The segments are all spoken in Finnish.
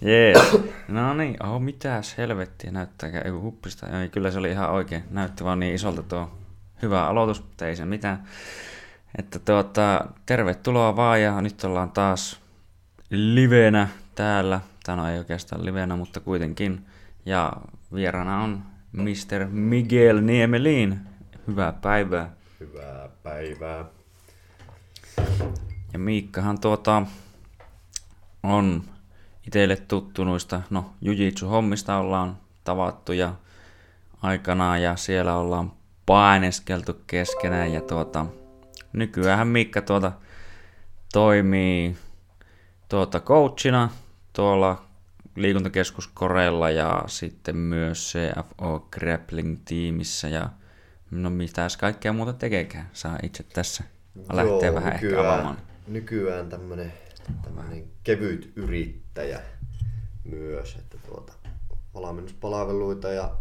Jees. No niin, oh, mitäs helvettiä näyttääkään, ei huppista. Ei, kyllä se oli ihan oikein. Näytti vaan niin isolta tuo hyvä aloitus, mutta ei se mitään. Että tuota, tervetuloa vaan ja nyt ollaan taas livenä täällä. Tämä ei oikeastaan livenä, mutta kuitenkin. Ja vierana on Mr. Miguel Niemelin. Hyvää päivää. Hyvää päivää. Ja Miikkahan tuota on itselle tuttu noista, no Jujitsu-hommista ollaan tavattu ja aikanaan ja siellä ollaan paineskeltu keskenään ja tuota, nykyään Miikka tuota toimii tuota coachina tuolla liikuntakeskus Korella ja sitten myös CFO Grappling tiimissä ja no mitäs kaikkea muuta tekeekään, saa itse tässä lähteä vähän nykyään, ehkä avaamaan. Nykyään tämmönen, tämmönen kevyt yrittäjä myös, että tuota, valmennuspalveluita ja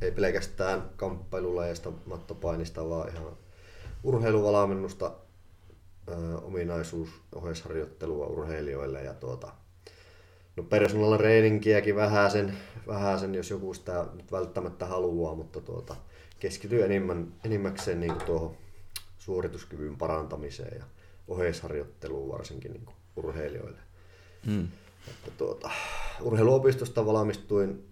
ei pelkästään kamppailulajeista, mattopainista, vaan ihan urheiluvalmennusta, ö, ominaisuus, ohjeisharjoittelua urheilijoille ja tuota, no personal trainingiäkin vähän sen, vähän sen, jos joku sitä nyt välttämättä haluaa, mutta tuota, keskityy enemmän, enimmäkseen niin tuohon suorituskyvyn parantamiseen ja oheisharjoitteluun varsinkin niin urheilijoille. Mm. Että tuota, urheiluopistosta valmistuin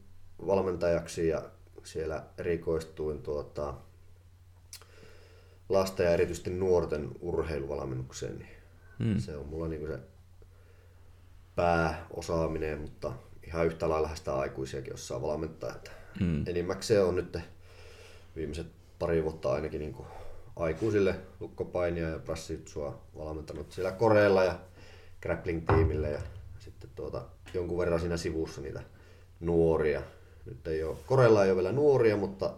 valmentajaksi ja siellä erikoistuin tuota, lasten ja erityisesti nuorten urheiluvalmennukseen. Mm. Se on mulla niin se pääosaaminen, mutta ihan yhtä lailla sitä aikuisiakin osaa valmentaa. Että mm. Enimmäkseen on nyt viimeiset pari vuotta ainakin niin kuin aikuisille lukkopainia ja prassitsua valmentanut siellä Koreella ja grappling-tiimille ja sitten tuota, jonkun verran siinä sivussa niitä nuoria. Nyt ei ole, Koreella ei ole vielä nuoria, mutta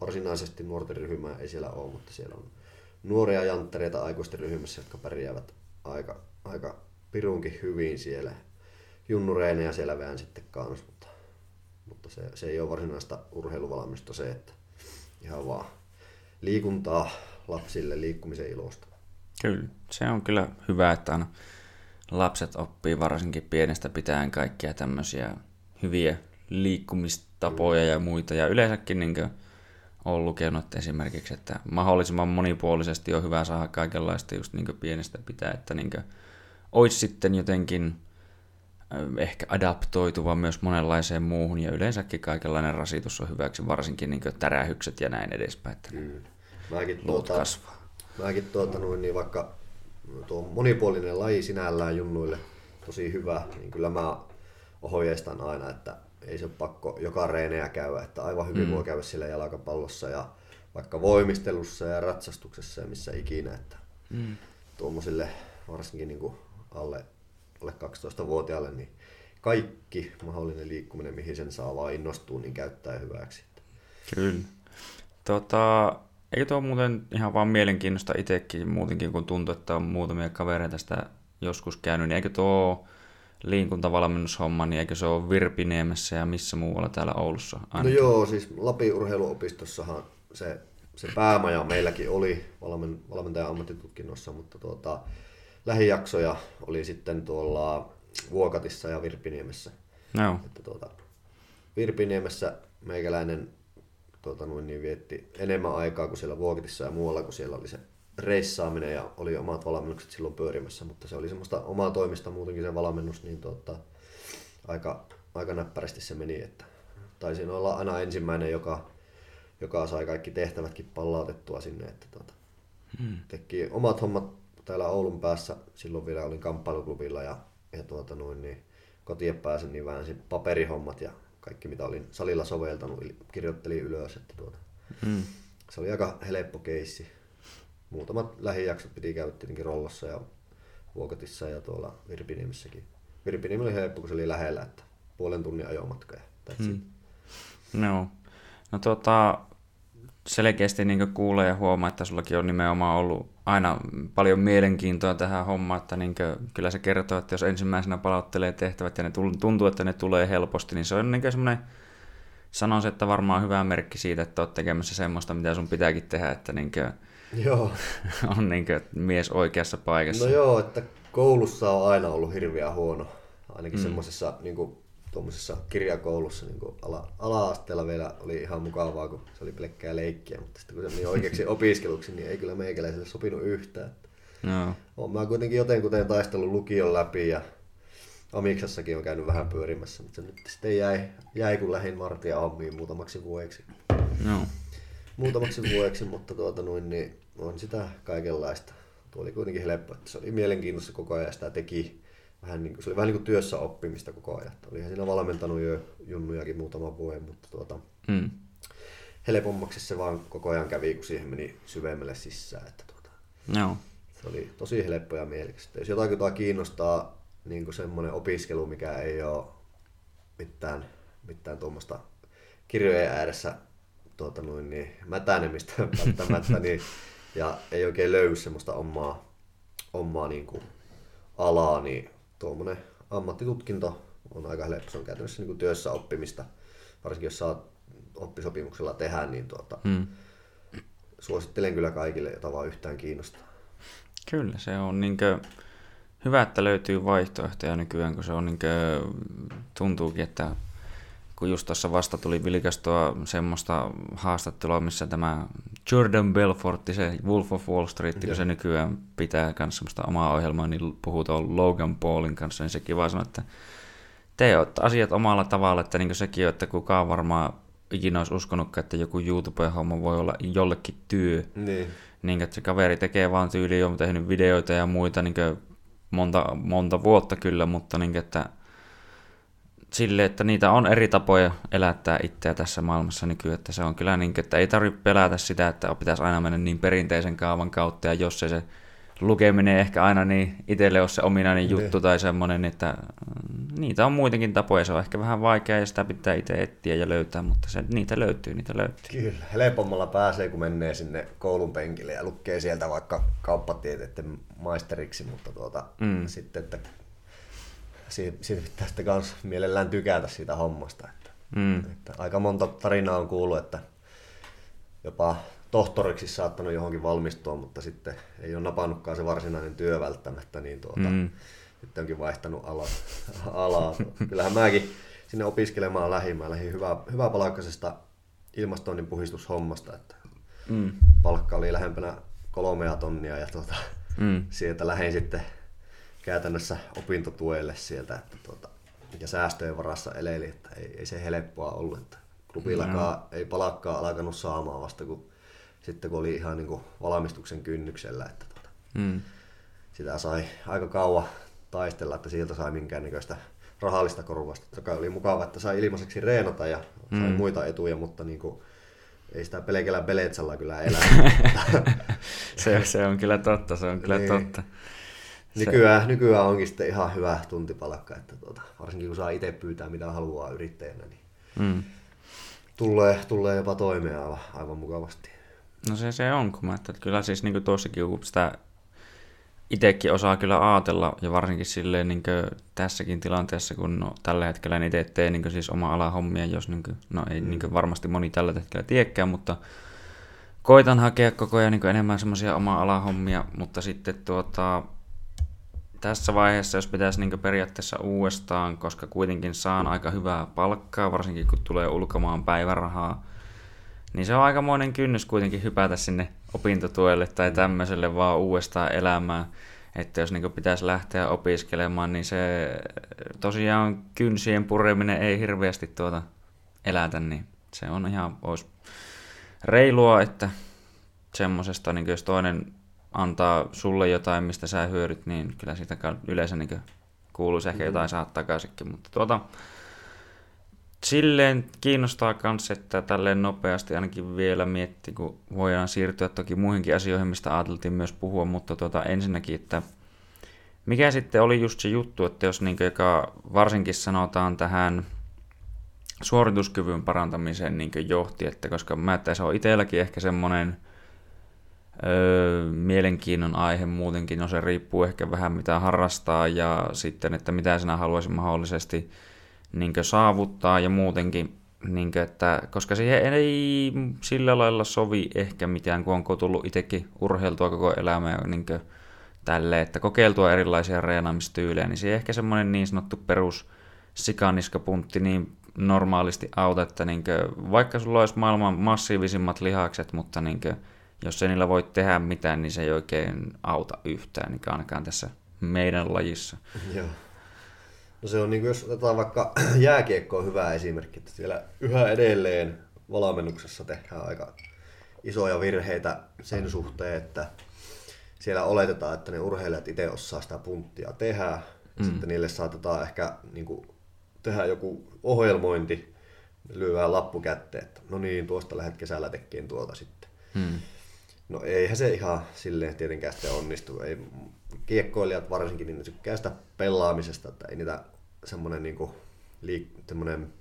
varsinaisesti nuorten ryhmää ei siellä ole, mutta siellä on nuoria janttereita aikuisten ryhmässä, jotka pärjäävät aika, aika pirunkin hyvin siellä. Junnureeneja siellä vähän sitten kanssa, mutta, mutta se, se ei ole varsinaista urheiluvalmistusta se, että ihan vaan liikuntaa lapsille liikkumisen ilosta. Kyllä, se on kyllä hyvä, että aina lapset oppii varsinkin pienestä pitäen kaikkia tämmöisiä hyviä liikkumistapoja ja muita. Ja yleensäkin niin olen lukenut esimerkiksi, että mahdollisimman monipuolisesti on hyvä saada kaikenlaista just niin pienestä pitää, että niin olisi sitten jotenkin ehkä adaptoituva myös monenlaiseen muuhun ja yleensäkin kaikenlainen rasitus on hyväksi, varsinkin niin tärähykset ja näin edespäin. Että mm. Mäkin, tuota, kasvaa. mäkin tuota, noin, niin vaikka tuo monipuolinen laji sinällään junnuille tosi hyvä, niin kyllä mä ohjeistan aina, että ei se ole pakko joka reenejä käydä, että aivan hyvin mm. voi käydä siellä jalkapallossa ja vaikka voimistelussa ja ratsastuksessa ja missä ikinä, että mm. tuommoisille varsinkin niin kuin alle, alle 12-vuotiaalle, niin kaikki mahdollinen liikkuminen, mihin sen saa vaan innostua, niin käyttää hyväksi. Kyllä. Tota, Eikö tuo muuten ihan vaan mielenkiinnosta itsekin muutenkin, kun tuntuu, että on muutamia kavereita sitä joskus käynyt, niin eikö tuo liikuntavalmennushomma, niin eikö se ole Virpiniemessä ja missä muualla täällä Oulussa? Ainakin? No joo, siis Lapin urheiluopistossahan se, se päämaja meilläkin oli valmen, valmentajan ammattitutkinnossa, mutta tuota, lähijaksoja oli sitten tuolla Vuokatissa ja Virpiniemessä. No. Että tuota, Virpiniemessä meikäläinen tuota, noin, niin vietti enemmän aikaa kuin siellä Vuokitissa ja muualla, kun siellä oli se reissaaminen ja oli omat valmennukset silloin pyörimässä, mutta se oli semmoista omaa toimista muutenkin se valmennus, niin tuota, aika, aika näppärästi se meni, että taisin olla aina ensimmäinen, joka, joka sai kaikki tehtävätkin pallautettua sinne, että tuota, hmm. teki omat hommat täällä Oulun päässä, silloin vielä olin kamppailuklubilla ja, ja tuota noin, niin kotiin pääsin, niin väänsin paperihommat ja kaikki mitä olin salilla soveltanut, kirjoittelin ylös. Että tuota, mm. Se oli aika helppo keissi. Muutamat lähijaksot piti käydä tietenkin Rollossa ja Vuokatissa ja tuolla Virpiniemessäkin. Virpiniemi oli helppo, kun se oli lähellä, että puolen tunnin ajomatka. Mm. No. no tota, selkeästi niin kuulee ja huomaa, että sullakin on nimenomaan ollut aina paljon mielenkiintoa tähän hommaan, että niin kuin, kyllä se kertoo, että jos ensimmäisenä palauttelee tehtävät ja ne tuntuu, että ne tulee helposti, niin se on niin semmoinen, sanoisin, että varmaan hyvä merkki siitä, että olet tekemässä semmoista, mitä sun pitääkin tehdä, että niin kuin, joo. on niin kuin, mies oikeassa paikassa. No joo, että koulussa on aina ollut hirveän huono, Ainakin mm. semmoisessa niin tuommoisessa kirjakoulussa niin ala, ala-asteella vielä oli ihan mukavaa, kun se oli pelkkää leikkiä, mutta sitten kun se meni oikeaksi opiskeluksi, niin ei kyllä meikäläiselle sopinut yhtään. No. Olen mä kuitenkin jotenkuten taistellut lukion läpi ja Amiksassakin on käynyt vähän pyörimässä, mutta se nyt sitten jäi, jäi kun lähdin Martia hommiin muutamaksi vuodeksi. No. Muutamaksi vuodeksi, mutta tuota noin, niin on sitä kaikenlaista. Tuo oli kuitenkin helppo, että se oli mielenkiintoista koko ajan sitä teki. Vähän niin kuin, se oli vähän niin kuin työssä oppimista koko ajan. Olihan siinä valmentanut jo junnujakin muutama vuoden, mutta tuota, Mm. helpommaksi se vaan koko ajan kävi, kun siihen meni syvemmälle sisään. Että tuota, Joo. se oli tosi helppo ja mielekästä. Jos jotain jotain kiinnostaa niin kuin semmoinen opiskelu, mikä ei ole mitään, mitään tuommoista kirjojen ääressä tuota noin, niin, mätänemistä välttämättä, niin, ja ei oikein löydy semmoista omaa, omaa niin kuin, alaa, niin tuommoinen ammattitutkinto on aika helppo. Se on käytännössä niin kuin työssä oppimista, varsinkin jos saa oppisopimuksella tehdä, niin tuota, Mm. suosittelen kyllä kaikille, jota vaan yhtään kiinnostaa. Kyllä, se on niinkö hyvä, että löytyy vaihtoehtoja nykyään, kun se on niinkö, tuntuukin, että kun just tuossa vasta tuli vilkastua semmoista haastattelua, missä tämä Jordan Belfort, se Wolf of Wall Street, kun se nykyään pitää myös semmoista omaa ohjelmaa, niin puhuu tuon Logan Paulin kanssa, niin sekin vaan sanoi, että teot asiat omalla tavalla, että niin sekin on, että kukaan varmaan ikinä olisi uskonutkaan, että joku YouTube-homma voi olla jollekin työ. Niin. Niin, että se kaveri tekee vaan tyyliin, on tehnyt videoita ja muita niin monta, monta vuotta kyllä, mutta niin, että sille, että niitä on eri tapoja elättää itseä tässä maailmassa nykyään, että se on kyllä niin, että ei tarvitse pelätä sitä, että pitäisi aina mennä niin perinteisen kaavan kautta, ja jos se, se lukeminen ehkä aina niin itselle on se ominainen juttu tai semmoinen, että mm, niitä on muitakin tapoja, se on ehkä vähän vaikea ja sitä pitää itse etsiä ja löytää, mutta se, niitä löytyy, niitä löytyy. Kyllä, helpommalla pääsee, kun menee sinne koulun penkille ja lukee sieltä vaikka kauppatieteiden maisteriksi, mutta tuota, mm. sitten, että siitä, siitä pitää sitten kans mielellään tykätä siitä hommasta. Että, Mm. että aika monta tarinaa on kuullut, että jopa tohtoriksi saattanut johonkin valmistua, mutta sitten ei ole napannutkaan se varsinainen työ välttämättä, niin tuota, Mm. sitten onkin vaihtanut ala, alaa. Kyllähän mäkin sinne opiskelemaan lähin. Mä lähdin hyvä, hyvä palkkaisesta ilmastoinnin puhistushommasta, että Mm. palkka oli lähempänä kolmea tonnia ja tuota, Mm. sieltä lähdin sitten käytännössä opintotuelle sieltä, että tuota, ja säästöjen varassa eleli, että ei, ei se helppoa ollut, että klubillakaan ei palakkaa alkanut saamaan vasta kun sitten kun oli ihan niin kuin valmistuksen kynnyksellä, että tuota, Mm. sitä sai aika kauan taistella, että sieltä sai minkäännäköistä rahallista korvasta. Toki oli mukava, että sai ilmaiseksi reenata ja sai Mm. muita etuja, mutta niin kuin, ei sitä pelkällä beletsalla kyllä elä. Se, se on kyllä totta, se on kyllä Niin. totta. Nykyään, nykyään onkin sitten ihan hyvä tuntipalkka, että tuota, varsinkin kun saa itse pyytää mitä haluaa yrittäjänä, niin mm. tulee, tulee jopa toimeen aivan, aivan mukavasti. No se, se on, kun mä että kyllä siis niin tuossakin, kun sitä itsekin osaa kyllä ajatella, ja varsinkin silleen niin tässäkin tilanteessa, kun no, tällä hetkellä itse teen niin siis oma alahommia, jos niin kuin, no ei niin varmasti moni tällä hetkellä tiedäkään, mutta koitan hakea koko ajan niin enemmän semmoisia oma alahommia, mutta sitten tuota, tässä vaiheessa, jos pitäisi niin periaatteessa uudestaan, koska kuitenkin saan aika hyvää palkkaa, varsinkin kun tulee ulkomaan päivärahaa, niin se on aikamoinen kynnys kuitenkin hypätä sinne opintotuelle tai tämmöiselle vaan uudestaan elämään. Että jos niin pitäisi lähteä opiskelemaan, niin se tosiaan kynsien pureminen ei hirveästi tuota elätä, niin se on ihan olisi reilua, että semmosesta, niin jos toinen antaa sulle jotain, mistä sä hyödyt, niin kyllä siitä yleensä niin kuuluisi ehkä jotain saada takaisinkin, mutta tuota, silleen kiinnostaa myös, että tälleen nopeasti ainakin vielä miettii, kun voidaan siirtyä toki muihinkin asioihin, mistä ajateltiin myös puhua, mutta tuota, ensinnäkin, että mikä sitten oli just se juttu, että jos niin joka varsinkin sanotaan tähän suorituskyvyn parantamiseen niin johti, että koska mä että se on itselläkin ehkä semmoinen öö, mielenkiinnon aihe muutenkin, no se riippuu ehkä vähän mitä harrastaa ja sitten, että mitä sinä haluaisin mahdollisesti niin saavuttaa ja muutenkin, niin kuin, että, koska siihen ei sillä lailla sovi ehkä mitään, kun onko tullut itsekin urheiltua koko elämä ja niin kuin, tälle, että kokeiltua erilaisia reenaamistyylejä, niin se ehkä semmoinen niin sanottu perus sikaniskapuntti niin normaalisti auta, että niinkö, vaikka sulla olisi maailman massiivisimmat lihakset, mutta niinkö, jos ei niillä voi tehdä mitään, niin se ei oikein auta yhtään, niin ainakaan tässä meidän lajissa. Joo. No se on niin kuin, jos otetaan vaikka jääkiekko on hyvä esimerkki, että siellä yhä edelleen valmennuksessa tehdään aika isoja virheitä sen suhteen, että siellä oletetaan, että ne urheilijat itse osaa sitä punttia tehdä. Mm. sitten niille saatetaan ehkä niin kuin, tehdä joku ohjelmointi, lyödään lappu kätteen, että no niin, tuosta lähdet kesällä tekemään tuota sitten. Mm. No eihän se ihan silleen tietenkään sitten onnistu. Ei, kiekkoilijat varsinkin niin ne tykkää sitä pelaamisesta, että ei niitä semmoinen niinku, liik- semmoinen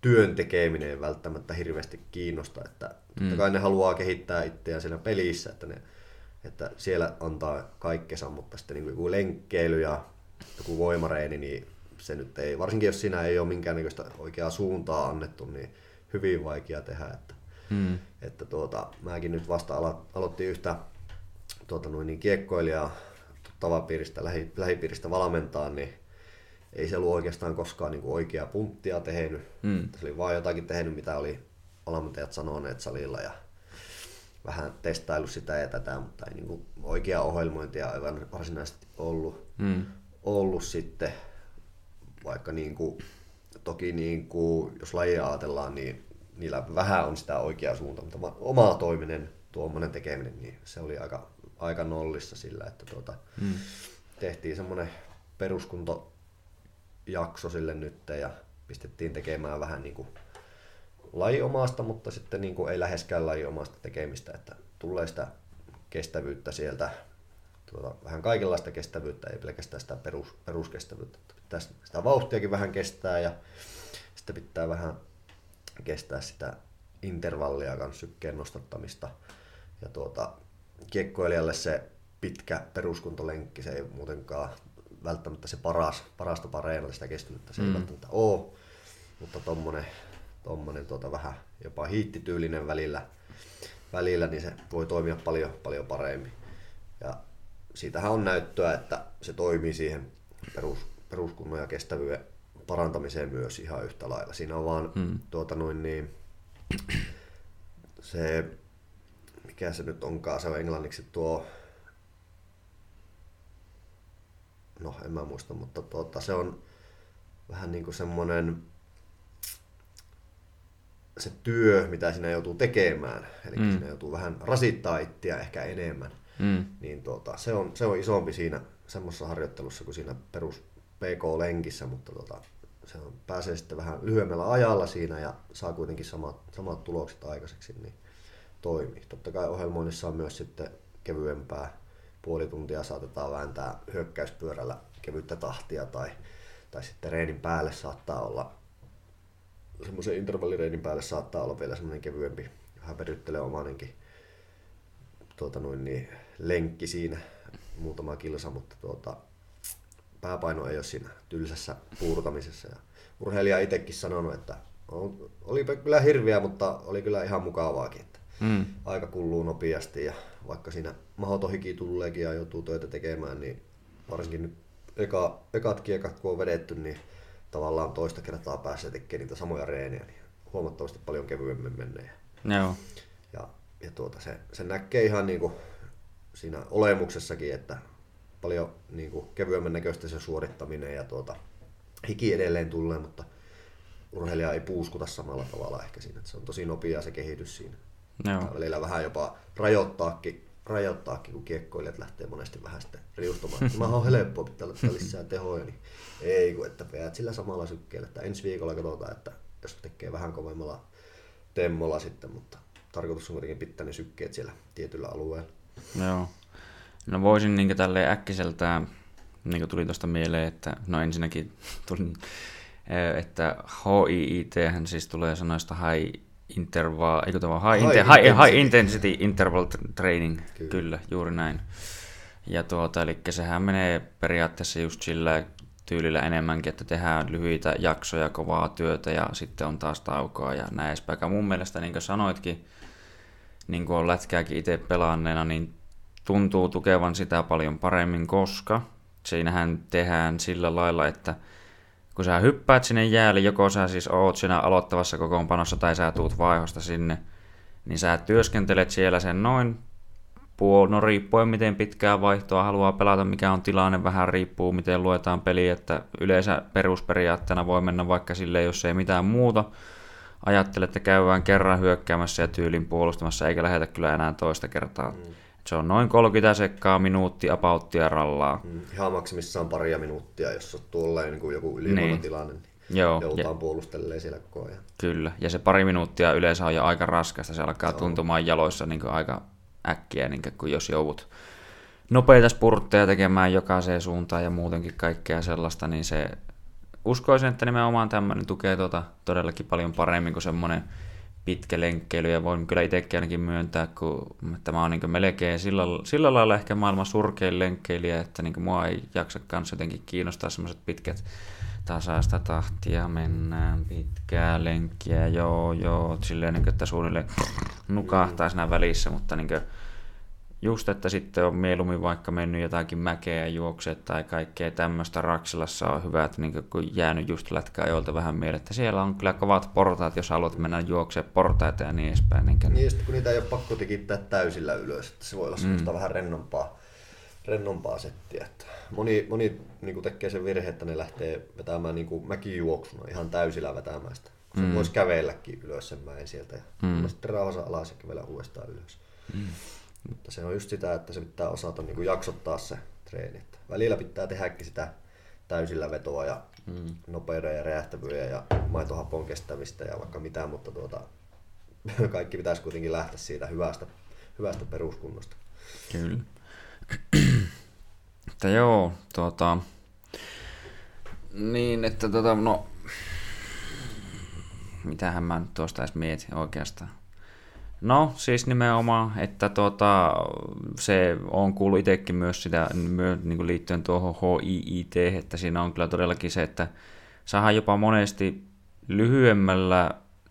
työn tekeminen ei välttämättä hirveästi kiinnosta. Että mm. totta kai ne haluaa kehittää itseään siinä pelissä, että, ne, että siellä antaa kaikkensa, mutta sitten niin joku lenkkeily ja joku voimareeni, niin se nyt ei, varsinkin jos siinä ei ole minkäännäköistä oikeaa suuntaa annettu, niin hyvin vaikea tehdä. Että, mm. että tuota, mäkin nyt vasta alo- aloittiin yhtä tuota, noin niin kiekkoilijaa tavapiiristä, lähi, lähipiiristä valmentaa, niin ei se ollut oikeastaan koskaan niin kuin oikeaa punttia tehnyt. Mm. Se oli vaan jotakin tehnyt, mitä oli valmentajat sanoneet salilla ja vähän testailu sitä ja tätä, mutta ei niin kuin oikeaa ohjelmointia aivan varsinaisesti ollut, mm. ollut sitten. Vaikka niin kuin, toki niin kuin, jos lajia ajatellaan, niin niillä vähän on sitä oikeaa suuntaa, mutta oma toiminen, tuommoinen tekeminen, niin se oli aika, aika nollissa sillä, että tuota, mm. tehtiin semmoinen peruskunto jakso sille nyt ja pistettiin tekemään vähän niin kuin lajiomasta, mutta sitten niin kuin ei läheskään lajiomasta tekemistä, että tulee sitä kestävyyttä sieltä, tuota, vähän kaikenlaista kestävyyttä, ei pelkästään sitä perus, peruskestävyyttä. Pitää sitä vauhtiakin vähän kestää ja sitten pitää vähän kestää sitä intervallia kanssa sykkeen nostattamista. Ja tuota, kiekkoilijalle se pitkä peruskuntolenkki, se ei muutenkaan välttämättä se paras, paras tapa reenata sitä kestävyyttä, se mm. ei välttämättä ole, mutta tommonen, tommonen tuota vähän jopa hiittityylinen välillä, välillä, niin se voi toimia paljon, paljon paremmin. Ja siitähän on näyttöä, että se toimii siihen perus, peruskunnon ja kestävyyden parantamiseen myös ihan yhtä lailla. Siinä on vaan mm. tuota noin niin, se, mikä se nyt onkaan, se on englanniksi tuo no en mä muista, mutta tuota, se on vähän niin kuin semmoinen se työ, mitä sinä joutuu tekemään, eli mm. sinä joutuu vähän rasittaa itseä ehkä enemmän, mm. niin tuota, se, on, se on isompi siinä semmoisessa harjoittelussa kuin siinä perus PK-lenkissä, mutta tuota, se on, pääsee sitten vähän lyhyemmällä ajalla siinä ja saa kuitenkin samat, samat tulokset aikaiseksi, niin toimii. Totta kai ohjelmoinnissa on myös sitten kevyempää puoli tuntia saatetaan vääntää hyökkäyspyörällä kevyttä tahtia tai, tai sitten reenin päälle saattaa olla semmoisen intervallireenin päälle saattaa olla vielä semmoinen kevyempi, häperyttelenomainenkin tuota noin niin, lenkki siinä, muutama kilsa, mutta tuota, pääpaino ei ole siinä tylsässä puurtamisessa. Ja urheilija itsekin sanonut, että oli kyllä hirviä, mutta oli kyllä ihan mukavaakin. Että mm. Aika kulluu nopeasti ja vaikka siinä mahdoton hiki tuleekin ja joutuu töitä tekemään, niin varsinkin nyt eka, ekat kiekat kun on vedetty, niin tavallaan toista kertaa pääsee tekemään niitä samoja reenejä, niin huomattavasti paljon kevyemmin menee. Joo. Ja, ja tuota, se, se näkee ihan niin kuin siinä olemuksessakin, että paljon niin kuin kevyemmän näköistä se suorittaminen ja tuota, hiki edelleen tulee, mutta urheilija ei puuskuta samalla tavalla ehkä siinä. Että se on tosi nopea se kehitys siinä. Joo. Välillä vähän jopa rajoittaakin, rajoittaakin, kun kiekkoilijat lähtee monesti vähän sitten riustumaan. Mä on helppoa pitää laittaa lisää tehoja, niin ei kun että peät sillä samalla sykkeellä. Että ensi viikolla katsotaan, että jos tekee vähän kovemmalla temmolla sitten, mutta tarkoitus on kuitenkin pitää ne sykkeet siellä tietyllä alueella. Joo. No voisin niin tälleen äkkiseltään, niin kuin tuli tuosta mieleen, että no ensinnäkin tuli, että HIIT siis tulee sanoista High interval, eikö tämä high, high, inter, high, high intensity interval training, kyllä. kyllä, juuri näin. Ja tuota, eli sehän menee periaatteessa just sillä tyylillä enemmänkin, että tehdään lyhyitä jaksoja, kovaa työtä ja sitten on taas taukoa ja näin edespäin. Mun mielestä, niin kuin sanoitkin, niin kuin on lätkääkin itse pelaanneena, niin tuntuu tukevan sitä paljon paremmin, koska siinähän tehdään sillä lailla, että kun sä hyppäät sinne jäälle, joko sä siis oot siinä aloittavassa kokoonpanossa tai sä tuut vaihosta sinne, niin sä työskentelet siellä sen noin puol, no riippuen miten pitkää vaihtoa haluaa pelata, mikä on tilanne, vähän riippuu miten luetaan peli, että yleensä perusperiaatteena voi mennä vaikka sille, jos ei mitään muuta, ajattele, että käydään kerran hyökkäämässä ja tyylin puolustamassa, eikä lähetä kyllä enää toista kertaa. Mm. Se on noin 30 sekkaa minuutti apauttia rallaa. Mm. Ihan maksimissaan paria minuuttia, jos on tuolla niin kuin joku ylivoimatilanne, niin. niin Joo, joudutaan ja... puolustelemaan siellä koko ajan. Kyllä, ja se pari minuuttia yleensä on jo aika raskasta, se alkaa Joo. tuntumaan jaloissa niin kuin aika äkkiä, niin kuin jos joudut nopeita spurtteja tekemään jokaiseen suuntaan ja muutenkin kaikkea sellaista, niin se uskoisin, että nimenomaan tämmöinen tukee tuota todellakin paljon paremmin kuin semmoinen pitkä lenkkeily, ja voin kyllä itsekin ainakin myöntää, kun tämä on niin melkein sillä, sillä lailla ehkä maailman surkein lenkkeilijä, että niin mua ei jaksa kanssa jotenkin kiinnostaa semmoiset pitkät tasaista tahtia, mennään pitkää lenkkiä, joo joo, silleen, niin kuin, että suunnilleen nukahtaa siinä välissä, mutta niin kuin, just, että sitten on mieluummin vaikka mennyt jotakin mäkeä juokset tai kaikkea tämmöistä Raksilassa on hyvä, että niin kun jäänyt just lätkäajolta vähän mieleen, että siellä on kyllä kovat portaat, jos haluat mennä juoksemaan portaita ja niin edespäin. Niin, niin sitten kun niitä ei ole pakko tikittää täysillä ylös, että se voi olla semmoista mm. vähän rennompaa, rennompaa settiä. Että moni moni niin tekee sen virhe, että ne lähtee vetämään niin mäkijuoksuna ihan täysillä vetämään sitä. Se mm. voisi kävelläkin ylös sen mäen sieltä ja mm. sitten rauhassa alas ja kävellä uudestaan ylös. Mm. Mutta se on just sitä, että se pitää osata niin kuin jaksottaa se treeni. Että välillä pitää tehdäkin sitä täysillä vetoa ja mm. nopeuden ja räjähtävyyden ja maitohapon kestämistä ja vaikka mitä, mutta tuota, kaikki pitäisi kuitenkin lähteä siitä hyvästä, hyvästä peruskunnosta. Kyllä. että joo, tuota, niin, että tota, no, mitähän mä nyt tuosta edes mietin oikeastaan. No siis nimenomaan, että tota, se on kuullut itsekin myös sitä myös, niin kuin liittyen tuohon HIIT, että siinä on kyllä todellakin se, että saadaan jopa monesti lyhyemmällä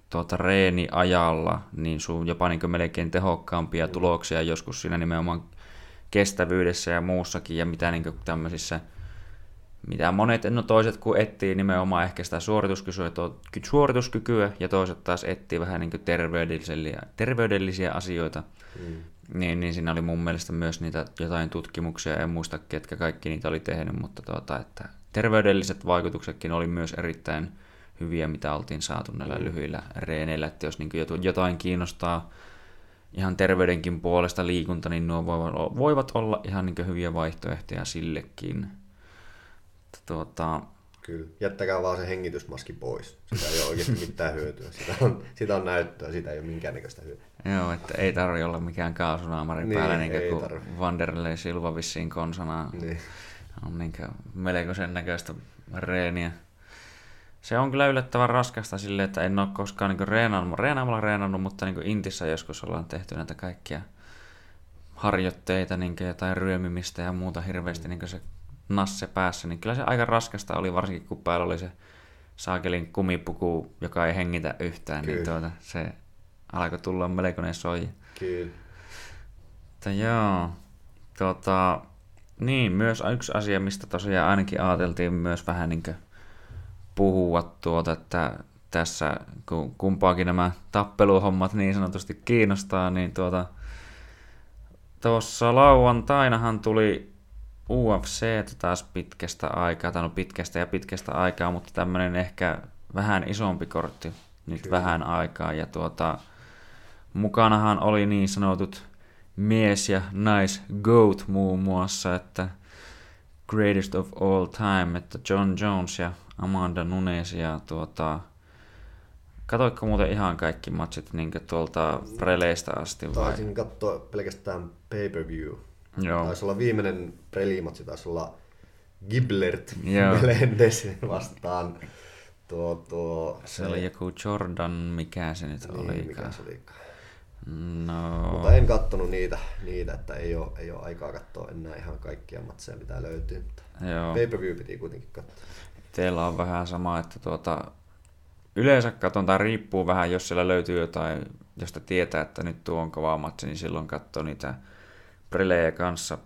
tuota, reeniajalla niin sun jopa niin melkein tehokkaampia tuloksia joskus siinä nimenomaan kestävyydessä ja muussakin ja mitä niin tämmöisissä mitä monet, no toiset kun etsii nimenomaan ehkä sitä suorituskykyä, suorituskykyä ja toiset taas etsii vähän niin terveydellisiä, terveydellisiä asioita, mm. niin, niin siinä oli mun mielestä myös niitä jotain tutkimuksia, en muista ketkä kaikki niitä oli tehnyt, mutta tuota, että terveydelliset vaikutuksetkin oli myös erittäin hyviä, mitä oltiin saatu näillä mm. lyhyillä reeneillä, että jos niin jotain kiinnostaa ihan terveydenkin puolesta liikunta, niin nuo voivat, voivat olla ihan niin hyviä vaihtoehtoja sillekin tuota... Kyllä, jättäkää vaan se hengitysmaski pois. Sitä ei ole oikeasti mitään hyötyä. Sitä on, sitä on näyttöä, sitä ei ole minkäännäköistä hyötyä. Joo, että ei tarvi olla mikään kaasunaamari niin, päällä, niin kuin tarvi. Vanderlei Silva vissiin konsana niin. on niin melko sen näköistä reeniä. Se on kyllä yllättävän raskasta silleen, että en ole koskaan niin reenannut, reenaamalla reenannut, mutta niin Intissä joskus ollaan tehty näitä kaikkia harjoitteita, niin jotain ryömimistä ja muuta hirveästi niin se nasse päässä, niin kyllä se aika raskasta oli, varsinkin kun päällä oli se saakelin kumipuku, joka ei hengitä yhtään, niin kyllä. niin tuota, se alkoi tulla melkoinen soi. Kyllä. Mutta joo, tuota, niin, myös yksi asia, mistä tosiaan ainakin ajateltiin myös vähän niin puhua tuota, että tässä kun kumpaakin nämä tappeluhommat niin sanotusti kiinnostaa, niin tuota, tuossa lauantainahan tuli UFC taas pitkästä aikaa, tai no pitkästä ja pitkästä aikaa, mutta tämmöinen ehkä vähän isompi kortti nyt Kyllä. vähän aikaa. Ja tuota, mukanahan oli niin sanotut mies ja nais GOAT muun muassa, että Greatest of All Time, että John Jones ja Amanda Nunes ja tuota, Katoitko muuten ihan kaikki matsit niin tuolta preleistä asti vai? Taisin katsoa pelkästään pay-per-view. Joo. Taisi olla viimeinen prelimatsi, taisi olla Giblert Melendez vastaan tuo, tuo... Se oli joku Jordan, mikä se nyt niin, oli? mikä se olikaan. No. Mutta en kattonut niitä, niitä, että ei ole, ei ole aikaa katsoa enää ihan kaikkia matseja, mitä löytyy. Joo. pay-per-view piti kuitenkin katsoa. Teillä on vähän sama, että tuota, yleensä katon, tai riippuu vähän, jos siellä löytyy jotain, josta tietää, että nyt tuo on kova matsi, niin silloin katsoo niitä prelejä kanssa.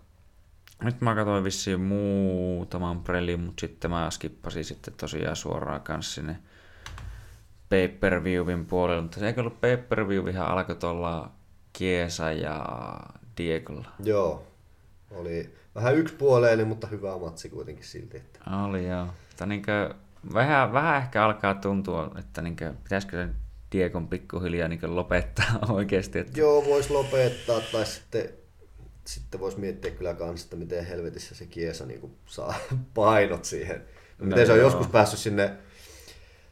Nyt mä katsoin vissiin muutaman prelin, mutta sitten mä skippasin sitten tosiaan suoraan kanssa sinne pay-per-viewin puolelle, mutta se eikö ollut pay-per-view ihan alkoi tuolla Kiesa ja Diegolla. Joo, oli vähän yksipuoleinen, mutta hyvä matsi kuitenkin silti. Että... Oli joo. Mutta niinkö, vähän, vähän ehkä alkaa tuntua, että niinkö, pitäisikö sen Diegon pikkuhiljaa niinkö lopettaa oikeasti. Että... Joo, voisi lopettaa tai sitten, sitten voisi miettiä kyllä kanssa, että miten helvetissä se Kiesa niin saa painot siihen. No, miten se on joo. joskus päässyt sinne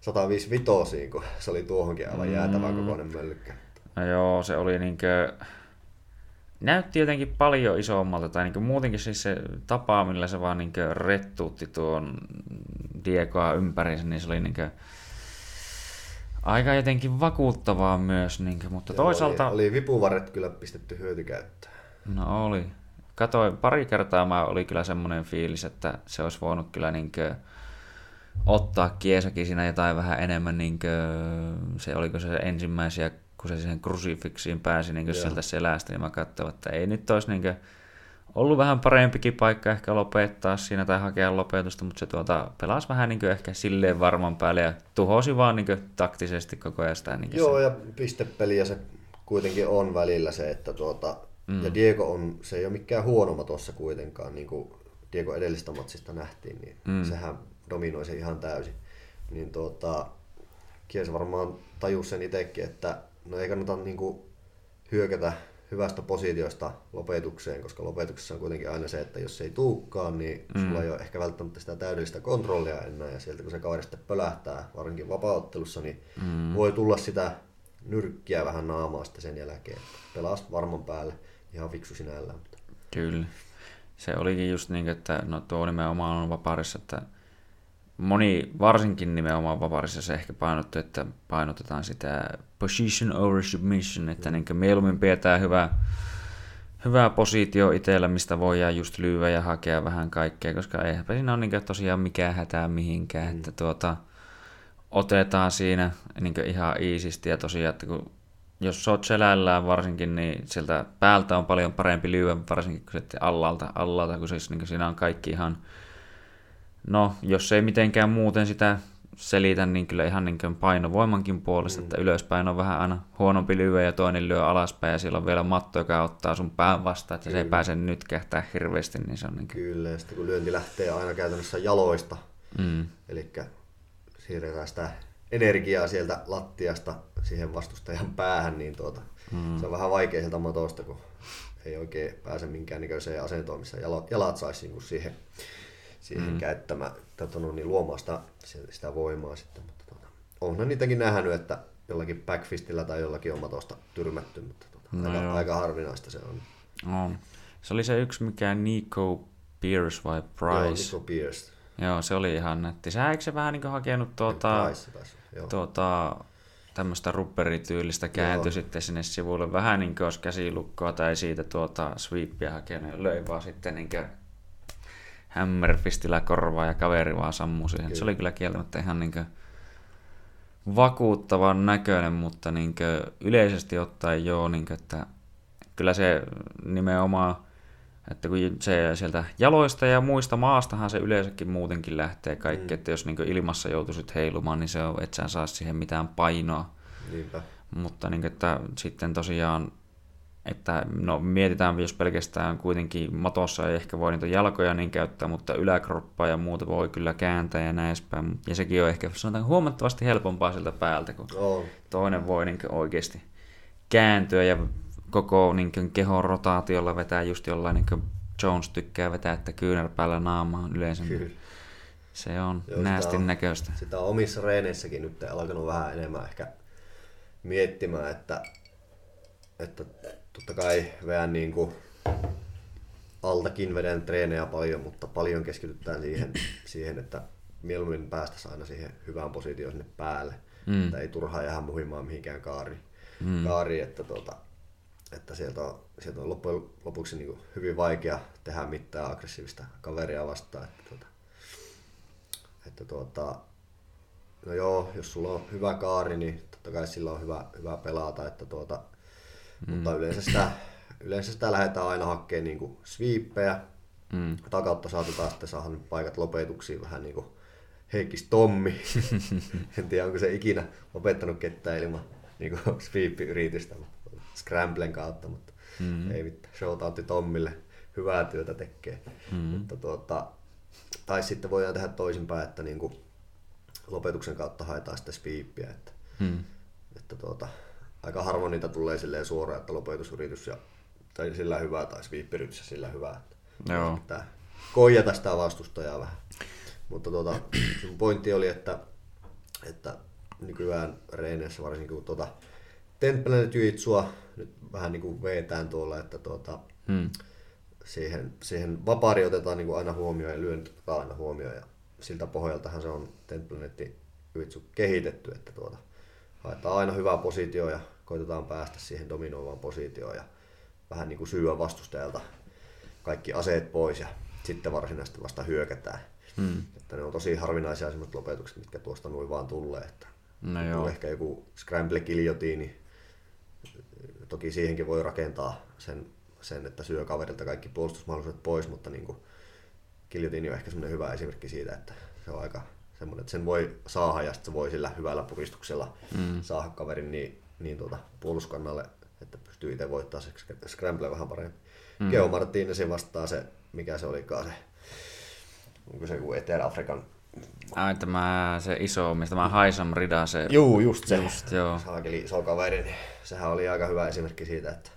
155, kun se oli tuohonkin aivan jäätävä mm. kokoinen möllykkä. No joo, se oli niinkö, näytti jotenkin paljon isommalta, tai niin muutenkin siis se tapa, millä se vaan niin rettuutti tuon Diegoa ympäriinsä, niin se oli niin aika jotenkin vakuuttavaa myös, niin kuin, mutta Joo, toisaalta... Oli, oli vipuvarret kyllä pistetty hyötykäyttöön. No oli. Katoin, pari kertaa mä oli kyllä semmoinen fiilis, että se olisi voinut kyllä niin kuin, ottaa kiesakin siinä jotain vähän enemmän, niin kuin, se oliko se ensimmäisiä kun se siihen krusifiksiin pääsi niin sieltä selästä, niin mä katsoin, että ei nyt olisi niin kuin, ollut vähän parempikin paikka ehkä lopettaa siinä tai hakea lopetusta, mutta se tuota, pelasi vähän niin ehkä silleen varman päälle ja tuhosi vaan niin taktisesti koko ajan sitä. Niin Joo, sen. ja pistepeliä se kuitenkin on välillä se, että tuota, mm. ja Diego on, se ei ole mikään huono tuossa kuitenkaan, niin kuin Diego edellistä matsista nähtiin, niin mm. sehän dominoi se ihan täysin. Niin tuota, Kies varmaan tajus sen itsekin, että no ei kannata niin kuin hyökätä hyvästä positiosta lopetukseen, koska lopetuksessa on kuitenkin aina se, että jos se ei tuukkaan, niin mm. sulla ei ole ehkä välttämättä sitä täydellistä kontrollia enää, ja sieltä kun se kaveri sitten pölähtää, varsinkin vapauttelussa, niin mm. voi tulla sitä nyrkkiä vähän naamaa sitten sen jälkeen. Pelas varman päälle, ihan fiksu sinällään. Kyllä. Se olikin just niin, että no tuo nimenomaan on vaparissa, että moni, varsinkin nimenomaan vaparissa se ehkä painottu, että painotetaan sitä position over submission, että niin mieluummin pidetään hyvä, hyvä positio itsellä, mistä voidaan just lyödä ja hakea vähän kaikkea, koska eihän siinä ole niin tosiaan mikään hätää mihinkään, mm. että tuota, otetaan siinä niin ihan iisisti ja tosiaan, että kun jos oot selällään varsinkin, niin sieltä päältä on paljon parempi lyödä, varsinkin kuin sitten allalta, allalta kun siis niin siinä on kaikki ihan No, jos ei mitenkään muuten sitä selitä, niin kyllä ihan niin painovoimankin puolesta, mm. että ylöspäin on vähän aina huonompi lyö ja toinen lyö alaspäin ja siellä on vielä matto, joka ottaa sun pään vastaan, että kyllä. se ei pääse nyt kähtää hirveästi, niin se on niin Kyllä, ja sitten kun lyönti lähtee aina käytännössä jaloista, mm. eli siirretään sitä energiaa sieltä lattiasta siihen vastustajan päähän, niin tuota, mm. se on vähän vaikea sieltä matosta, kun ei oikein pääse minkäännäköiseen asentoon, missä jalat saisi niin siihen siihen mm. käyttämään, tota, no, niin luomaan sitä, sitä voimaa sitten. Mutta tota, onhan niitäkin nähnyt, että jollakin backfistillä tai jollakin on matosta tyrmätty, mutta tota, no aika, aika, harvinaista se on. on. Se oli se yksi, mikä Nico Pierce vai Price? Joo, Nico Pierce. Joo, se oli ihan nätti. Sä eikö se vähän niin hakenut tuota, tuota, tämmöistä rupperityylistä kääntyi sitten sinne sivulle. Vähän niin kuin olisi käsilukkoa tai siitä tuota sweepia hakenut. Löi vaan sitten niin kuin hämmerpistillä korvaa ja kaveri vaan sammui siihen. Kyllä. Se oli kyllä kieltämättä ihan niin vakuuttavan näköinen, mutta niin yleisesti ottaen joo, niin kuin, että kyllä se nimenomaan, että kun se sieltä jaloista ja muista maastahan se yleensäkin muutenkin lähtee kaikki, mm. että jos niin ilmassa joutuisit heilumaan, niin se on, et sä saa siihen mitään painoa. Niinpä. Mutta niin kuin, että sitten tosiaan että no mietitään, jos pelkästään kuitenkin matossa ei ehkä voi niitä jalkoja niin käyttää, mutta yläkroppaa ja muuta voi kyllä kääntää ja näin edespäin. Ja sekin on ehkä sanotaan huomattavasti helpompaa siltä päältä, kun oh. toinen voi niin oikeasti kääntyä ja koko niin kehon rotaatiolla vetää just jollain niin Jones tykkää vetää, että kyynärpäällä naamaan yleensä. Kyllä. Se on Joo, näästin sitä näköistä. Sitä on omissa reeneissäkin nyt alkanut vähän enemmän ehkä miettimään, että, että totta kai vähän niin kuin altakin vedän treenejä paljon, mutta paljon keskitytään siihen, siihen että mieluummin päästä aina siihen hyvään positioon sinne päälle. Mm. Että ei turhaa jäädä muhimaan mihinkään kaari, mm. kaari että, tuota, että sieltä on, sieltä on loppujen lopuksi niin hyvin vaikea tehdä mitään aggressiivista kaveria vastaan. Että, tuota, että tuota, no joo, jos sulla on hyvä kaari, niin totta kai sillä on hyvä, hyvä pelata, että tuota, Mm. Mutta yleensä sitä yleensä sitä lähdetään aina hakemaan niin sweepejä. Mm. Takautta saatetaan sitten saada paikat lopetuksiin vähän niin kuin Heikkis Tommi. en tiedä, onko se ikinä lopettanut ketään ilman niin sweep-yritystä Scramblen kautta, mutta mm. ei mitään. Shoutoutti Tommille. Hyvää työtä tekee. Mm. Mutta tuota, tai sitten voidaan tehdä toisinpäin, että niin kuin lopetuksen kautta haetaan sitten sweepia. Että, mm. että tuota, aika harvoin niitä tulee silleen suoraan, että lopetusyritys ja, tai sillä hyvää tai sweep-yritys ja sillä hyvää. Joo. Pitää koijata sitä vastustajaa vähän. Mutta tuota, sun pointti oli, että, että nykyään reineissä varsinkin kun tuota, Templanet Jujitsua nyt vähän niin kuin veetään tuolla, että tuota, hmm. siihen, siihen vapaari otetaan niin kuin aina huomioon ja lyönnit otetaan aina huomioon ja siltä pohjaltahan se on Templanetti Jujitsu kehitetty, että tuota, haetaan aina hyvää positio ja koitetaan päästä siihen dominoivaan positioon ja vähän niin kuin syyä vastustajalta kaikki aseet pois ja sitten varsinaisesti vasta hyökätään. Hmm. Että ne on tosi harvinaisia sellaiset lopetukset, mitkä tuosta noin vaan tulee. Että no joo. Ehkä joku scramble giljotiini, toki siihenkin voi rakentaa sen, sen että syö kaverilta kaikki puolustusmahdollisuudet pois, mutta niin kuin, giljotiini on ehkä semmoinen hyvä esimerkki siitä, että se on aika semmoinen, että sen voi saada ja sitten se voi sillä hyvällä puristuksella mm. saada kaverin niin, niin tuota, puoluskannalle, että pystyy itse voittaa se scramble vähän paremmin. Mm. Geo Martinezin vastaa se, mikä se olikaan se, onko se joku Etelä-Afrikan Ai tämä se iso, mistä tämä Haisam Rida se. Juu, just se. Just, joo. Saakeli iso kaveri, niin sehän oli aika hyvä esimerkki siitä, että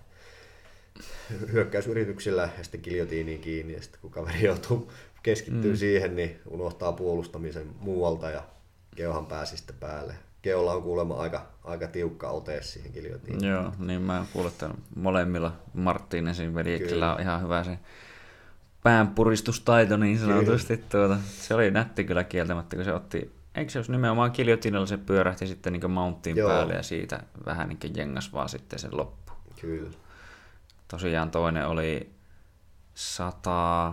hyökkäysyrityksillä ja sitten kiljotiiniin kiinni ja sitten kun kaveri joutuu keskittyy mm. siihen, niin unohtaa puolustamisen muualta ja Geohan pääsi sitten päälle. Geolla on kuulemma aika, aika tiukka ote siihen kiljotiin. Joo, niin mä kuulen, että molemmilla Marttinesin veljeksillä on ihan hyvä se päänpuristustaito niin sanotusti. Tuota, se oli nätti kyllä kieltämättä, kun se otti, eikö se olisi nimenomaan kiljotinilla se pyörähti sitten niin mounttiin Joo. päälle ja siitä vähän niin jengas vaan sitten sen loppu. Kyllä. Tosiaan toinen oli 100,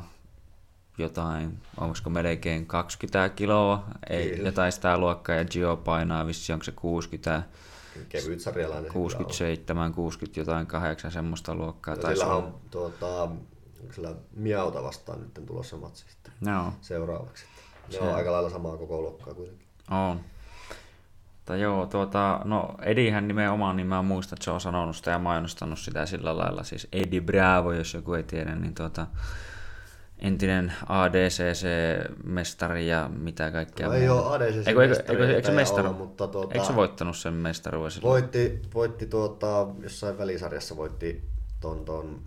jotain, onko melkein 20 kiloa, ei, Kyllä. jotain sitä luokkaa, ja Gio painaa vissi, onko se 60, kevyt sarjalainen. 67, 60 jotain, 8 semmoista luokkaa. No, sillä on tuota, sillä Miauta vastaan nyt tulossa matsi sitten no. seuraavaksi. Ne se... on aika lailla samaa koko luokkaa kuitenkin. On. Mutta joo, tuota, no Edihän nimenomaan, niin mä muistan, että se on sanonut sitä ja mainostanut sitä sillä lailla, siis Edi Bravo, jos joku ei tiedä, niin tuota, entinen ADCC-mestari ja mitä kaikkea. No, ei ole ADCC eikö, eikö, eikö, eikö, mestari, olla, mutta tuota, eikö se voittanut sen mestaruuden Voitti, voitti tuota, jossain välisarjassa voitti ton, ton,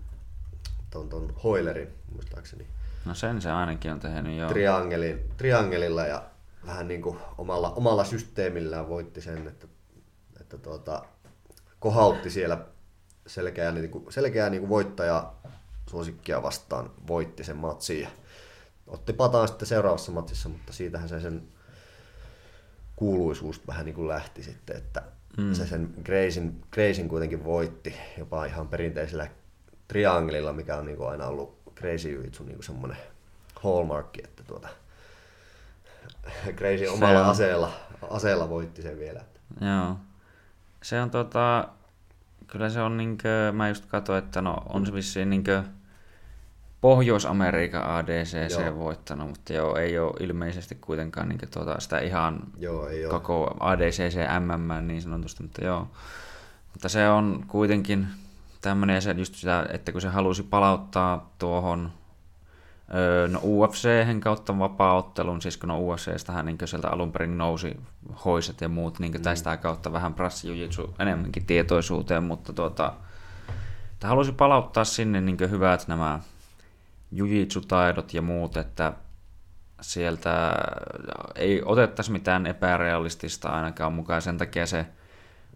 ton, ton Hoilerin, muistaakseni. No sen se ainakin on tehnyt, joo. Triangelin, triangelilla ja vähän niin kuin omalla, omalla systeemillään voitti sen, että, että tuota, kohautti siellä selkeää, niin kuin, selkeää niin kuin voittaja suosikkia vastaan voitti sen matsin ja otti pataan sitten seuraavassa matsissa, mutta siitähän se sen kuuluisuus vähän niin kuin lähti sitten, että mm. se sen Graysin, Graysin kuitenkin voitti jopa ihan perinteisellä triangelilla, mikä on niin kuin aina ollut Crazy Jujitsu niin semmoinen hallmarkki, että tuota, Crazy omalla on... aseella, aseella voitti sen vielä. Joo. Se on tota, kyllä se on niinkö, mä just katsoin, että no on se vissiin niinkö Pohjois-Amerikan ADCC joo. voittanut, mutta joo, ei ole ilmeisesti kuitenkaan niin tuota, sitä ihan joo, ei koko ole. ADCC MM niin sanotusti, mutta joo. Mutta se on kuitenkin tämmöinen, se just sitä, että kun se halusi palauttaa tuohon no UFC kautta vapaa-ottelun, siis kun no UFCstähän niin sieltä alun perin nousi hoiset ja muut, niin mm. tästä kautta vähän prassijujitsu enemmänkin tietoisuuteen, mutta tuota, halusi palauttaa sinne niin hyvät nämä jujitsutaidot ja muut, että sieltä ei otettaisi mitään epärealistista ainakaan mukaan. Sen takia se,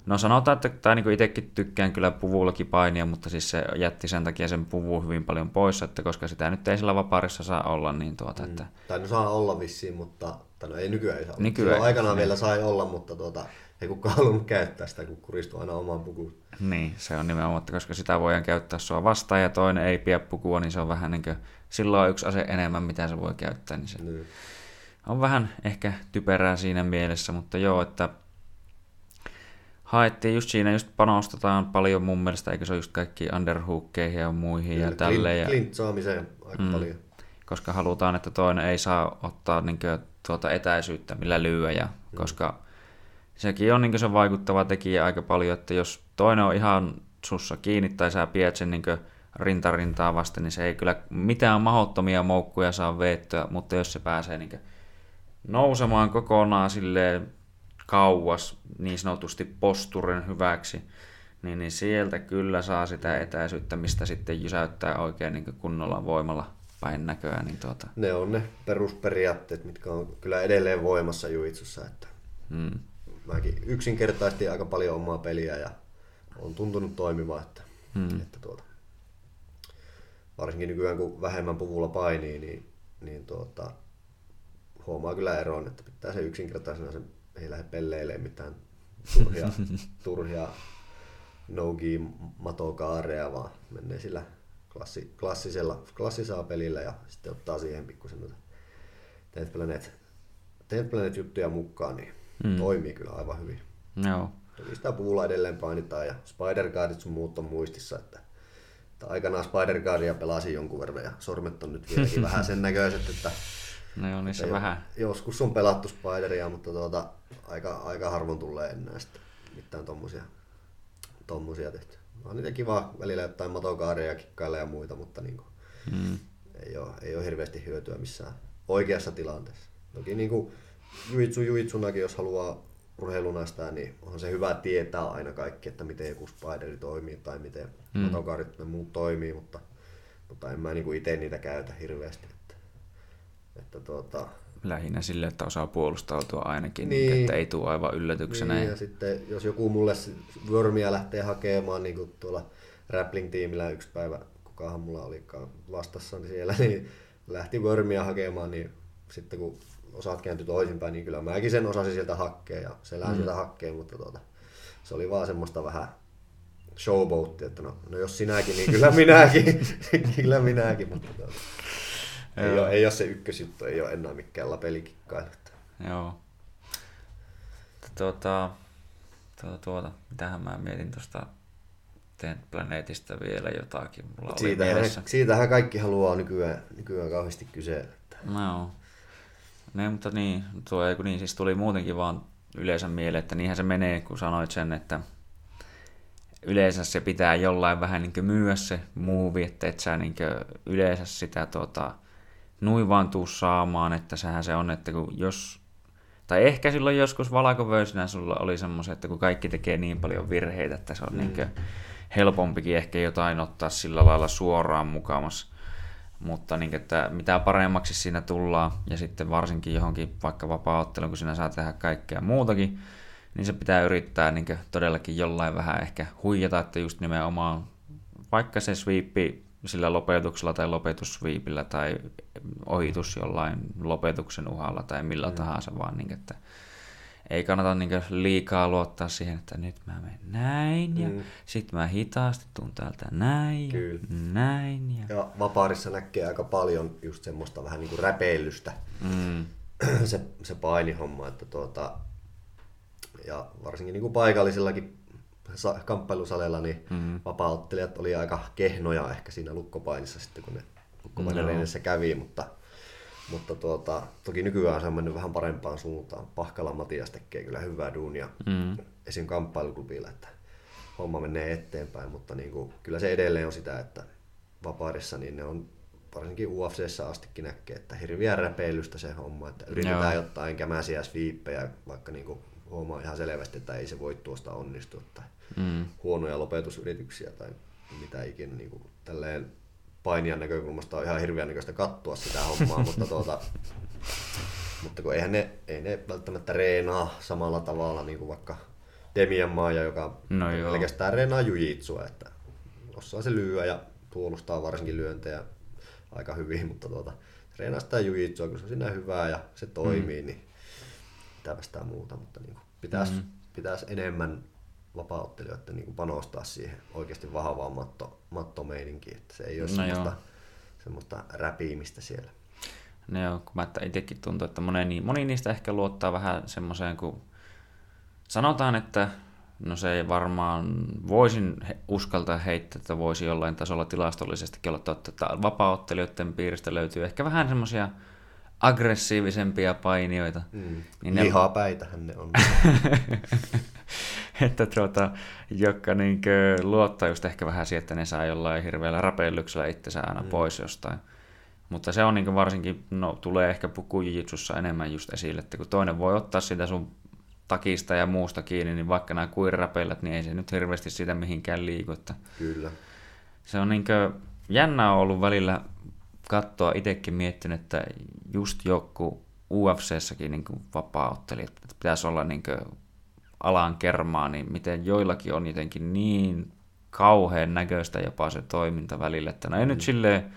no sanotaan, että tai niin itsekin tykkään kyllä puvullakin painia, mutta siis se jätti sen takia sen puvun hyvin paljon pois, että koska sitä nyt ei sillä vapaarissa saa olla, niin tuota, mm. että... Tai no saa olla vissiin, mutta tai no ei nykyään ei saa. Nykyään, Silloin aikanaan niin. vielä sai olla, mutta tuota, ei kukaan halunnut käyttää sitä, kun kuristui aina omaan pukuun. Niin, se on nimenomaan, että koska sitä voidaan käyttää sua vastaan ja toinen ei pidä pukua, niin se on vähän niin kuin, silloin on yksi ase enemmän, mitä se voi käyttää, niin se niin. on vähän ehkä typerää siinä mielessä, mutta joo, että haettiin just siinä, just panostetaan paljon mun mielestä, eikö se ole just kaikki underhookkeihin ja muihin ja tälleen. Ja, Clint saamiseen aika mm. paljon. koska halutaan, että toinen ei saa ottaa niin kuin, tuota etäisyyttä, millä lyödä, ja, mm. koska sekin on niin se vaikuttava tekijä aika paljon, että jos toinen on ihan sussa kiinni tai sä pidät sen niin rintarintaa vasten, niin se ei kyllä mitään mahdottomia moukkuja saa veettyä, mutta jos se pääsee niin nousemaan kokonaan silleen kauas niin sanotusti posturin hyväksi, niin, niin sieltä kyllä saa sitä etäisyyttä, mistä sitten jysäyttää oikein niin kunnolla voimalla päin näköä. Niin tuota. Ne on ne perusperiaatteet, mitkä on kyllä edelleen voimassa juitsussa. Että hmm. Mäkin yksinkertaisesti aika paljon omaa peliä ja on tuntunut toimiva, että, hmm. että tuota, varsinkin nykyään kun vähemmän puvulla painii, niin, niin tuota, huomaa kyllä eroon, että pitää se yksinkertaisena sen ei lähde pelleilemään mitään turhia, turhia no matokaareja, vaan menee sillä klassi, klassisella, klassisella pelillä ja sitten ottaa siihen pikkusen noita Tenth Planet, Tenth Planet juttuja mukaan, niin mm. toimii kyllä aivan hyvin. Joo. Toki sitä puulla edelleen painitaan ja Spider Guardit sun muut on muistissa, että, että aikanaan Spider Guardia pelasin jonkun verran ja sormet on nyt vieläkin vähän sen näköiset, että No on niissä vähän. Joskus on pelattu Spideria, mutta tuota, aika, aika harvoin tulee enää sitten mitään tommosia, tommosia tehty. On niitä kiva välillä jotain matokaareja kikkailla ja muita, mutta niin kuin, mm. ei, ole, ei ole hirveästi hyötyä missään oikeassa tilanteessa. Toki niin kuin juitsu juitsunakin, jos haluaa urheilunastaa, niin on se hyvä tietää aina kaikki, että miten joku spideri toimii tai miten mm. matokaarit ja muut toimii, mutta, mutta en mä niin itse niitä käytä hirveästi. Että tuota, Lähinnä sille, että osaa puolustautua ainakin, niin, niin että ei tule aivan yllätyksenä. Niin, ja sitten jos joku mulle Wormia lähtee hakemaan, niin kuin tuolla Rappling-tiimillä yksi päivä, kukahan mulla olikaan vastassa niin siellä, niin lähti Wormia hakemaan, niin sitten kun osaat kääntyi toisinpäin, niin kyllä mäkin sen osasin sieltä hakea ja se lähti mm. sieltä hakea, mutta tuota, se oli vaan semmoista vähän showboattia, että no, no jos sinäkin, niin kyllä minäkin, kyllä minäkin, mutta tuota, ei, ole, ei ole se ykkösjuttu, ei ole enää mikään lapelikikkailu. Joo. Tuota, tuota, tuota, mitähän mä mietin tuosta Tent Planetista vielä jotakin. Mulla siitähän, oli siitähän kaikki haluaa nykyään, nykyään kauheasti kyse. No. Ne, mutta niin, tuo niin, siis tuli muutenkin vaan yleensä mieleen, että niinhän se menee, kun sanoit sen, että yleensä se pitää jollain vähän niin myyä se muuvi, että et sä niin yleensä sitä tuota, nuin vaan tuu saamaan, että sehän se on, että kun jos, tai ehkä silloin joskus valkovöisinä sulla oli semmoisia, että kun kaikki tekee niin paljon virheitä, että se on mm. niin helpompikin ehkä jotain ottaa sillä lailla suoraan mukamassa. Mutta niin, että mitä paremmaksi siinä tullaan, ja sitten varsinkin johonkin vaikka vapaa kun sinä saa tehdä kaikkea muutakin, niin se pitää yrittää niin todellakin jollain vähän ehkä huijata, että just nimenomaan vaikka se sweepi sillä lopetuksella tai lopetusviipillä tai ohitus jollain lopetuksen uhalla tai millä mm. tahansa, vaan niin, että ei kannata niin liikaa luottaa siihen, että nyt mä menen näin ja mm. sitten mä hitaasti tuun täältä näin Kyllä. ja näin. Ja... ja vapaarissa näkee aika paljon just semmoista vähän niin kuin räpeilystä, mm. se, se painihomma, että tuota, ja varsinkin niin kuin paikallisillakin kamppailusaleilla, niin mm-hmm. vapauttelijat oli aika kehnoja ehkä siinä lukkopainissa sitten, kun ne lukkopainin no. kävi, mutta, mutta tuota, toki nykyään se on mennyt vähän parempaan suuntaan. Pahkala Matias tekee kyllä hyvää duunia mm-hmm. esim. kamppailuklubilla, että homma menee eteenpäin, mutta niin kuin, kyllä se edelleen on sitä, että vapaudessa niin ne on varsinkin UFCssä astikin näkee, että hirviä räpeilystä se homma, että yritetään Joo. jotain kämäsiä sviippejä, vaikka niin kuin huomaa ihan selvästi, että ei se voi tuosta onnistua tai mm. huonoja lopetusyrityksiä tai mitä ikinä niin kuin, tälleen painijan näkökulmasta on ihan hirveän näköistä katsoa sitä hommaa, mutta, tuota, mutta kun eihän ne, ei ne välttämättä reenaa samalla tavalla niin kuin vaikka Demian Maaja, joka no pelkästään reenaa jujitsua, että osaa se lyöä ja puolustaa varsinkin lyöntejä aika hyvin, mutta tuota, treenaa sitä jujitsua, kun se on siinä hyvää ja se toimii, mm. niin mitä muuta, mutta niin kuin pitäisi, mm. pitäisi enemmän vapauttelijoiden niin panostaa siihen oikeasti vahvaan matto, mattomeininkiin, että se ei ole no semmoista, semmoista räpiimistä siellä. No joo, kun mä itsekin tuntuu, että moni, moni niistä ehkä luottaa vähän semmoiseen, kun sanotaan, että No se ei varmaan, voisin uskaltaa heittää, että voisi jollain tasolla tilastollisestikin olla totta, että vapaaottelijoiden piiristä löytyy ehkä vähän semmoisia aggressiivisempia painijoita. Mm. Niin ne- Lihapäitähän ne on. että tuota, jotka niinkö luottaa just ehkä vähän siihen, että ne saa jollain hirveällä rapellyksellä itsensä aina mm. pois jostain. Mutta se on niin varsinkin, no tulee ehkä pukujitsussa enemmän just esille, että kun toinen voi ottaa sitä sun takista ja muusta kiinni, niin vaikka nämä kuirirapellat, niin ei se nyt hirveästi siitä mihinkään liiku. Että Kyllä. se on niin jännä on ollut välillä katsoa itsekin miettinyt, että just joku UFC-säkin niin vapaa-ottelijat, että pitäisi olla niin alan kermaa, niin miten joillakin on jotenkin niin kauhean näköistä jopa se toiminta välillä, että no ei mm. nyt silleen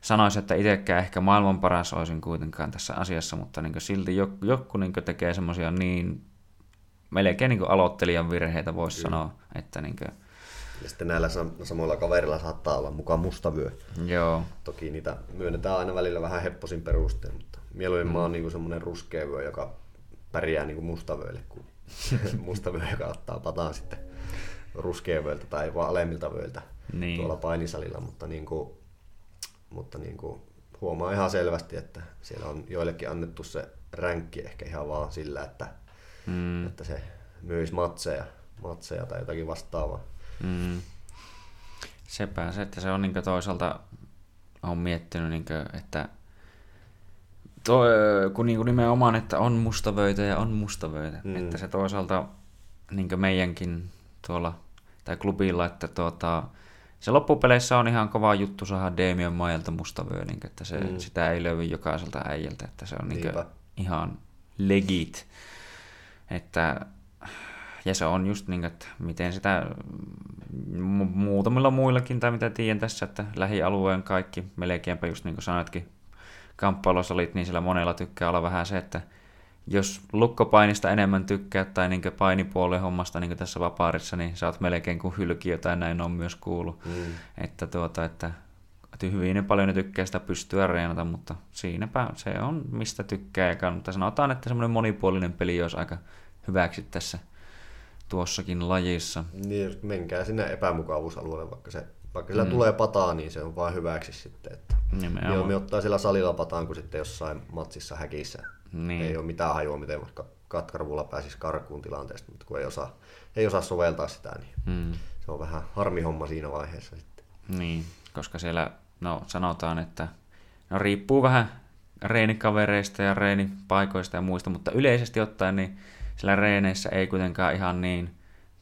sanoisi, että itsekään ehkä maailman paras olisin kuitenkaan tässä asiassa, mutta niin silti joku, joku niin tekee semmoisia niin melkein niin aloittelijan virheitä voisi sanoa, että niin kuin, Ja sitten näillä sam- samoilla kaverilla saattaa olla mukaan mustavyö. joo, Toki niitä myönnetään aina välillä vähän hepposin perustein, mutta mieluummin mm. mä oon niinku semmoinen ruskea vyö, joka pärjää niinku mustavyölle, kuin mustavyö, joka ottaa pataan sitten ruskeavyöltä tai vaan alemmilta vyöiltä Niin. tuolla painisalilla, mutta, niinku, mutta niinku, huomaa ihan selvästi, että siellä on joillekin annettu se ränkki ehkä ihan vaan sillä, että, mm, että se myisi matseja, matseja tai jotakin vastaavaa. Mm. sepä se, että se on niin toisaalta, on miettinyt, niin kuin, että to, kun niin nimenomaan, että on mustavöitä ja on mustavöitä, Mm. että se toisaalta niin meidänkin tuolla tai klubilla, että tuota, se loppupeleissä on ihan kova juttu saada Damian Mailta mustavyö, niin että se, Mm. sitä ei löydy jokaiselta äijältä, että se on niin Niinpä. ihan legit. Että, ja se on just niin, että miten sitä mu- muutamilla muillakin, tai mitä tiedän tässä, että lähialueen kaikki, melkeinpä just niin kuin sanoitkin, kamppailusalit, niin sillä monella tykkää olla vähän se, että jos lukkopainista enemmän tykkää tai niin painipuolen hommasta niin tässä vapaarissa, niin sä oot melkein kuin hylkiö tai näin on myös kuullut. Mm. Että, tuota, että, hyvin paljon ne tykkää sitä pystyä reenata, mutta siinäpä se on mistä tykkää ja kannattaa. Sanotaan, että semmoinen monipuolinen peli olisi aika hyväksi tässä tuossakin lajissa. Niin, menkää sinne epämukavuusalueelle, vaikka, se, vaikka sillä Mm. tulee pataa, niin se on vain hyväksi sitten. Että Nimenomaan. Mieluummin ottaa siellä salilla pataan kuin sitten jossain matsissa häkissä. Niin. Ei ole mitään hajua, miten vaikka katkarvulla pääsisi karkuun tilanteesta, mutta kun ei osaa, ei osaa soveltaa sitä, niin Mm. se on vähän harmi homma siinä vaiheessa sitten. Niin, koska siellä, no sanotaan, että no riippuu vähän reenikavereista ja reenipaikoista ja muista, mutta yleisesti ottaen niin siellä reeneissä ei kuitenkaan ihan niin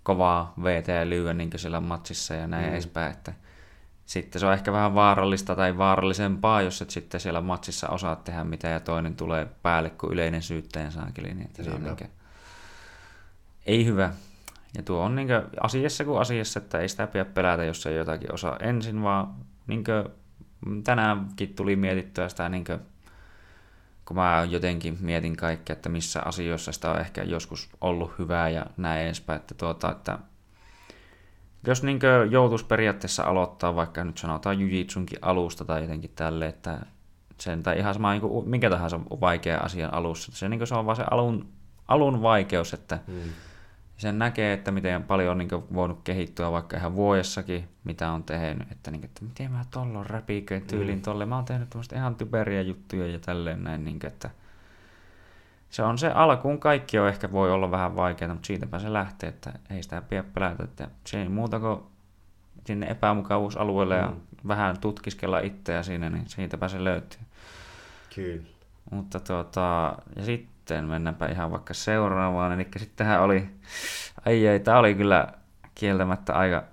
kovaa VT lyödä niin kuin siellä matsissa ja näin Mm. edespäin, että sitten se on ehkä vähän vaarallista tai vaarallisempaa, jos et sitten siellä matsissa osaa tehdä mitä ja toinen tulee päälle kuin yleinen syyttäjän saakeli, niin että se on niin ei hyvä. Ja tuo on niin asiassa kuin asiassa, että ei sitä pidä pelätä, jos ei jotakin osaa ensin, vaan niin tänäänkin tuli mietittyä sitä, niin kuin, kun mä jotenkin mietin kaikkea, että missä asioissa sitä on ehkä joskus ollut hyvää ja näin edespäin, että, tuota, että jos niin joutuisi periaatteessa aloittaa vaikka nyt sanotaan jujitsunkin alusta tai jotenkin tälle, että sen tai ihan sama niin mikä tahansa vaikea asian alussa, se, niin se on vaan se alun, alun vaikeus, että Mm. Sen näkee, että miten paljon on niin voinut kehittyä vaikka ihan vuodessakin, mitä on tehnyt, että, niin, että miten mä tollon räpiköin tyylin Mm. tolle, mä oon tehnyt tämmöistä ihan typeriä juttuja ja tälleen näin, niin, että se on se alkuun kaikki on ehkä voi olla vähän vaikeaa, mutta siitäpä se lähtee, että ei sitä pidä pelätä, että se ei muuta kuin sinne epämukavuusalueelle ja Mm. vähän tutkiskella itseä siinä, niin siitäpä se löytyy. Kyllä. Mutta tuota, ja sitten mennäänpä ihan vaikka seuraavaan. Eli sittenhän oli, ai ei, tää oli kyllä kieltämättä aika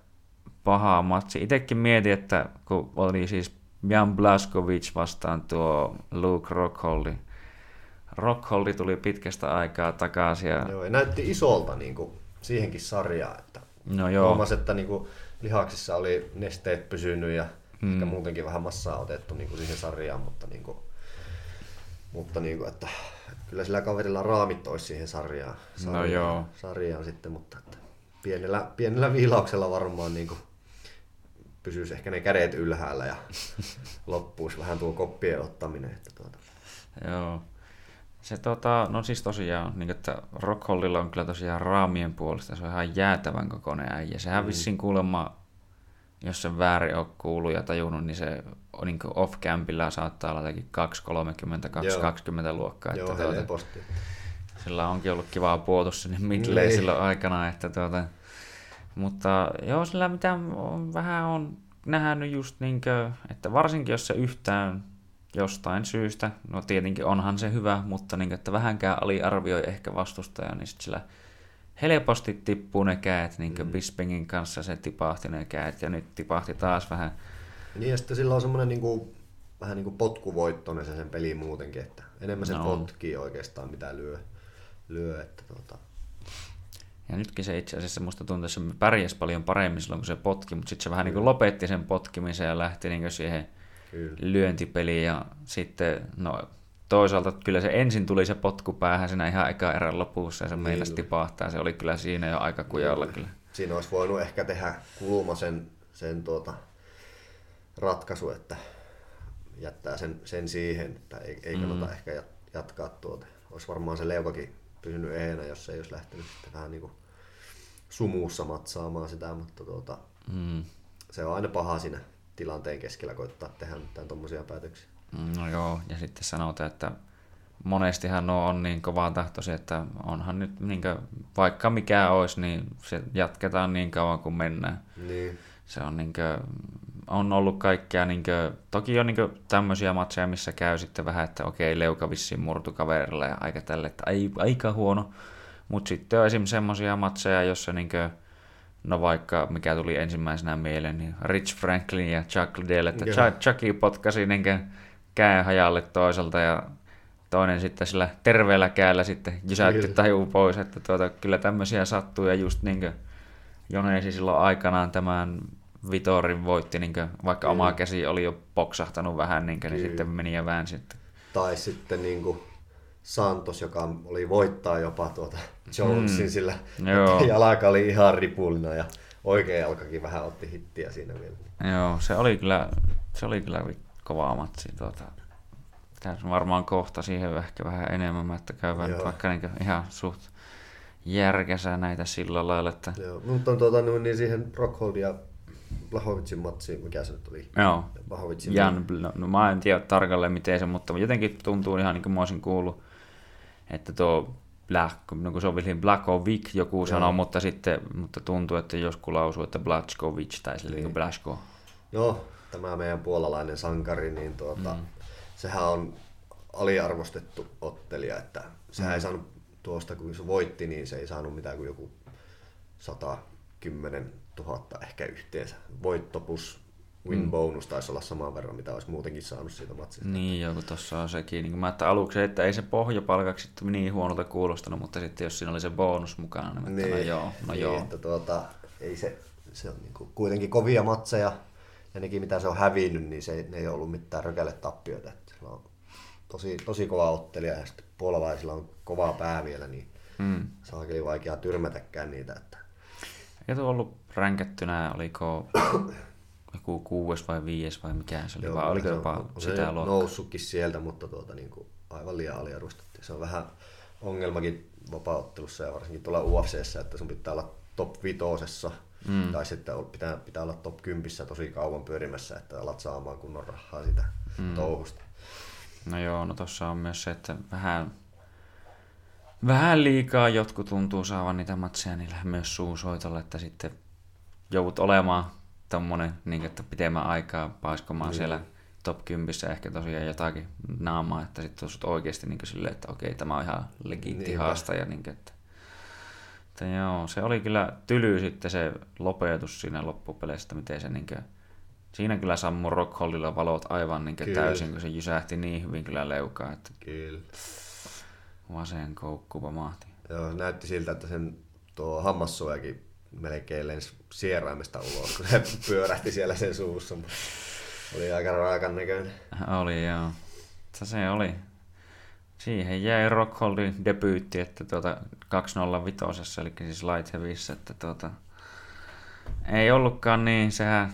paha matsi. Itekin mietin, että kun oli siis Jan Blaskovic vastaan tuo Luke Rockholdi. Rockholdi tuli pitkästä aikaa takaisin ja Joo, ja näytti isolta niin kuin, siihenkin sarjaan, että no joo, Huomasi, että niin kuin, lihaksissa oli nesteet pysynyt ja Mm. mm. ehkä muutenkin vähän massaa otettu niin kuin siihen sarjaan, mutta, niin kuin, mutta niin kuin, että kyllä sillä kaverilla raamit olisi siihen sarjaan, No sarjaan, joo. sarjaan sitten, mutta että pienellä, pienellä viilauksella varmaan niin kuin, pysyisi ehkä ne kädet ylhäällä ja loppuisi vähän tuo koppien ottaminen. Että tuota. Joo. Se tota, no siis tosiaan, niin että Rockhollilla on kyllä tosiaan raamien puolesta, se on ihan jäätävän kokoinen äijä. Sehän mm. vissiin kuulemma, jos se väärin on kuullut ja tajunnut, niin se niin off-campilla saattaa olla jotenkin 2.30, 2.20 luokkaa. Joo, että tuota, sillä onkin ollut kivaa puotus sinne midlay niin. silloin aikana, että tuota, mutta joo, sillä mitä on, vähän on nähnyt just niin kuin, että varsinkin jos se yhtään jostain syystä, no tietenkin onhan se hyvä, mutta niin, että vähänkään aliarvioi ehkä vastustaja, niin sit sillä helposti tippuu ne käät, niin kuin mm. Bispingin kanssa se tipahti ne käät, ja nyt tipahti taas vähän. Niin, ja sitten sillä on semmoinen niin kuin, vähän niin kuin potkuvoittoinen se sen peli muutenkin, että enemmän se no. potkii oikeastaan mitä lyö, lyö että tuota, ja nytkin se itse asiassa musta tuntuu, että se pärjäsi paljon paremmin silloin, kun se potki, mutta sitten se vähän niin kuin lopetti sen potkimisen ja lähti niin kuin siihen kyllä. lyöntipeliin. Ja sitten, no toisaalta kyllä se ensin tuli se potku päähän siinä ihan eka erän lopussa ja se niin. meillä tipahtaa. Se oli kyllä siinä jo aika kujalla kyllä. Siinä olisi voinut ehkä tehdä kulma sen, sen tuota ratkaisu, että jättää sen, sen siihen, että ei, ei kannata mm. ehkä jatkaa tuota. Olisi varmaan se leukakin pysynyt ehänä, jos ei olisi lähtenyt sitten vähän niin kuin sumuussa matsaamaan sitä, mutta tuota, mm. se on aina paha siinä tilanteen keskellä koittaa tehdä mitään tuommoisia päätöksiä. No joo, ja sitten sanotaan, että monestihan nuo on niin kovaa tahtoisia, että onhan nyt niin kuin, vaikka mikä olisi, niin se jatketaan niin kauan kuin mennään. Niin. Se on, niin kuin, on ollut kaikkea, niin kuin, toki on niin kuin, tämmöisiä matseja, missä käy sitten vähän, että okei, leuka vissiin murtu kaverilla ja aika tälle, että ai, aika huono mutta sitten on esimerkiksi semmoisia matseja, jossa niinkö, no vaikka mikä tuli ensimmäisenä mieleen, niin Rich Franklin ja Chuck Liddell, että Chuck, Chucky potkasi niinkö käen hajalle toiselta ja toinen sitten sillä terveellä käällä sitten jysäytti tajuu pois, että tuota, kyllä tämmöisiä sattuu ja just niinkö Joneesi silloin aikanaan tämän Vitorin voitti, niinkö, vaikka Kyllä. oma käsi oli jo poksahtanut vähän, niinkö, niin sitten meni ja väänsi. Sitten. Tai sitten niin kuin Santos, joka oli voittaa jopa tuota Jonesin, mm. sillä jalka oli ihan ripullina ja oikea jalkakin vähän otti hittiä siinä vielä. Joo, se oli kyllä, se oli kyllä kova matsi. Tuota, pitäisi varmaan kohta siihen ehkä vähän enemmän, että käydään nyt vaikka niin ihan suht järkäsää näitä sillä lailla. Että... Joo, mutta on tuota, niin siihen Rockhold ja Blahovicin matsiin, mikä se nyt oli? Joo, Blahovicin Jan, no, no, mä en tiedä tarkalleen miten se, mutta jotenkin tuntuu ihan niin kuin mä olisin kuullut että tuo Black, no kun se on vissiin Blackovic joku sanoo, mutta sitten mutta tuntuu, että joskus lausuu, että Blachkovic tai sille niin. niin Blasko. Joo, tämä meidän puolalainen sankari, niin tuota, mm. sehän on aliarvostettu ottelija, että sehän mm. ei saanut tuosta, kun se voitti, niin se ei saanut mitään kuin joku 110 000 ehkä yhteensä. Voitto plus win mm. bonus taisi olla saman verran, mitä olisi muutenkin saanut siitä matsista. Niin, joku tuossa on sekin. Niin mä että aluksi, että ei se pohjapalkaksi niin huonolta kuulostanut, mutta sitten jos siinä oli se bonus mukana, niin, niin no niin, joo, no niin, joo. Että tuota, ei se, se on niin kuin kuitenkin kovia matseja, ja nekin mitä se on hävinnyt, niin se, ne ei ollut mitään rökälle tappioita. Että on tosi, tosi kova ottelija, ja sitten puolalaisilla on kovaa pää vielä, niin mm. se on vaikea tyrmätäkään niitä. Että... Tuo ollut ränkättynä, oliko joku kuudes vai viides vai mikä se oli, Joo, vai oliko se jopa on, sitä on luokkaa? noussutkin sieltä, mutta tuota, niin kuin, aivan liian aliarvostettiin. Se on vähän ongelmakin vapaaottelussa ja varsinkin tuolla UFCssä, että sun pitää olla top vitosessa mm. tai sitten pitää, pitää olla top kympissä tosi kauan pyörimässä, että alat saamaan kunnon rahaa sitä mm. touhusta. No joo, no tossa on myös se, että vähän, vähän liikaa jotkut tuntuu saavan niitä matseja niillä myös suusoitolla, että sitten joudut olemaan tommonen, niin että pitemmän aikaa paiskomaan niin. siellä top 10 ehkä tosiaan jotakin naamaa, että sitten oikeasti niin silleen, että okei, tämä on ihan legiitti niin, haastaja. Niin että, että joo, se oli kyllä tyly sitten se lopetus siinä loppupeleistä, miten se niin kuin, siinä kyllä sammu Rockhollilla valot aivan niin täysin, kun se jysähti niin hyvin kyllä leukaa, että kyllä. vasen koukku pamahti. Joo, näytti siltä, että sen tuo hammassuojakin melkein lensi sieraimesta ulos, kun se pyörähti siellä sen suussa. Oli aika raakan näköinen. Oli joo. Se oli. Siihen jäi Rockholdin debyytti, että tuota 205, eli siis Light Heavyssä, että tuota, ei ollutkaan niin, sehän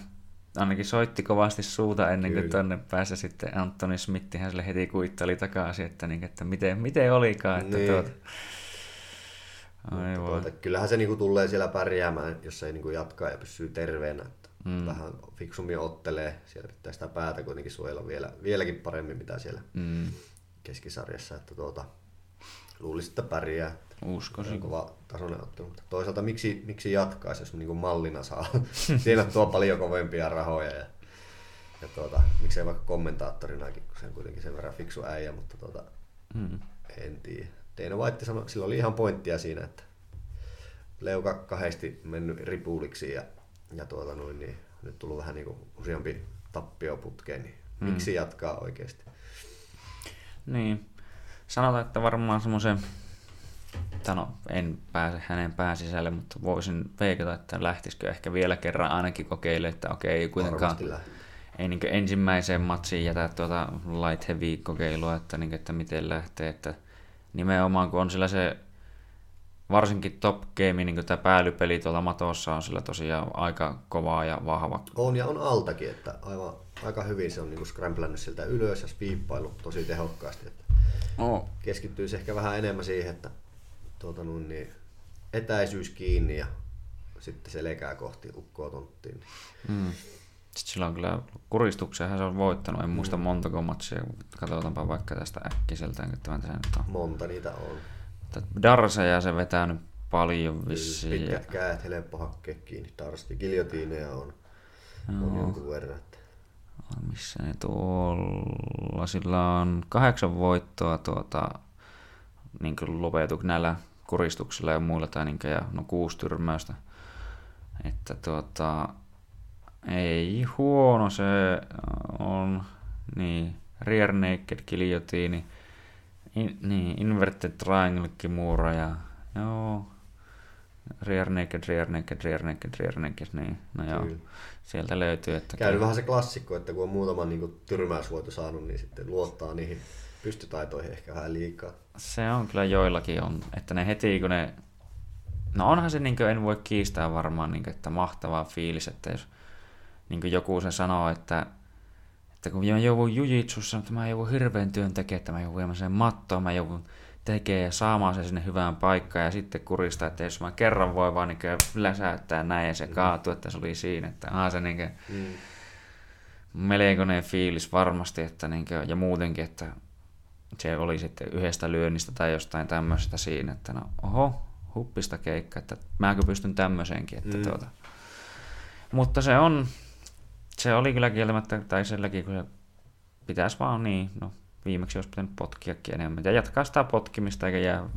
ainakin soitti kovasti suuta ennen kuin Kyllä. tonne pääsi sitten Antoni Smittihän sille heti kuittali takaisin, että, niin, että miten, miten olikaan, että Niin. tuota, Ai Mutta voi. tuota, kyllähän se niinku tulee siellä pärjäämään, jos ei niinku jatkaa ja pysyy terveenä. Että Mm. Vähän fiksummin ottelee. Siellä pitää sitä päätä kuitenkin suojella vielä, vieläkin paremmin, mitä siellä Mm, keskisarjassa. Että tuota, luulisin, että pärjää. Uskoisin. kova tasoinen ottelu. Mutta toisaalta miksi, miksi jatkaisi, jos niinku mallina saa tienattua paljon kovempia rahoja. Ja, ja tuota, miksei vaikka kommentaattorinakin, kun se on kuitenkin sen verran fiksu äijä, mutta tuota, Mm. en tiedä. Dana White sanoi, sillä oli ihan pointtia siinä, että leuka kahdesti mennyt ripuliksi ja, ja tuota noin, niin nyt tullut vähän niin kuin useampi tappio putkeen, niin Mm. miksi jatkaa oikeasti? Niin. Sanotaan, että varmaan semmoisen, no en pääse hänen pääsisälle, mutta voisin veikata, että lähtisikö ehkä vielä kerran ainakin kokeille, että okei, ei kuitenkaan ei niin ensimmäiseen matsiin jätä tuota light heavy kokeilua, että, niin, että miten lähtee, että nimenomaan kun on sillä se varsinkin top game, niin tämä päälypeli tuolla matossa on sillä tosiaan aika kovaa ja vahva. On ja on altakin, että aivan, aika hyvin se on niin scramblannut sieltä ylös ja spiippailu tosi tehokkaasti. Että Oh. keskittyisi ehkä vähän enemmän siihen, että tuota noin, niin etäisyys kiinni ja sitten selkää kohti ukkoa tonttiin. Mm. Sitten sillä on kyllä kuristuksia, se on voittanut, en muista montako matsia, katsotaanpa vaikka tästä äkkiseltään, mä tässä nyt on. Monta niitä on. Darseja se vetänyt paljon vissiin. Ja, Pitkät käät, helppo hakkea kiinni. Darsti, on, on jonkun verran. Että missä ne tuolla, sillä on kahdeksan voittoa tuota, niin lopetu näillä kuristuksilla ja muilla, tai niin ja no kuusi tyrmäystä. Että tuota, ei huono se on, niin, rear naked giljotiini, in, niin, inverted triangle kimura ja joo, rear naked, rear naked, rear naked, rear naked, niin, no joo, Kyllä. sieltä löytyy, että Käynyt vähän se klassikko, että kun on muutaman niin tyrmäysvoito saanut, niin sitten luottaa niihin pystytaitoihin ehkä vähän liikaa. Se on kyllä joillakin on, että ne heti kun ne... No onhan se, niin kuin, en voi kiistää varmaan, niin kuin, että mahtavaa fiilis, että jos niin kuin joku se sanoo, että, että kun mä joudun jujitsussa, mutta mä joudun hirveän työn tekemään, että mä joudun viemään sen mattoon, mä joudun tekemään ja saamaan sen sinne hyvään paikkaan ja sitten kuristaa, että jos mä kerran voi vaan niin läsäyttää näin ja se kaatuu, että se oli siinä, että aha, se niin kuin, Mm. melkoinen fiilis varmasti, että niin kuin, ja muutenkin, että se oli sitten yhdestä lyönnistä tai jostain tämmöisestä siinä, että no oho, huppista keikka, että mäkö pystyn tämmöiseenkin, että Mm. mm. tuota. Mutta se on, se oli kyllä kieltämättä, tai silläkin, kun se pitäisi vaan niin, no viimeksi olisi pitänyt potkiakin enemmän, ja jatkaa sitä potkimista, eikä jää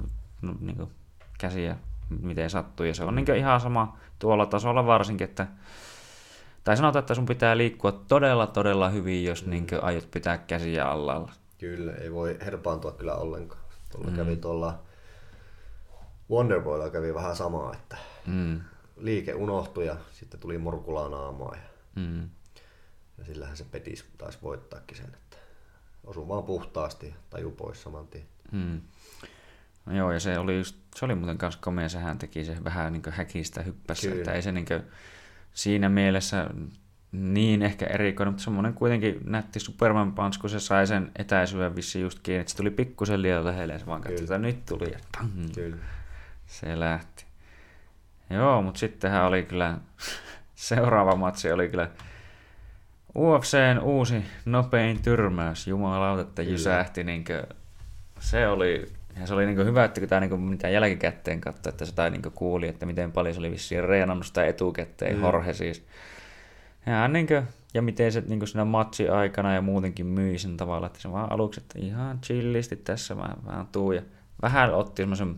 no, niin kuin, käsiä miten sattuu, ja se on niin kuin, ihan sama tuolla tasolla varsinkin, että tai sanotaan, että sun pitää liikkua todella, todella hyvin, jos mm. niin aiot pitää käsiä allalla. Kyllä, ei voi herpaantua kyllä ollenkaan. Tuolla mm. kävi tuolla Wonderboylla kävi vähän samaa, että Mm. liike unohtui ja sitten tuli morkulaa naamaa ja, Mm. ja sillähän se petis taisi voittaakin sen, osui vaan puhtaasti taju pois saman tien. Mm. No joo, ja se oli, just, se oli muuten kanssa komea, sehän teki se vähän niin häkistä hyppässä, Kyllä. että ei se niin kuin, siinä mielessä niin ehkä erikoinen, mutta semmoinen kuitenkin nätti Superman Punch, kun se sai sen etäisyyden vissiin just kiinni, että se tuli pikkusen liian lähelle ja se vaan katsoi, että nyt tuli ja tang, Kyllä. se lähti. Joo, mutta sittenhän oli kyllä, seuraava matsi oli kyllä UFCn uusi nopein tyrmäys, jumalauta, että jysähti, niin se oli, ja se oli niin hyvä, että tämä niin mitä jälkikäteen katsoi, että se tai niin kuuli, että miten paljon se oli vissiin reenannut sitä etukäteen, Mm. mm. Horhe siis. Ja, niin kuin, ja miten se niin siinä matsi aikana ja muutenkin myi sen tavalla, että se vaan aluksi, että ihan chillisti tässä mä vähän tuu. Ja vähän otti semmoisen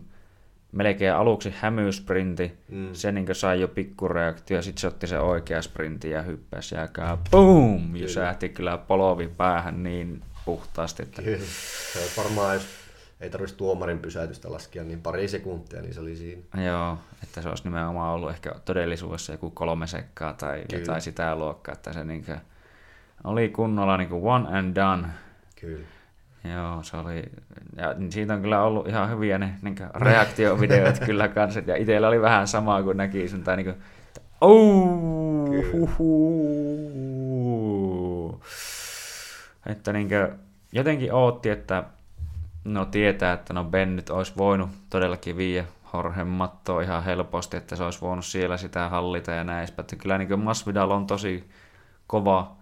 melkein aluksi hämyysprinti, Mm. se niin sai jo pikkureaktio, ja sitten se otti se oikea sprinti ja hyppäsi ja aikaa boom, jysähti kyllä polovi päähän niin puhtaasti, että Kyllä. Se varmaan, jos ei tarvitsisi tuomarin pysäytystä laskea, niin pari sekuntia, niin se oli siinä. Joo, että se olisi nimenomaan ollut ehkä todellisuudessa joku kolme sekkaa tai. Kyllä. jotain sitä luokkaa, että se niin oli kunnolla niin one and done. Kyllä. Joo, se oli, ja siitä on kyllä ollut ihan hyviä ne niin reaktiovideot kyllä kanssa, ja itsellä oli vähän samaa kuin näki sen, tai niin kuin, että Oh. Että niinkö, jotenkin ootti, että no tietää, että no Ben nyt olisi voinut todellakin viiä Jorge Mattoa ihan helposti, että se olisi voinut siellä sitä hallita ja näin kyllä niin Masvidal on tosi kova.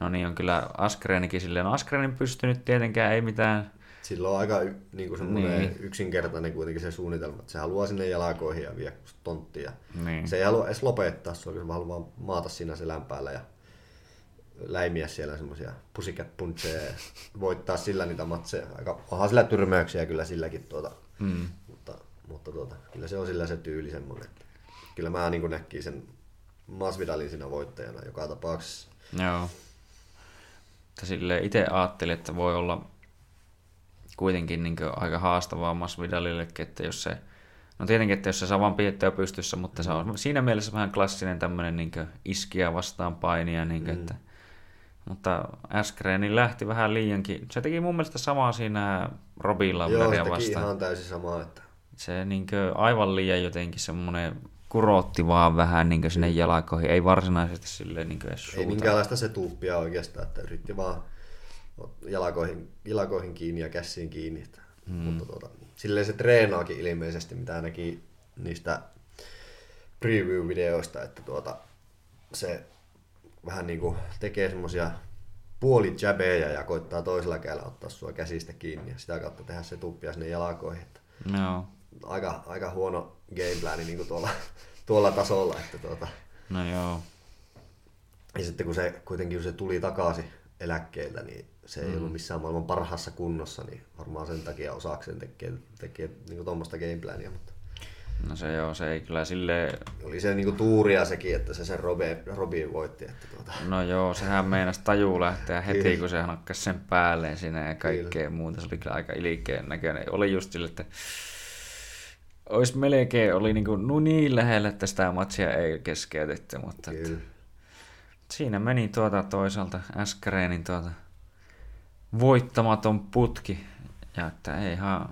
No niin on kyllä Askrenikin silleen. No Askrenin pystynyt tietenkään, ei mitään. Sillä on aika niin kuin Niin. yksinkertainen kuitenkin se suunnitelma, että se haluaa sinne jalkoihin ja vie tonttia. Niin. Se ei halua edes lopettaa, se on haluaa vaan maata siinä selän päällä ja läimiä siellä semmoisia pussycat puncheja ja voittaa sillä niitä matseja. Aika, onhan sillä tyrmäyksiä kyllä silläkin tuota, Mm. mutta, mutta tuota, kyllä se on sillä se tyyli semmoinen. Kyllä mä niin näkin sen Masvidalin siinä voittajana joka tapauksessa. Joo. Mutta silleen itse ajattelin, että voi olla kuitenkin niin aika haastavaa Masvidalillekin, että jos se, no tietenkin, että jos se saa vaan pidettyä pystyssä, mutta se on siinä mielessä vähän klassinen tämmöinen niin iskiä vastaan painia, niin kuin, Mm. että, mutta Askreni lähti vähän liiankin, se teki mun mielestä samaa siinä Robin Joo, Lavleria se teki vastaan. ihan täysin samaa, että Se niin aivan liian jotenkin semmoinen kurotti vaan vähän niin sinne jalkoihin, ei varsinaisesti silleen niin edes Ei suuta. minkäänlaista se tuuppia oikeastaan, että yritti vaan jalkoihin, jalkoihin kiinni ja käsiin kiinni. Että, mm. Mutta tuota, silleen se treenaakin ilmeisesti, mitä näki niistä preview-videoista, että tuota, se vähän niin kuin tekee semmosia puoli jabbeja ja koittaa toisella kädellä ottaa sua käsistä kiinni ja sitä kautta tehdä se tuppia sinne jalkoihin. Että Joo. Aika, aika huono gameplani niin kuin tuolla, tuolla tasolla. Että tuota, No joo. ja sitten kun se kuitenkin kun se tuli takaisin eläkkeeltä, niin se ei mm. ollut missään maailman parhaassa kunnossa, niin varmaan sen takia osaakseen tekee, tekee niin tuommoista gameplania. Mutta No se joo, se ei kyllä silleen... oli se niin tuuria sekin, että se sen Robin, Robin voitti. Että tuota, No joo, sehän meinasi taju lähteä heti, Kyllä. kun se nakkasi sen päälleen sinne ja kaikkea muuta. Se oli kyllä aika ilkeän näköinen. Oli just sille, että olisi melkein, oli niin, kuin, no niin lähellä, että sitä matsia ei keskeytetty, mutta että siinä meni tuota toisaalta Askreenin tuota voittamaton putki. Ja että ei ihan...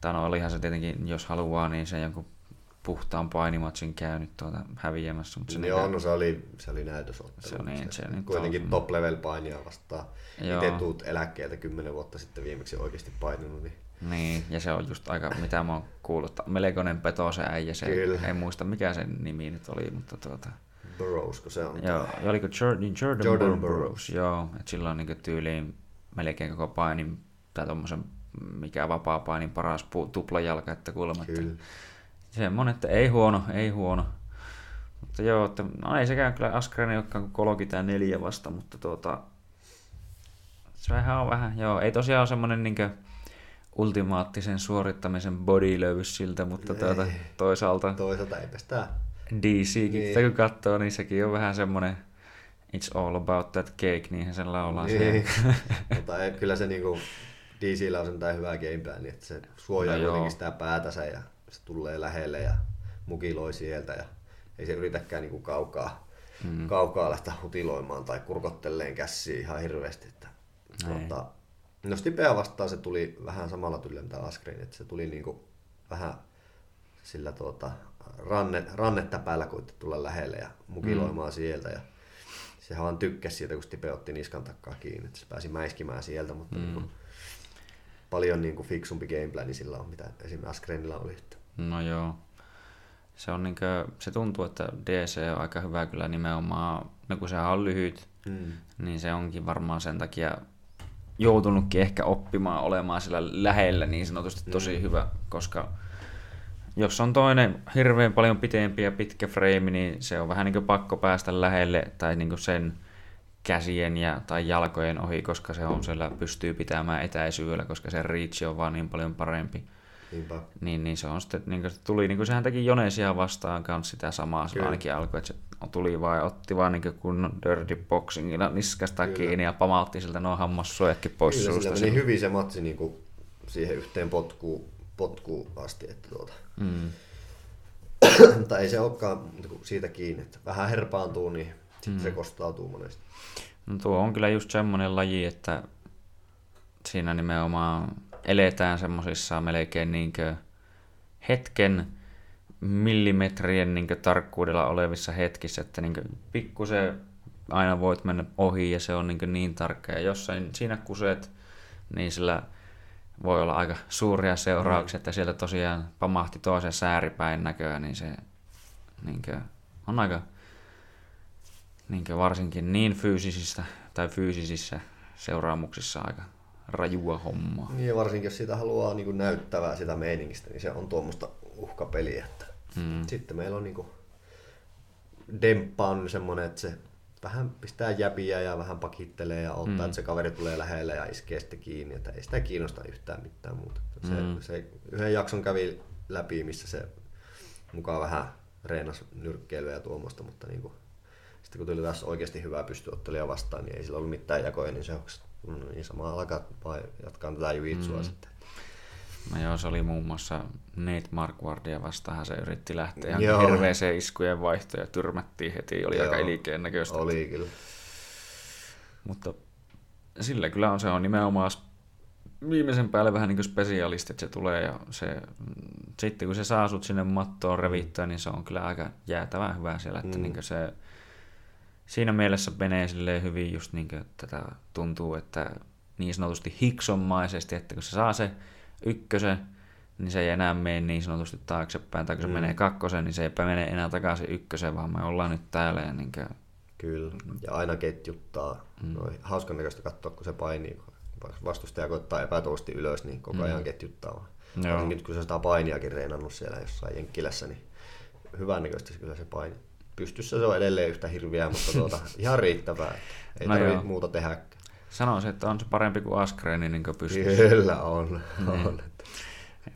Tai no olihan se tietenkin, jos haluaa, niin se jonkun puhtaan painimatsin käynyt tuota häviämässä. Mutta se Joo, näkö- no se oli, se oli näytösottelu. Se on niin, se nyt kuitenkin on- top level painia vastaan. Itse tuut eläkkeeltä kymmenen vuotta sitten viimeksi oikeasti painunut, niin Niin, ja se on just aika, mitä mä oon kuullut, että melkoinen peto se äijä, se Kyllä. en muista mikä sen nimi nyt oli, mutta tuota, Burroughs, kun se on. joo, ja oliko Jordan, Jordan, Jordan Jordan. Burroughs, joo, että sillä on niinku tyyliin melkein koko painin, tai tommosen, mikä vapaa painin paras pu, tuplajalka, että kuulemma, että Kyllä. semmonen, että ei huono, ei huono. Mutta joo, että no ei sekään kyllä Askreni olekaan kuin 34 vasta, mutta tuota, se vähän on vähän, joo, ei tosiaan ole semmonen niinkö ultimaattisen suorittamisen body löydy siltä, mutta Ei. tuota, toisaalta Toisaalta eipä sitä DCkin, Niin. niin. kun katsoo, niin sekin on vähän semmonen It's all about that cake, niinhän sen laulaa Niin. Mutta ei, kyllä se niinku, DCllä on sentään hyvä gameplan, niin että se suojaa No kuitenkin sitä päätänsä ja se tulee lähelle ja mukiloi sieltä ja ei se yritäkään niinku kaukaa, mm. kaukaa lähteä hutiloimaan tai kurkottelleen käsiä ihan hirveästi. Että, Ei. tuota, no Stipeä vastaan se tuli vähän samalla tyylillä mitä Askren, että se tuli niinku vähän sillä tuota, ranne, rannetta päällä koitti tulla lähelle ja mukiloimaan mm. sieltä ja sehän vaan tykkäsi siitä, kun Stipe otti niskan takkaa kiinni, että se pääsi mäiskimään sieltä, mutta mm. niin kuin, paljon niin kuin fiksumpi gameplani sillä on, mitä esimerkiksi Askrenilla oli. No joo. Se, on niinkö, se tuntuu, että DC on aika hyvä kyllä nimenomaan, no kun sehän on lyhyt, Mm. niin se onkin varmaan sen takia joutunutkin ehkä oppimaan olemaan sillä lähellä niin sanotusti tosi Mm. hyvä, koska jos on toinen hirveän paljon pitempi ja pitkä frame, niin se on vähän niin kuin pakko päästä lähelle tai niin kuin sen käsien ja, tai jalkojen ohi, koska se on siellä pystyy pitämään etäisyydellä, koska se reach on vaan niin paljon parempi. Niinpä. Niin, niin se on sitten, niin se tuli, niin kuin sehän teki Jonesia vastaan kanssa sitä samaa, se Kyllä. ainakin alkoi, että se tuli vaan ja otti vaan niin kunnon dirty boxingilla niskasta Kyllä. kiinni ja pamautti siltä nuo hammassuojatkin pois Kyllä suusta. meni hyvin se matsi niin kuin siihen yhteen potkuun, potkuun asti, että tuota. Mm. mutta ei se olekaan kuin siitä kiinni, että vähän herpaantuu, niin sitten Mm. se kostautuu monesti. No tuo on kyllä just semmoinen laji, että siinä nimenomaan eletään semmosissa melkein niinkö hetken millimetrien niin tarkkuudella olevissa hetkissä, että niin pikkusen aina voit mennä ohi ja se on niin, niin tarkka. Ja jossain siinä kuseet, niin sillä voi olla aika suuria seurauksia, että sieltä tosiaan pamahti toisen sääripäin näköä, niin se niin on aika niin varsinkin niin fyysisistä tai fyysisissä seuraamuksissa aika rajua hommaa. Niin ja varsinkin jos sitä haluaa niin näyttävää sitä meiningistä, niin se on tuommoista uhkapeliä. Että mm. Sitten meillä on niin kuin, demppa on semmoinen, että se vähän pistää jäpiä ja vähän pakittelee ja ottaa, mm. että se kaveri tulee lähelle ja iskee sitten kiinni, että ei sitä kiinnosta yhtään mitään muuta. Se, mm. se yhden jakson kävi läpi, missä se mukaan vähän reenas nyrkkeilyä ja tuommoista, mutta niin kuin, sitten kun tuli taas oikeasti hyvää pystyottelija vastaan, niin ei sillä ollut mitään jakoja, niin se on niin sama alkaa jatkaa tätä jujitsua mm. sitten. No joo, se oli muun muassa Nate Markwardia vastaan, se yritti lähteä ihan hirveeseen iskujen vaihto ja tyrmättiin heti, oli joo, aika ilikeen näköistä. Oli kyllä. Mutta sillä kyllä on, se on nimenomaan viimeisen päälle vähän niin kuin spesialisti, että se tulee ja se, sitten kun se saa sut sinne mattoon revittää, niin se on kyllä aika jäätävän hyvä siellä, että mm. niin se siinä mielessä menee silleen hyvin just niin kuin, tätä tuntuu, että niin sanotusti hiksonmaisesti, että kun se saa se ykkösen, niin se ei enää mene niin sanotusti taaksepäin, tai kun se mm. menee kakkosen, niin se ei mene enää takaisin ykkösen, vaan me ollaan nyt täällä. Ja niin kuin... Kyllä, ja aina ketjuttaa. Mm. No, hauskan näköistä katsoa, kun se painii. Vastustaja koittaa epätoivosti ylös, niin koko ajan mm. ketjuttaa. Varsinkin nyt, kun se sitä painiakin reenannut siellä jossain Jenkkilässä, niin hyvän näköistä kyllä se paini. Pystyssä se on edelleen yhtä hirviää, mutta tuota, ihan riittävää. Ei no tarvitse muuta tehdä. Sanoisin, että on se parempi kuin Askreeni niin pystyssä. Kyllä on. Niin. on.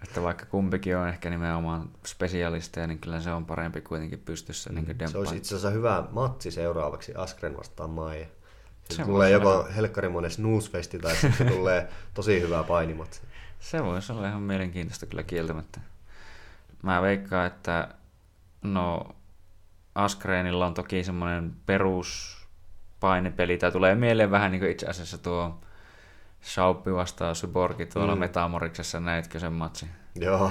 Että vaikka kumpikin on ehkä nimenomaan spesialisteja, niin kyllä se on parempi kuitenkin pystyssä. Niin kuin se olisi itse asiassa hyvä matsi seuraavaksi Askren vastaan Maija. Se tulee joko helkkarimoinen snoozefesti tai sitten tulee tosi hyvä painimatsi. Se voisi olla ihan mielenkiintoista kyllä kieltämättä. Mä veikkaan, että no Askreenilla on toki semmoinen perus painipeli, tai tulee mieleen vähän niin kuin itse asiassa tuo Shauppi vastaa Syborgi tuolla mm. Metamoriksessa, näitkö sen matsi? Joo.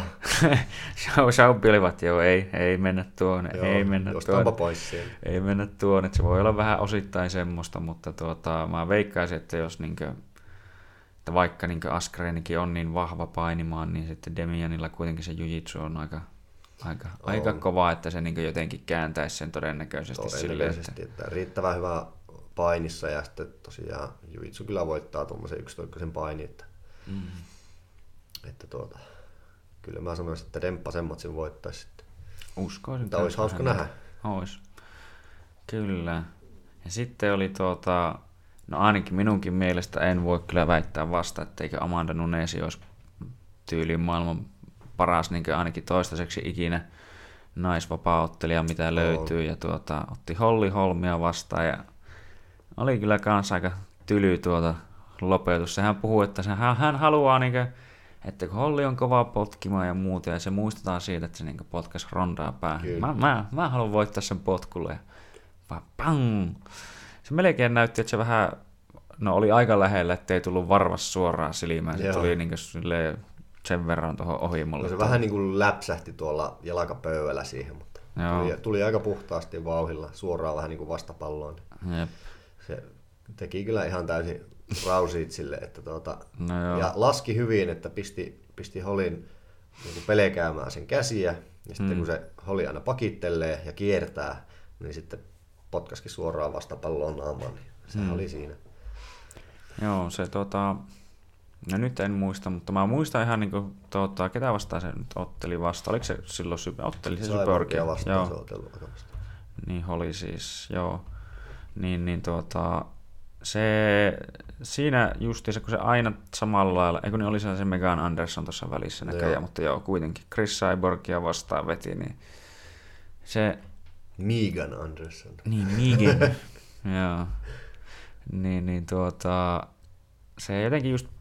Shauppi olivat, joo, ei, ei mennä tuonne, joo, ei mennä tuonne. pois siellä. Ei mennä tuonne, se voi olla vähän osittain semmoista, mutta tuota, mä veikkaisin, että jos niinkö, että vaikka niinkö Askreenikin on niin vahva painimaan, niin sitten Demianilla kuitenkin se jujitsu on aika aika, on. aika kova, että se niin jotenkin kääntäisi sen todennäköisesti, todennäköisesti silleen, että... että riittävän hyvä painissa ja sitten tosiaan Jujitsu kyllä voittaa tuommoisen yksitoikkoisen paini, että, mm. että tuota, kyllä mä sanoisin, että Demppa sen matsin voittaisi sitten. Uskoisin. Tämä olisi hauska nähdä. Ois. Kyllä. Ja sitten oli tuota, no ainakin minunkin mielestä en voi kyllä väittää vasta, etteikö Amanda Nunesi olisi tyyliin maailman paras niin ainakin toistaiseksi ikinä naisvapaa-ottelija, mitä löytyy. Ja tuota, otti Holli Holmia vastaan ja oli kyllä kanssa aika tyly tuota lopetus. Sehän puhuu, että se, hän, haluaa, niin kuin, että kun Holli on kova potkimaan ja muuta, ja se muistetaan siitä, että se niin potkas rondaa päähän. Mä, mä, mä, haluan voittaa sen potkulle. Ja vaan pang! Se melkein näytti, että se vähän, no oli aika lähellä, ettei tullut varvas suoraan silmään. Se tuli niin kuin, silleen, sen verran tuohon ohi mulle. No se vähän niin kuin läpsähti tuolla jalkapöydällä siihen, mutta tuli, tuli, aika puhtaasti vauhilla suoraan vähän niin kuin vastapalloon. Jep. Se teki kyllä ihan täysin rausiit sille, että tuota, no ja laski hyvin, että pisti, pisti Holin niin pelkäämään sen käsiä, ja sitten mm. kun se Holi aina pakittelee ja kiertää, niin sitten potkaskin suoraan vastapalloon naamaan, niin se mm. oli siinä. Joo, se tota, No nyt en muista, mutta mä muistan ihan niin kuin, tuota, ketä vastaan se nyt otteli vasta. Oliko se silloin sype, otteli se Cyborgia vastaan joo. se ottelu Niin oli siis, joo. Niin, niin tuota, se, siinä justiinsa, kun se aina samalla lailla, eikö niin oli se Megan Anderson tuossa välissä näköjään, joo. mutta joo, kuitenkin Chris Cyborgia vastaan veti, niin se... Megan Anderson. Niin, Megan, joo. Niin, niin tuota, se jotenkin just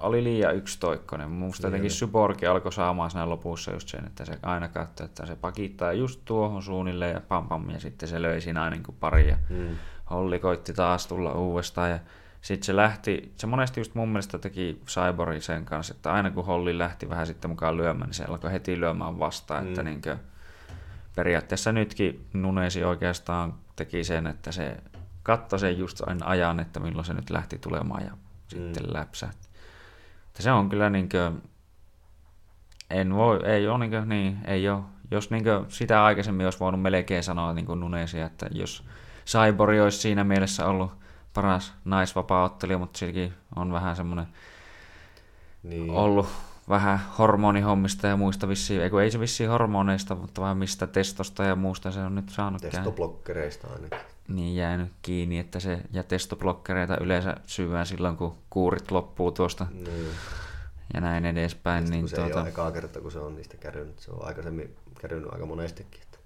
oli liian yksitoikkoinen. Minusta niin jotenkin Syborgi alkoi saamaan siinä lopussa just sen, että se aina katsoi, että se pakittaa just tuohon suunnilleen ja pam pam, ja sitten se löi siinä aina niin pari. Ja mm. Holli koitti taas tulla uudestaan ja sitten se lähti, se monesti just mun mielestä teki Cyborgin sen kanssa, että aina kun Holli lähti vähän sitten mukaan lyömään, niin se alkoi heti lyömään vastaan, mm. että niin kuin, periaatteessa nytkin Nunesi oikeastaan teki sen, että se katsoi sen just aina ajan, että milloin se nyt lähti tulemaan ja mm. sitten läpsähti. Että se on kyllä niin kuin, en voi, ei ole niin, kuin, niin ei ole. Jos niin kuin, sitä aikaisemmin olisi voinut melkein sanoa niin kuin Nunesia, että jos Cyborg olisi siinä mielessä ollut paras naisvapaa-ottelija, mutta silläkin on vähän semmoinen niin. ollut vähän hormonihommista ja muista vissiin, ei, ei se vissiin hormoneista, mutta vähän mistä testosta ja muusta se on nyt saanut Testoblokkereista ainakin. Niin jäänyt kiinni, että se, ja testoblokkereita yleensä syvään silloin, kun kuurit loppuu tuosta. Niin. Ja näin edespäin. Sitten, niin se tuota... ei ole ekaa kerta, kun se on niistä kärynyt. Se on aikaisemmin kärynyt aika monestikin. Että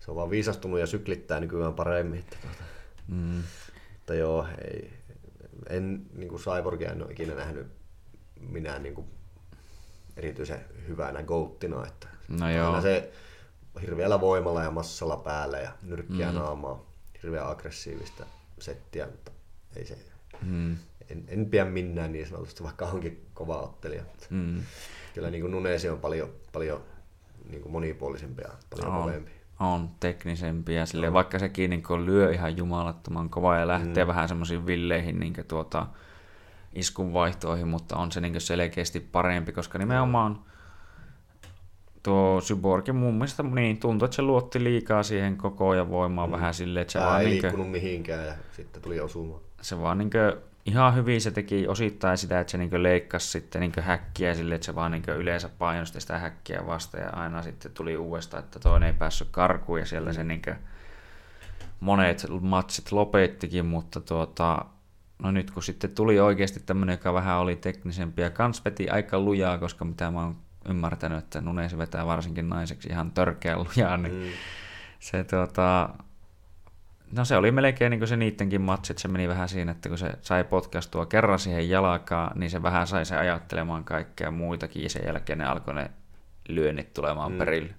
se on vaan viisastunut ja syklittää nykyään paremmin. Että tuota... mm. Mutta joo, ei, en niin kuin Cyborgia en ole ikinä nähnyt minä niin kuin erityisen hyvänä gouttina, että no joo. aina se hirveällä voimalla ja massalla päällä ja nyrkkiä mm. naamaa, hirveän aggressiivista settiä, mutta ei se, mm. en, en pidä minään niin sanotusti, vaikka onkin kova ottelija. Mm. Kyllä niin kuin Nunesi on paljon, paljon niin kuin monipuolisempi ja paljon on, kovempi. On teknisempi ja sille, vaikka sekin niin lyö ihan jumalattoman kovaa ja lähtee mm. vähän semmoisiin villeihin niin tuota, iskunvaihtoihin, mutta on se niin selkeästi parempi, koska nimenomaan tuo Syborgin mun mielestä niin, tuntuu, että se luotti liikaa siihen koko ja voimaan mm. vähän silleen, että se Tää vaan... ei niin liikkunut mihinkään ja sitten tuli osumaan. Se vaan niin kuin, ihan hyvin se teki osittain sitä, että se niin leikkasi sitten niin häkkiä sille, että se vaan niin yleensä painosti sitä häkkiä vasta ja aina sitten tuli uudestaan, että toinen ei päässyt karkuun ja siellä mm. se niin monet matsit lopettikin, mutta tuota, no nyt kun sitten tuli oikeasti tämmöinen, joka vähän oli teknisempi ja kans veti aika lujaa, koska mitä mä oon ymmärtänyt, että Nunesi vetää varsinkin naiseksi ihan törkeä lujaa, niin mm. se tuota, no se oli melkein niin kuin se niittenkin matsi, että se meni vähän siinä, että kun se sai potkastua kerran siihen jalkaan, niin se vähän sai se ajattelemaan kaikkea muitakin, ja sen jälkeen ne alkoi ne lyönnit tulemaan mm. perille.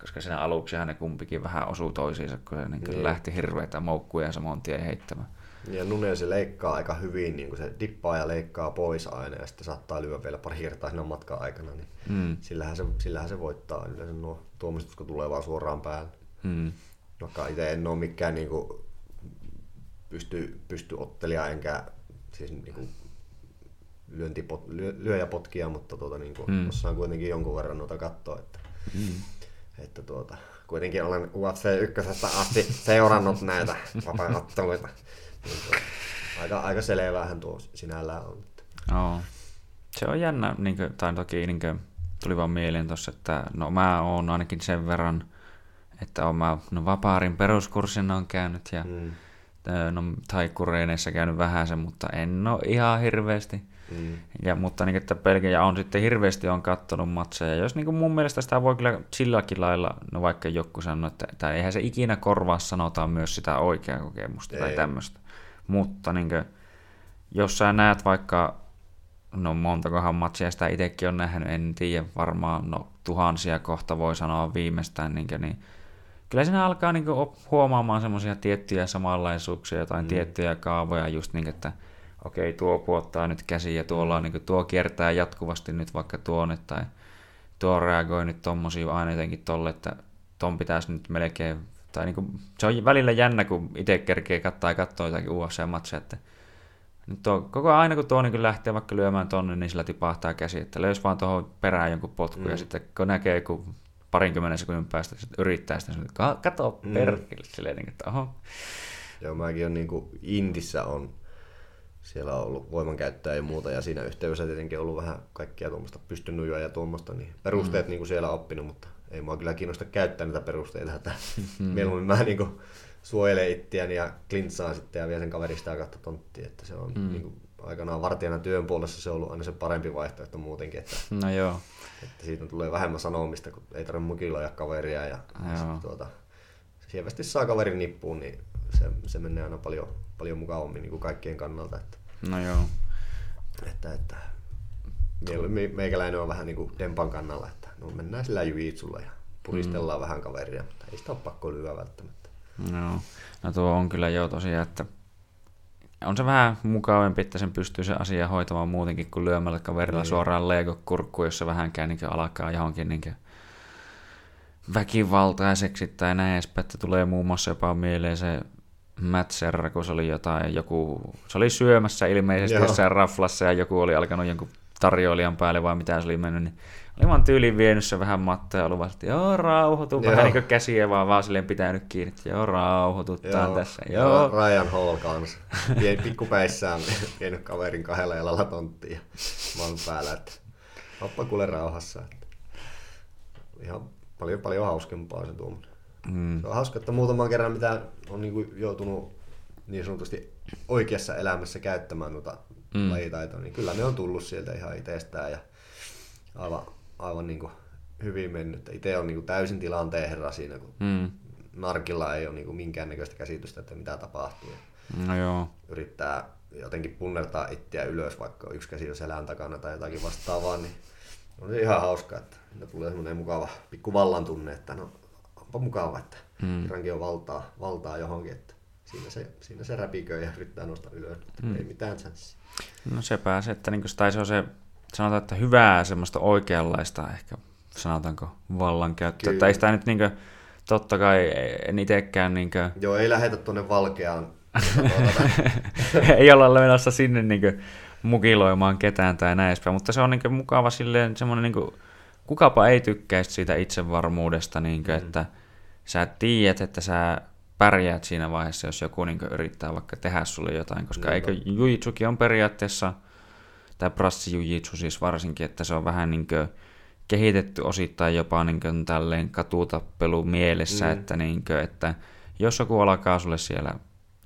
Koska siinä aluksi ne kumpikin vähän osuu toisiinsa, kun se niin niin. lähti hirveitä moukkuja samoin tien heittämään. Ja Nunen se leikkaa aika hyvin, niin se dippaa ja leikkaa pois aina ja sitten saattaa lyödä vielä pari kertaa siinä matkan aikana, niin mm. sillähän, se, sillähän se voittaa yleensä nuo tuomistus, kun tulee vaan suoraan päälle. Mm. Vaikka itse en ole mikään niin kuin, pysty, pysty ottelija enkä siis niin kuin, lyöntipot, lyö, lyöjäpotkia, mutta tuota, niin kuin, mm. osaan kuitenkin jonkun verran noita katsoa. Että, mm. että tuota, kuitenkin olen UFC 1 asti seurannut näitä vapaa-otteluita. Aika, aika selvähän tuo sinällään on. Oo. Se on jännä, niin kuin, tai toki niin kuin, tuli vaan mieleen tuossa, että no mä oon ainakin sen verran, että on mä no, vapaarin peruskurssin on käynyt ja mm. no, taikkureeneissä käynyt vähän sen, mutta en ole ihan hirveästi. Mm. Ja, mutta niin, että pelkäjä on sitten hirveästi on kattonut matseja. Jos niin mun mielestä sitä voi kyllä silläkin lailla, no vaikka joku sanoo, että, että eihän se ikinä korvaa sanotaan myös sitä oikeaa kokemusta Ei. tai tämmöistä. Mutta niin kuin, jos sä näet vaikka, no montakohan matsia sitä itsekin on nähnyt, en tiedä, varmaan no, tuhansia kohta voi sanoa viimeistään, niin, kuin, niin kyllä siinä alkaa niin kuin, huomaamaan semmoisia tiettyjä samanlaisuuksia, jotain mm. tiettyjä kaavoja, just niin, että okei, tuo puottaa nyt käsiä ja tuolla on, niin kuin, tuo kiertää jatkuvasti nyt vaikka tuonne, tai tuo reagoi nyt tommosiin aina jotenkin tolle, että ton pitäisi nyt melkein tai niin kuin, se on välillä jännä, kun itse kerkee katsoa ja katsoa jotakin UFC-matseja, että nyt tuo, koko aina kun tuo niin lähtee vaikka lyömään tonne, niin sillä tipahtaa käsi, että löys vaan tuohon perään jonkun potku, mm. ja sitten kun näkee joku parinkymmenen sekunnin päästä, sitten yrittää sitä, että kato mm. perkele, silleen, niin, että oho. Joo, mäkin on niin kuin Intissä on siellä on ollut voimankäyttöä ja muuta, ja siinä yhteydessä tietenkin ollut vähän kaikkia tuommoista pystynujoa ja tuommoista, niin perusteet mm. niin kuin siellä oppinut, mutta ei mua kyllä kiinnosta käyttää niitä perusteita, että mm. mieluummin mä niin kuin suojelen itseäni ja klintsaan sitten ja vie sen kaverista ja katso tonttia, että se on mm. niin kuin, aikanaan vartijana työn puolessa se on ollut aina se parempi vaihtoehto muutenkin, että, no joo. että siitä tulee vähemmän sanomista, kun ei tarvitse mukiloja kaveria ja joo. tuota, sievästi saa kaverin nippuun, niin se, se menee aina paljon, paljon mukavammin niin kuin kaikkien kannalta. Että, no joo. Että, että meikäläinen on vähän niin kuin Dempan kannalla, että no mennään sillä jujitsulla ja puristellaan mm. vähän kaveria, ei sitä ole pakko lyödä välttämättä. No, no tuo on kyllä jo tosiaan, että on se vähän mukavampi, että sen pystyy se asia hoitamaan muutenkin kuin lyömällä kaverilla Niin. suoraan Lego-kurkkuun, jossa vähänkään niin alkaa johonkin niin väkivaltaiseksi tai näin edespäin, että tulee muun muassa jopa mieleen se Matt Serra, kun se oli jotain, joku, se oli syömässä ilmeisesti Joo. jossain raflassa ja joku oli alkanut jonkun tarjoilijan päälle vai mitä se oli mennyt, niin oli vaan tyyliin vienyt se vähän mattoja ja luvasi, että joo rauhoitu, vähän Joo. niin kuin käsiä vaan, vaan silleen pitänyt kiinni, että joo rauhoituttaan tässä, ja joo. Ryan Hall kanssa. Pien, pikkupäissään vienyt kaverin kahdella jalalla tonttiin ja maan päällä, että oppa kuule rauhassa. Että ihan paljon paljon hauskempaa se tuommoinen. Mm. Se on hauska, että muutaman kerran mitä on niin kuin joutunut niin sanotusti oikeassa elämässä käyttämään noita mm. lajitaitoja, niin kyllä ne on tullut sieltä ihan itsestään ja aivan, aivan niin kuin hyvin mennyt. Itse on niin kuin täysin tilanteen herra siinä, kun Mm. narkilla ei ole niin kuin minkäännäköistä käsitystä, että mitä tapahtuu. No joo. yrittää jotenkin punnertaa itseä ylös, vaikka yksi käsi on selän takana tai jotakin vastaavaa, niin on se ihan hauska, että tulee semmoinen mukava pikku vallan tunne, että no onpa mukava, että Mm. kerrankin on valtaa, valtaa johonkin, että siinä se, siinä se räpikö ja yrittää nostaa ylös, mutta Mm. ei mitään chanssia. No se pääsee, että niin tai se on se, sanotaan, että hyvää semmoista oikeanlaista ehkä, sanotaanko, vallankäyttöä. Kyllä. Tai ei sitä nyt niin kuin, totta kai en itsekään niin kuin, Joo, ei lähetä tuonne valkeaan. ei olla menossa sinne niin kuin, mukiloimaan ketään tai näin edespäin, mutta se on niin kuin, mukava silleen semmoinen, niin kuin, kukapa ei tykkäisi siitä itsevarmuudesta, niin kuin, Mm. että sä tiedät, että sä pärjäät siinä vaiheessa, jos joku niin kuin, yrittää vaikka tehdä sulle jotain, koska Niinpä. eikö jujitsukin on periaatteessa, tai brassijujitsu siis varsinkin, että se on vähän niin kuin, kehitetty osittain jopa niin kuin, tälleen katutappelu mielessä, Mm. että, niin kuin, että jos joku alkaa sulle siellä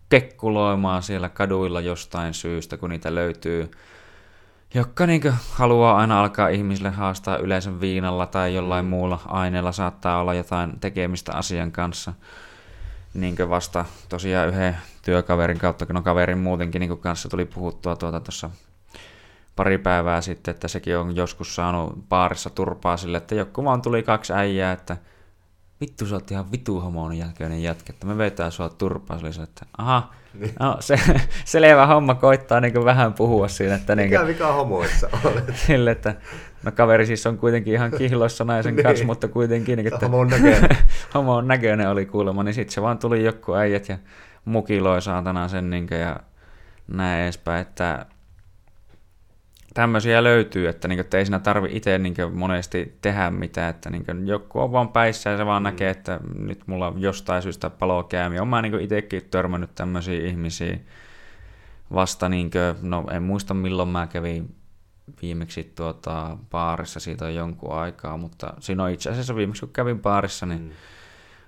kekkuloimaan siellä kaduilla jostain syystä, kun niitä löytyy, jotka niin haluaa aina alkaa ihmisille haastaa yleisön viinalla tai jollain muulla aineella, saattaa olla jotain tekemistä asian kanssa. Niin vasta tosiaan yhden työkaverin kautta, no kaverin muutenkin niin kanssa tuli puhuttua tuota tuossa pari päivää sitten, että sekin on joskus saanut baarissa turpaa sille, että joku vaan tuli kaksi äijää, että vittu sä oot ihan vitu homon jälkeinen jätkä, että me vetää sua turpaa, se oli se, että aha, no se, selvä homma koittaa niin vähän puhua siinä, että niin mikä vika homoissa olet? sille, että no kaveri siis on kuitenkin ihan kihloissa naisen kanssa, Niin. mutta kuitenkin, niin, että homon näköinen. homon näköinen oli kuulemma, niin sitten se vaan tuli joku äijät ja mukiloi saatana sen niin ja näin edespäin, että tämmöisiä löytyy, että, niin, että ei siinä tarvi itse niin monesti tehdä mitään, että niin, joku on vaan päissä ja se vaan mm. näkee, että nyt mulla on jostain syystä palo käymi. Olen mä niin itsekin törmännyt tämmöisiä ihmisiä vasta, niin kuin, no en muista milloin mä kävin viimeksi tuota, baarissa, siitä on jonkun aikaa, mutta siinä on itse asiassa viimeksi kun kävin baarissa, niin Mm.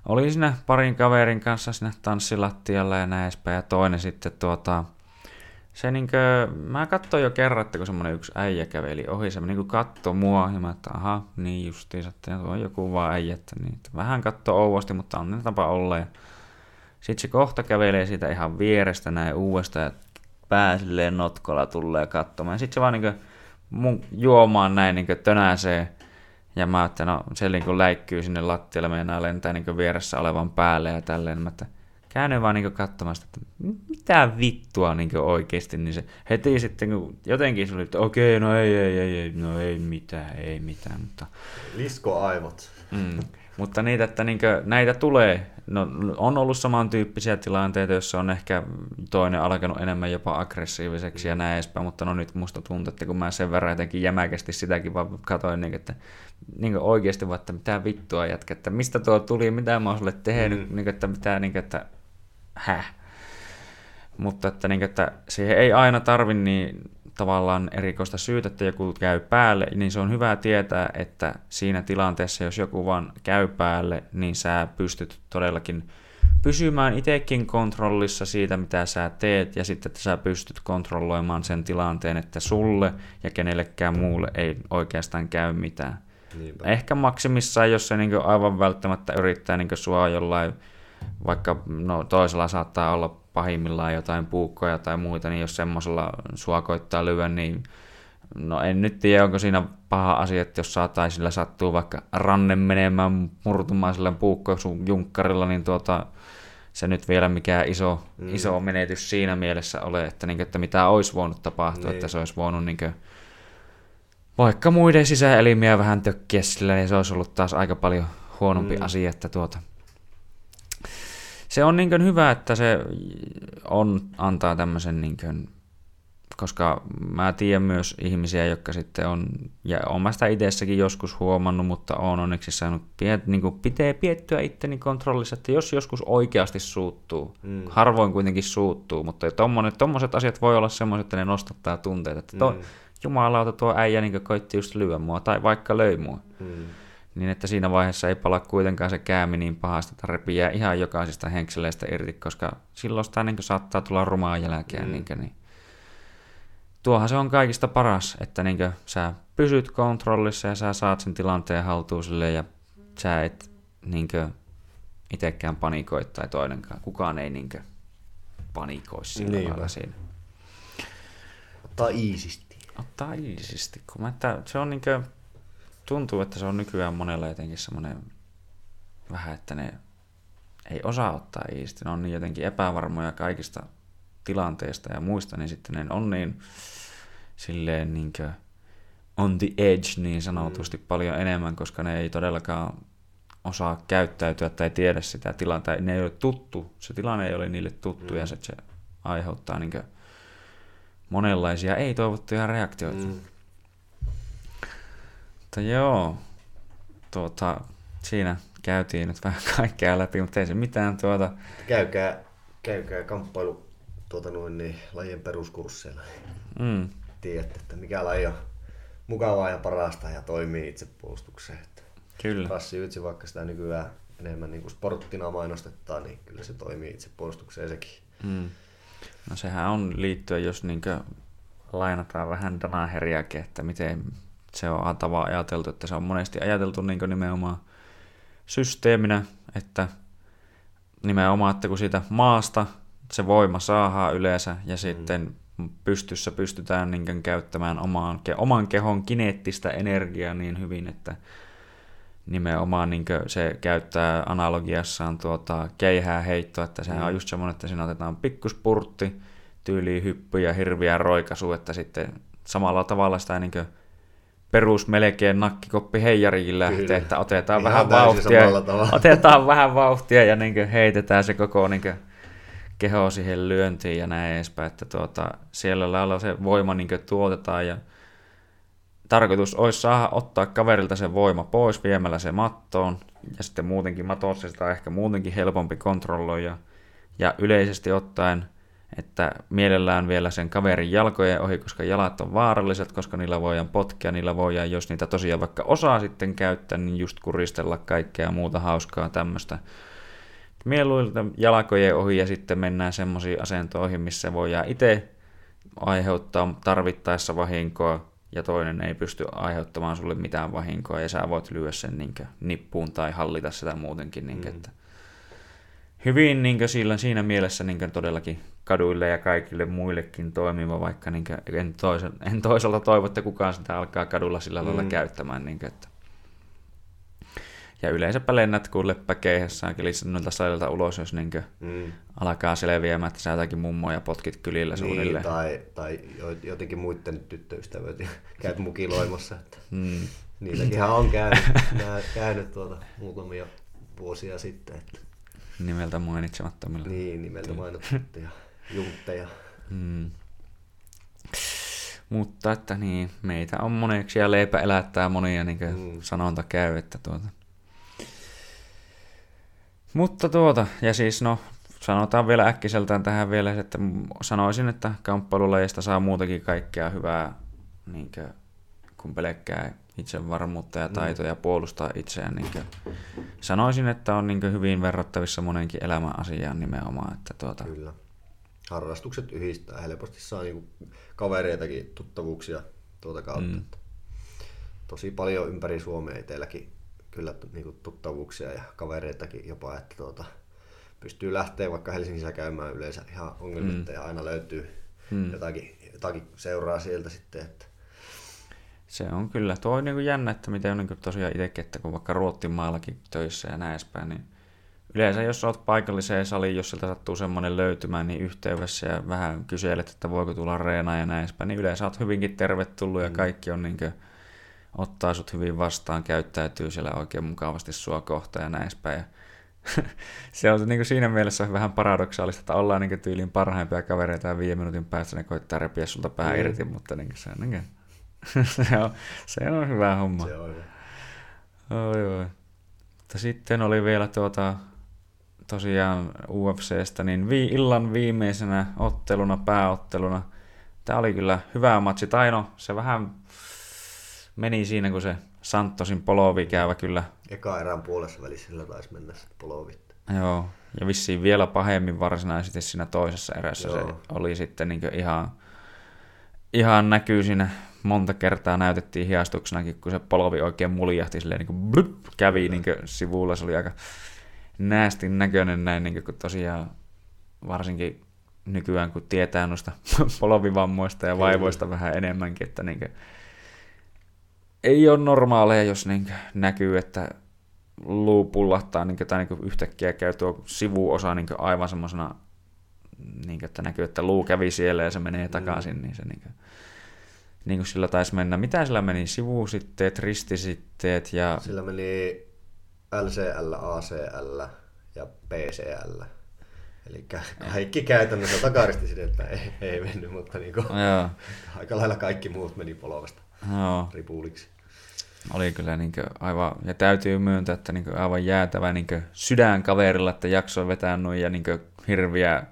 oli siinä parin kaverin kanssa siinä tanssilattialla ja näin edespäin, ja toinen sitten tuota, se niinkö, mä katsoin jo kerran, että kun semmonen yksi äijä käveli ohi, se niinkö katsoi mua, ja mä että aha, niin justiinsa, että tuo on joku vaan äijä, että, niin, että vähän katsoo ouvosti, mutta on tapa olla, ja sitten se kohta kävelee siitä ihan vierestä näin uudestaan, ja pää silleen notkolla tulee katsomaan, sitten se vaan niinkö mun juomaan näin niinkö tönäsee, ja mä että no se niin läikkyy sinne lattialle, meinaa lentää niin vieressä olevan päälle ja tälleen. Mä että käännyin vaan niin katsomasta, että mitä vittua niin oikeasti. Niin se heti sitten kun jotenkin se oli, että okei, no ei, ei, ei, ei, no ei mitään, ei mitään. Mutta, Lisko-aivot. mm, mutta niitä, että niin näitä tulee. No, on ollut samantyyppisiä tilanteita, joissa on ehkä toinen alkanut enemmän jopa aggressiiviseksi ja näin edespäin, mutta no nyt musta tuntuu, että kun mä sen verran jotenkin jämäkästi sitäkin vaan katoin, niin, että niin oikeasti vaan, että mitä vittua jätkä, että mistä tuo tuli, mitä mä oon sulle tehnyt, mm. niin, että mitä, niin, että häh. Mutta että, niin, että siihen ei aina tarvi niin tavallaan erikoista syytä, että joku käy päälle, niin se on hyvä tietää, että siinä tilanteessa, jos joku vaan käy päälle, niin sä pystyt todellakin pysymään itsekin kontrollissa siitä, mitä sä teet, ja sitten, että sä pystyt kontrolloimaan sen tilanteen, että sulle ja kenellekään muulle ei oikeastaan käy mitään. Niinpä. Ehkä maksimissaan, jos se niin aivan välttämättä yrittää niin sua jollain, vaikka no, toisella saattaa olla pahimmillaan jotain puukkoja tai muita, niin jos semmoisella sua koittaa lyödä, niin no en nyt tiedä, onko siinä paha asia, että jos saatai sillä sattuu vaikka ranne menemään murtumaan sillä puukko sun junkkarilla, niin tuota, se nyt vielä mikään iso, mm. iso menetys siinä mielessä ole, että, niin että mitä olisi voinut tapahtua, niin. että se olisi voinut niin kuin, vaikka muiden sisäelimiä vähän tökkiä sillä, niin se olisi ollut taas aika paljon huonompi mm. asia, että tuota, se on niin hyvä, että se on, antaa tämmöisen, niin kuin, koska mä tiedän myös ihmisiä, jotka sitten on, ja olen mä sitä itsessäkin joskus huomannut, mutta on onneksi saanut piet, niin kuin pitää piettyä itteni kontrollissa, että jos joskus oikeasti suuttuu, mm. harvoin kuitenkin suuttuu, mutta tuommoiset asiat voi olla semmoiset, että ne nostattaa tunteita, että to, mm. jumalauta tuo äijä niin koitti just lyödä mua, tai vaikka löi mua. Mm niin että siinä vaiheessa ei pala kuitenkaan se käämi niin pahasti, että repiää ihan jokaisesta henkseleistä irti, koska silloin sitä niin saattaa tulla rumaa jälkeen. Mm. Niin, niin. Tuohan se on kaikista paras, että niin sä pysyt kontrollissa ja sä saat sen tilanteen haltuun sille ja sä et niin itsekään panikoi tai toinenkaan. Kukaan ei niin panikoi sillä niin lailla siinä. Ottaa iisisti. Ottaa iisisti, kun mä, että se on niin kuin, tuntuu, että se on nykyään monella jotenkin semmoinen vähän, että ne ei osaa ottaa iisti. Ne on niin jotenkin epävarmoja kaikista tilanteista ja muista, niin sitten ne on niin silleen niin on the edge niin sanotusti mm. paljon enemmän, koska ne ei todellakaan osaa käyttäytyä tai tiedä sitä tilannetta. Ne ei ole tuttu, se tilanne ei ole niille tuttu mm. ja se, se aiheuttaa niin monenlaisia ei-toivottuja reaktioita. Mm. Mutta joo, tuota, siinä käytiin nyt vähän kaikkea läpi, mutta ei se mitään tuota... Käykää, käykää kamppailu tuota noin, niin, lajien peruskursseilla. Mm. Tiedätte, että mikä laji on mukavaa ja parasta ja toimii itsepuolustukseen. Että kyllä. Rassiytsi, vaikka sitä nykyään enemmän niin kuin sporttina mainostetaan, niin kyllä se toimii itsepuolustukseen sekin. Mm. No sehän on liittyen, jos niin lainataan vähän Danaheriakin, että miten se on tava ajateltu, että se on monesti ajateltu niin nimenomaan systeeminä, että nimenomaan, että kun siitä maasta se voima saadaan yleensä ja mm. sitten pystyssä pystytään niin käyttämään omaan, oman kehon kineettistä energiaa niin hyvin, että nimenomaan niin se käyttää analogiassaan tuota keihää heittoa, että sehän mm. on just semmoinen, että siinä otetaan pikkuspurtti, tyyliin hyppy ja hirviä roikasu, että sitten samalla tavalla sitä niin perus melkein nakkikoppi heijarikin lähtee, Kyllä. että otetaan Ihan vähän vauhtia, otetaan vähän vauhtia ja niin heitetään se koko niin keho siihen lyöntiin ja näin edespäin, että tuota, siellä lailla se voima niin tuotetaan ja tarkoitus olisi saada ottaa kaverilta se voima pois viemällä se mattoon ja sitten muutenkin matossa sitä on ehkä muutenkin helpompi kontrolloida ja yleisesti ottaen – että mielellään vielä sen kaverin jalkojen ohi, koska jalat on vaaralliset, koska niillä voidaan potkia, niillä voidaan, jos niitä tosiaan vaikka osaa sitten käyttää, niin just kuristella kaikkea muuta hauskaa tämmöistä. Mieluilta jalkojen ohi ja sitten mennään semmoisiin asentoihin, missä voidaan itse aiheuttaa tarvittaessa vahinkoa ja toinen ei pysty aiheuttamaan sulle mitään vahinkoa ja sä voit lyödä sen niin nippuun tai hallita sitä muutenkin. Niin mm. että hyvin niin sillä, siinä mielessä niin todellakin kaduille ja kaikille muillekin toimiva, vaikka niin en, toisa, en toisaalta toivo, että kukaan sitä alkaa kadulla sillä lailla mm. käyttämään. Niin kuin, että. Ja yleensäpä lennät kuin leppäkeihässä kelissä noilta sailta ulos, jos niin mm. alkaa selviämään, että sä jotakin mummoja potkit kylillä niin, suunnilleen. Tai, tai jotenkin muiden tyttöystävät käyt mukiloimassa. Että mm. Niitäkin on käynyt, käynyt tuota muutamia vuosia sitten. Että. Nimeltä mainitsemattomilla. Niin, nimeltä mainitsemattomilla juntteja. Mm. Mutta että niin, meitä on moneksi ja leipä elättää monia, niin kuin mm. sanonta käy, että tuota. Mutta tuota, ja siis no, sanotaan vielä äkkiseltään tähän vielä, että sanoisin, että kamppailulajista saa muutakin kaikkea hyvää, niin kuin, kun pelkkää itsevarmuutta ja mm. taitoja mm. puolustaa itseään. Niin kuin, sanoisin, että on niin hyvin verrattavissa monenkin elämän asiaan nimenomaan. Että tuota, Kyllä harrastukset yhdistää. Helposti saa niinku kavereitakin, tuttavuuksia tuota kautta. Mm. Tosi paljon ympäri Suomea itselläkin kyllä niinku tuttavuuksia ja kavereitakin jopa, että tuota, pystyy lähteä vaikka Helsingissä käymään yleensä ihan ongelmitta mm. ja aina löytyy mm. jotakin, jotakin seuraa sieltä sitten. Että. Se on kyllä. Tuo on niin jännä, että miten on niin tosiaan itsekin, että kun vaikka Ruottin maallakin töissä ja näin niin yleensä jos olet paikalliseen saliin, jos sieltä sattuu semmoinen löytymään, niin yhteydessä ja vähän kyselet, että voiko tulla reena ja näin edespäin, niin yleensä olet hyvinkin tervetullut ja kaikki on niin kuin, ottaa sut hyvin vastaan, käyttäytyy siellä oikein mukavasti sua kohtaan ja näin edespäin. Ja se on niin kuin siinä mielessä vähän paradoksaalista, että ollaan niin tyyliin parhaimpia kavereita ja viiden minuutin päästä ne koittaa repiä sulta pää mm. irti, mutta niin se, on, niin kuin, se, on, se on hyvä homma. Se on hyvä. Oi, oi. Mutta sitten oli vielä tuota, tosiaan UFCstä, niin vi- illan viimeisenä otteluna, pääotteluna. Tämä oli kyllä hyvä matsi. Taino, se vähän meni siinä, kun se Santosin polovi käyvä kyllä. Eka erän puolessa välissä sillä taisi mennä polovit. Joo, ja vissiin vielä pahemmin varsinaisesti siinä toisessa erässä Joo. se oli sitten niin ihan, ihan näkyy siinä monta kertaa näytettiin hiastuksenakin, kun se polvi oikein muljahti silleen niin kuin blup, kävi niin kuin sivulla. Se oli aika näästin näköinen näin, niin kuin tosiaan varsinkin nykyään, kun tietää noista polvivammoista ja vaivoista vähän enemmänkin, että niin kuin, ei ole normaaleja, jos niin näkyy, että luu pullahtaa niin kuin, tai niin yhtäkkiä käy tuo sivuosa niin aivan semmoisena, niin että näkyy, että luu kävi siellä ja se menee takaisin, mm. niin se niin kuin, niin kuin sillä taisi mennä. Mitä sillä meni? Sivusitteet, ristisitteet ja... Sillä meni LCL, ACL ja PCL. Eli kaikki käytännössä takaristisidettä ei, ei mennyt, mutta niin kuin, Joo. aika lailla kaikki muut meni polovasta Joo. ripuuliksi. Oli kyllä niin aivan, ja täytyy myöntää, että niin aivan jäätävä niin sydänkaverilla, että jaksoi vetää noin ja niin hirviä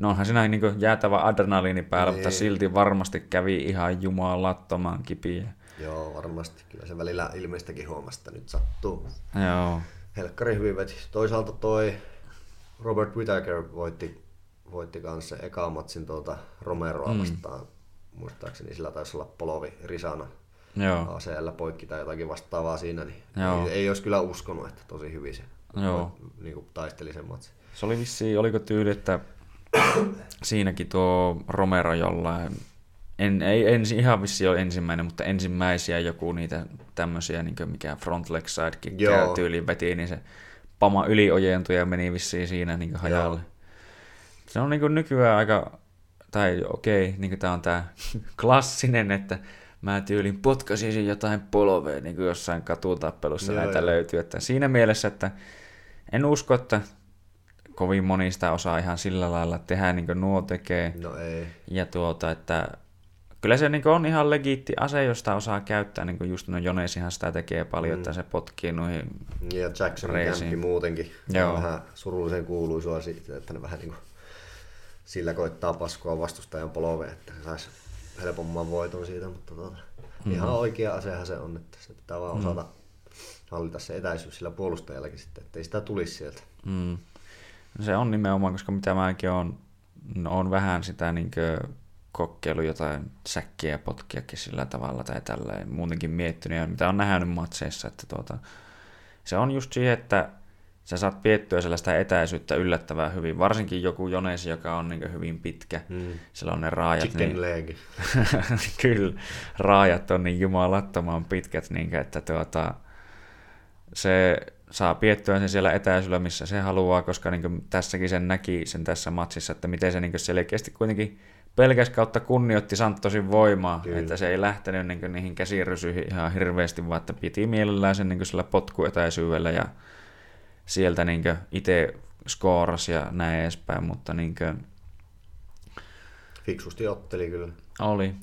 No onhan siinä niin jäätävä adrenaliini päällä, niin. mutta silti varmasti kävi ihan jumalattoman kipiä. Joo, varmasti. Kyllä se välillä ilmeistäkin huomasi, että nyt sattuu. Joo. Helkkari hyvin veti. Toisaalta toi Robert Whittaker voitti, voitti kanssa eka matsin tuota Romeroa mm. vastaan. Muistaakseni sillä taisi olla polovi Risana Joo. ACL poikki tai jotakin vastaavaa siinä, niin Joo. Ei, ei olisi kyllä uskonut, että tosi hyvin se Joo. Niin kuin taisteli sen matsin. Se oli vissiin, oliko tyyli, että siinäkin tuo Romero jollain, en, ei ensi, ihan vissi ole ensimmäinen, mutta ensimmäisiä joku niitä tämmöisiä, niin mikä front leg sidekick tyyliin veti, niin se pama yliojentui ja meni vissiin siinä niin hajalle. Joo. Se on niin nykyään aika, tai okei, okay, niin tämä on tämä klassinen, että mä tyylin potkaisin jotain polvea, niin kuin jossain katutappelussa Joo, näitä jo. löytyy. Että siinä mielessä, että en usko, että kovin moni sitä osaa ihan sillä lailla tehdä, niin kuin nuo tekee. No ei. Ja tuota, että kyllä se niin on ihan legiitti ase, josta osaa käyttää, niin kuin just no Jonesihan sitä tekee paljon, mm. että se potkii noihin Ja Jackson Campi muutenkin. Joo. vähän surullisen kuuluisua siitä, että ne vähän niin kuin sillä koittaa paskoa vastustajan polveen, että se saisi helpomman voiton siitä, mutta tuota, mm. ihan oikea asehan se on, että se pitää vaan mm. osata hallita se etäisyys sillä puolustajallakin sitten, ettei sitä tulisi sieltä. Mm. Se on nimenomaan, koska mitä mäkin on, on vähän sitä niin kokeilu jotain säkkiä ja potkiakin sillä tavalla tai tällä muutenkin miettinyt ja mitä on nähnyt matseissa, että tuota, se on just siihen, että sä saat piettyä sellaista etäisyyttä yllättävän hyvin, varsinkin joku Jonesi, joka on niin hyvin pitkä, hmm. sillä on ne raajat. Chicken niin, leg. kyllä, raajat on niin jumalattoman pitkät, niin, että tuota, se saa piettyä sen siellä etäisyydellä, missä se haluaa, koska niin tässäkin sen näki sen tässä matsissa, että miten se niin selkeästi kuitenkin pelkäs kautta kunnioitti Santosin voimaa, Kyllä. että se ei lähtenyt niin niihin käsirysyihin ihan hirveästi, vaan että piti mielellään sen niin sillä potkuetäisyydellä ja sieltä niin itse skooras ja näin edespäin, mutta niin kuin... Fiksusti otteli kyllä. Oli.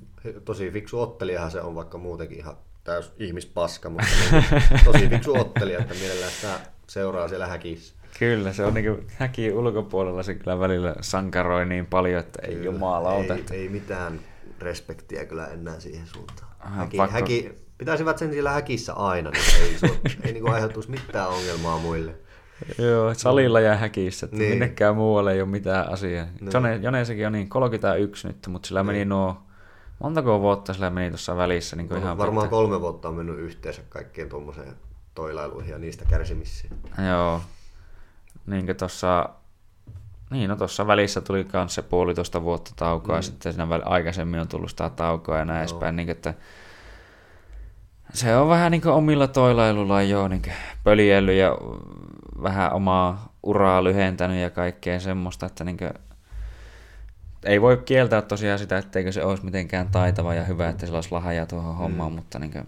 Tosi fiksu ottelijahan se on, vaikka muutenkin ihan täys ihmispaska, mutta niin tosi fiksu ottelija, että mielellään sitä seuraa siellä häkissä. Kyllä, se on niin häki ulkopuolella se kyllä välillä sankaroi niin paljon, että ei jumalauta. Ei, ei mitään respektiä kyllä enää siihen suuntaan. Häki, pakko... häki, pitäisivät sen siellä häkissä aina, niin ei, se, ei niin aiheutuisi mitään ongelmaa muille. Joo, salilla ja häkissä, että niin. minnekään muualle ei ole mitään asiaa. Niin. Jone, Jonesekin on niin 31 nyt, mutta sillä niin. meni nuo, montako vuotta sillä meni tuossa välissä? Niin kuin ihan varmaan pitkä. kolme vuotta on mennyt yhteensä kaikkien tuommoiseen toilailuihin ja niistä kärsimisiin. Joo, niin kuin tuossa, niin no tuossa välissä tuli myös se puolitoista vuotta taukoa mm. ja sitten siinä väl, aikaisemmin on tullut sitä taukoa ja näin edespäin, niin että se on vähän niin omilla toilailulla jo niin pöliellyt ja vähän omaa uraa lyhentänyt ja kaikkea semmoista, että niin kuin, ei voi kieltää tosiaan sitä, etteikö se olisi mitenkään taitava ja hyvä, että sillä olisi lahja tuohon mm. hommaan, mutta niin kuin,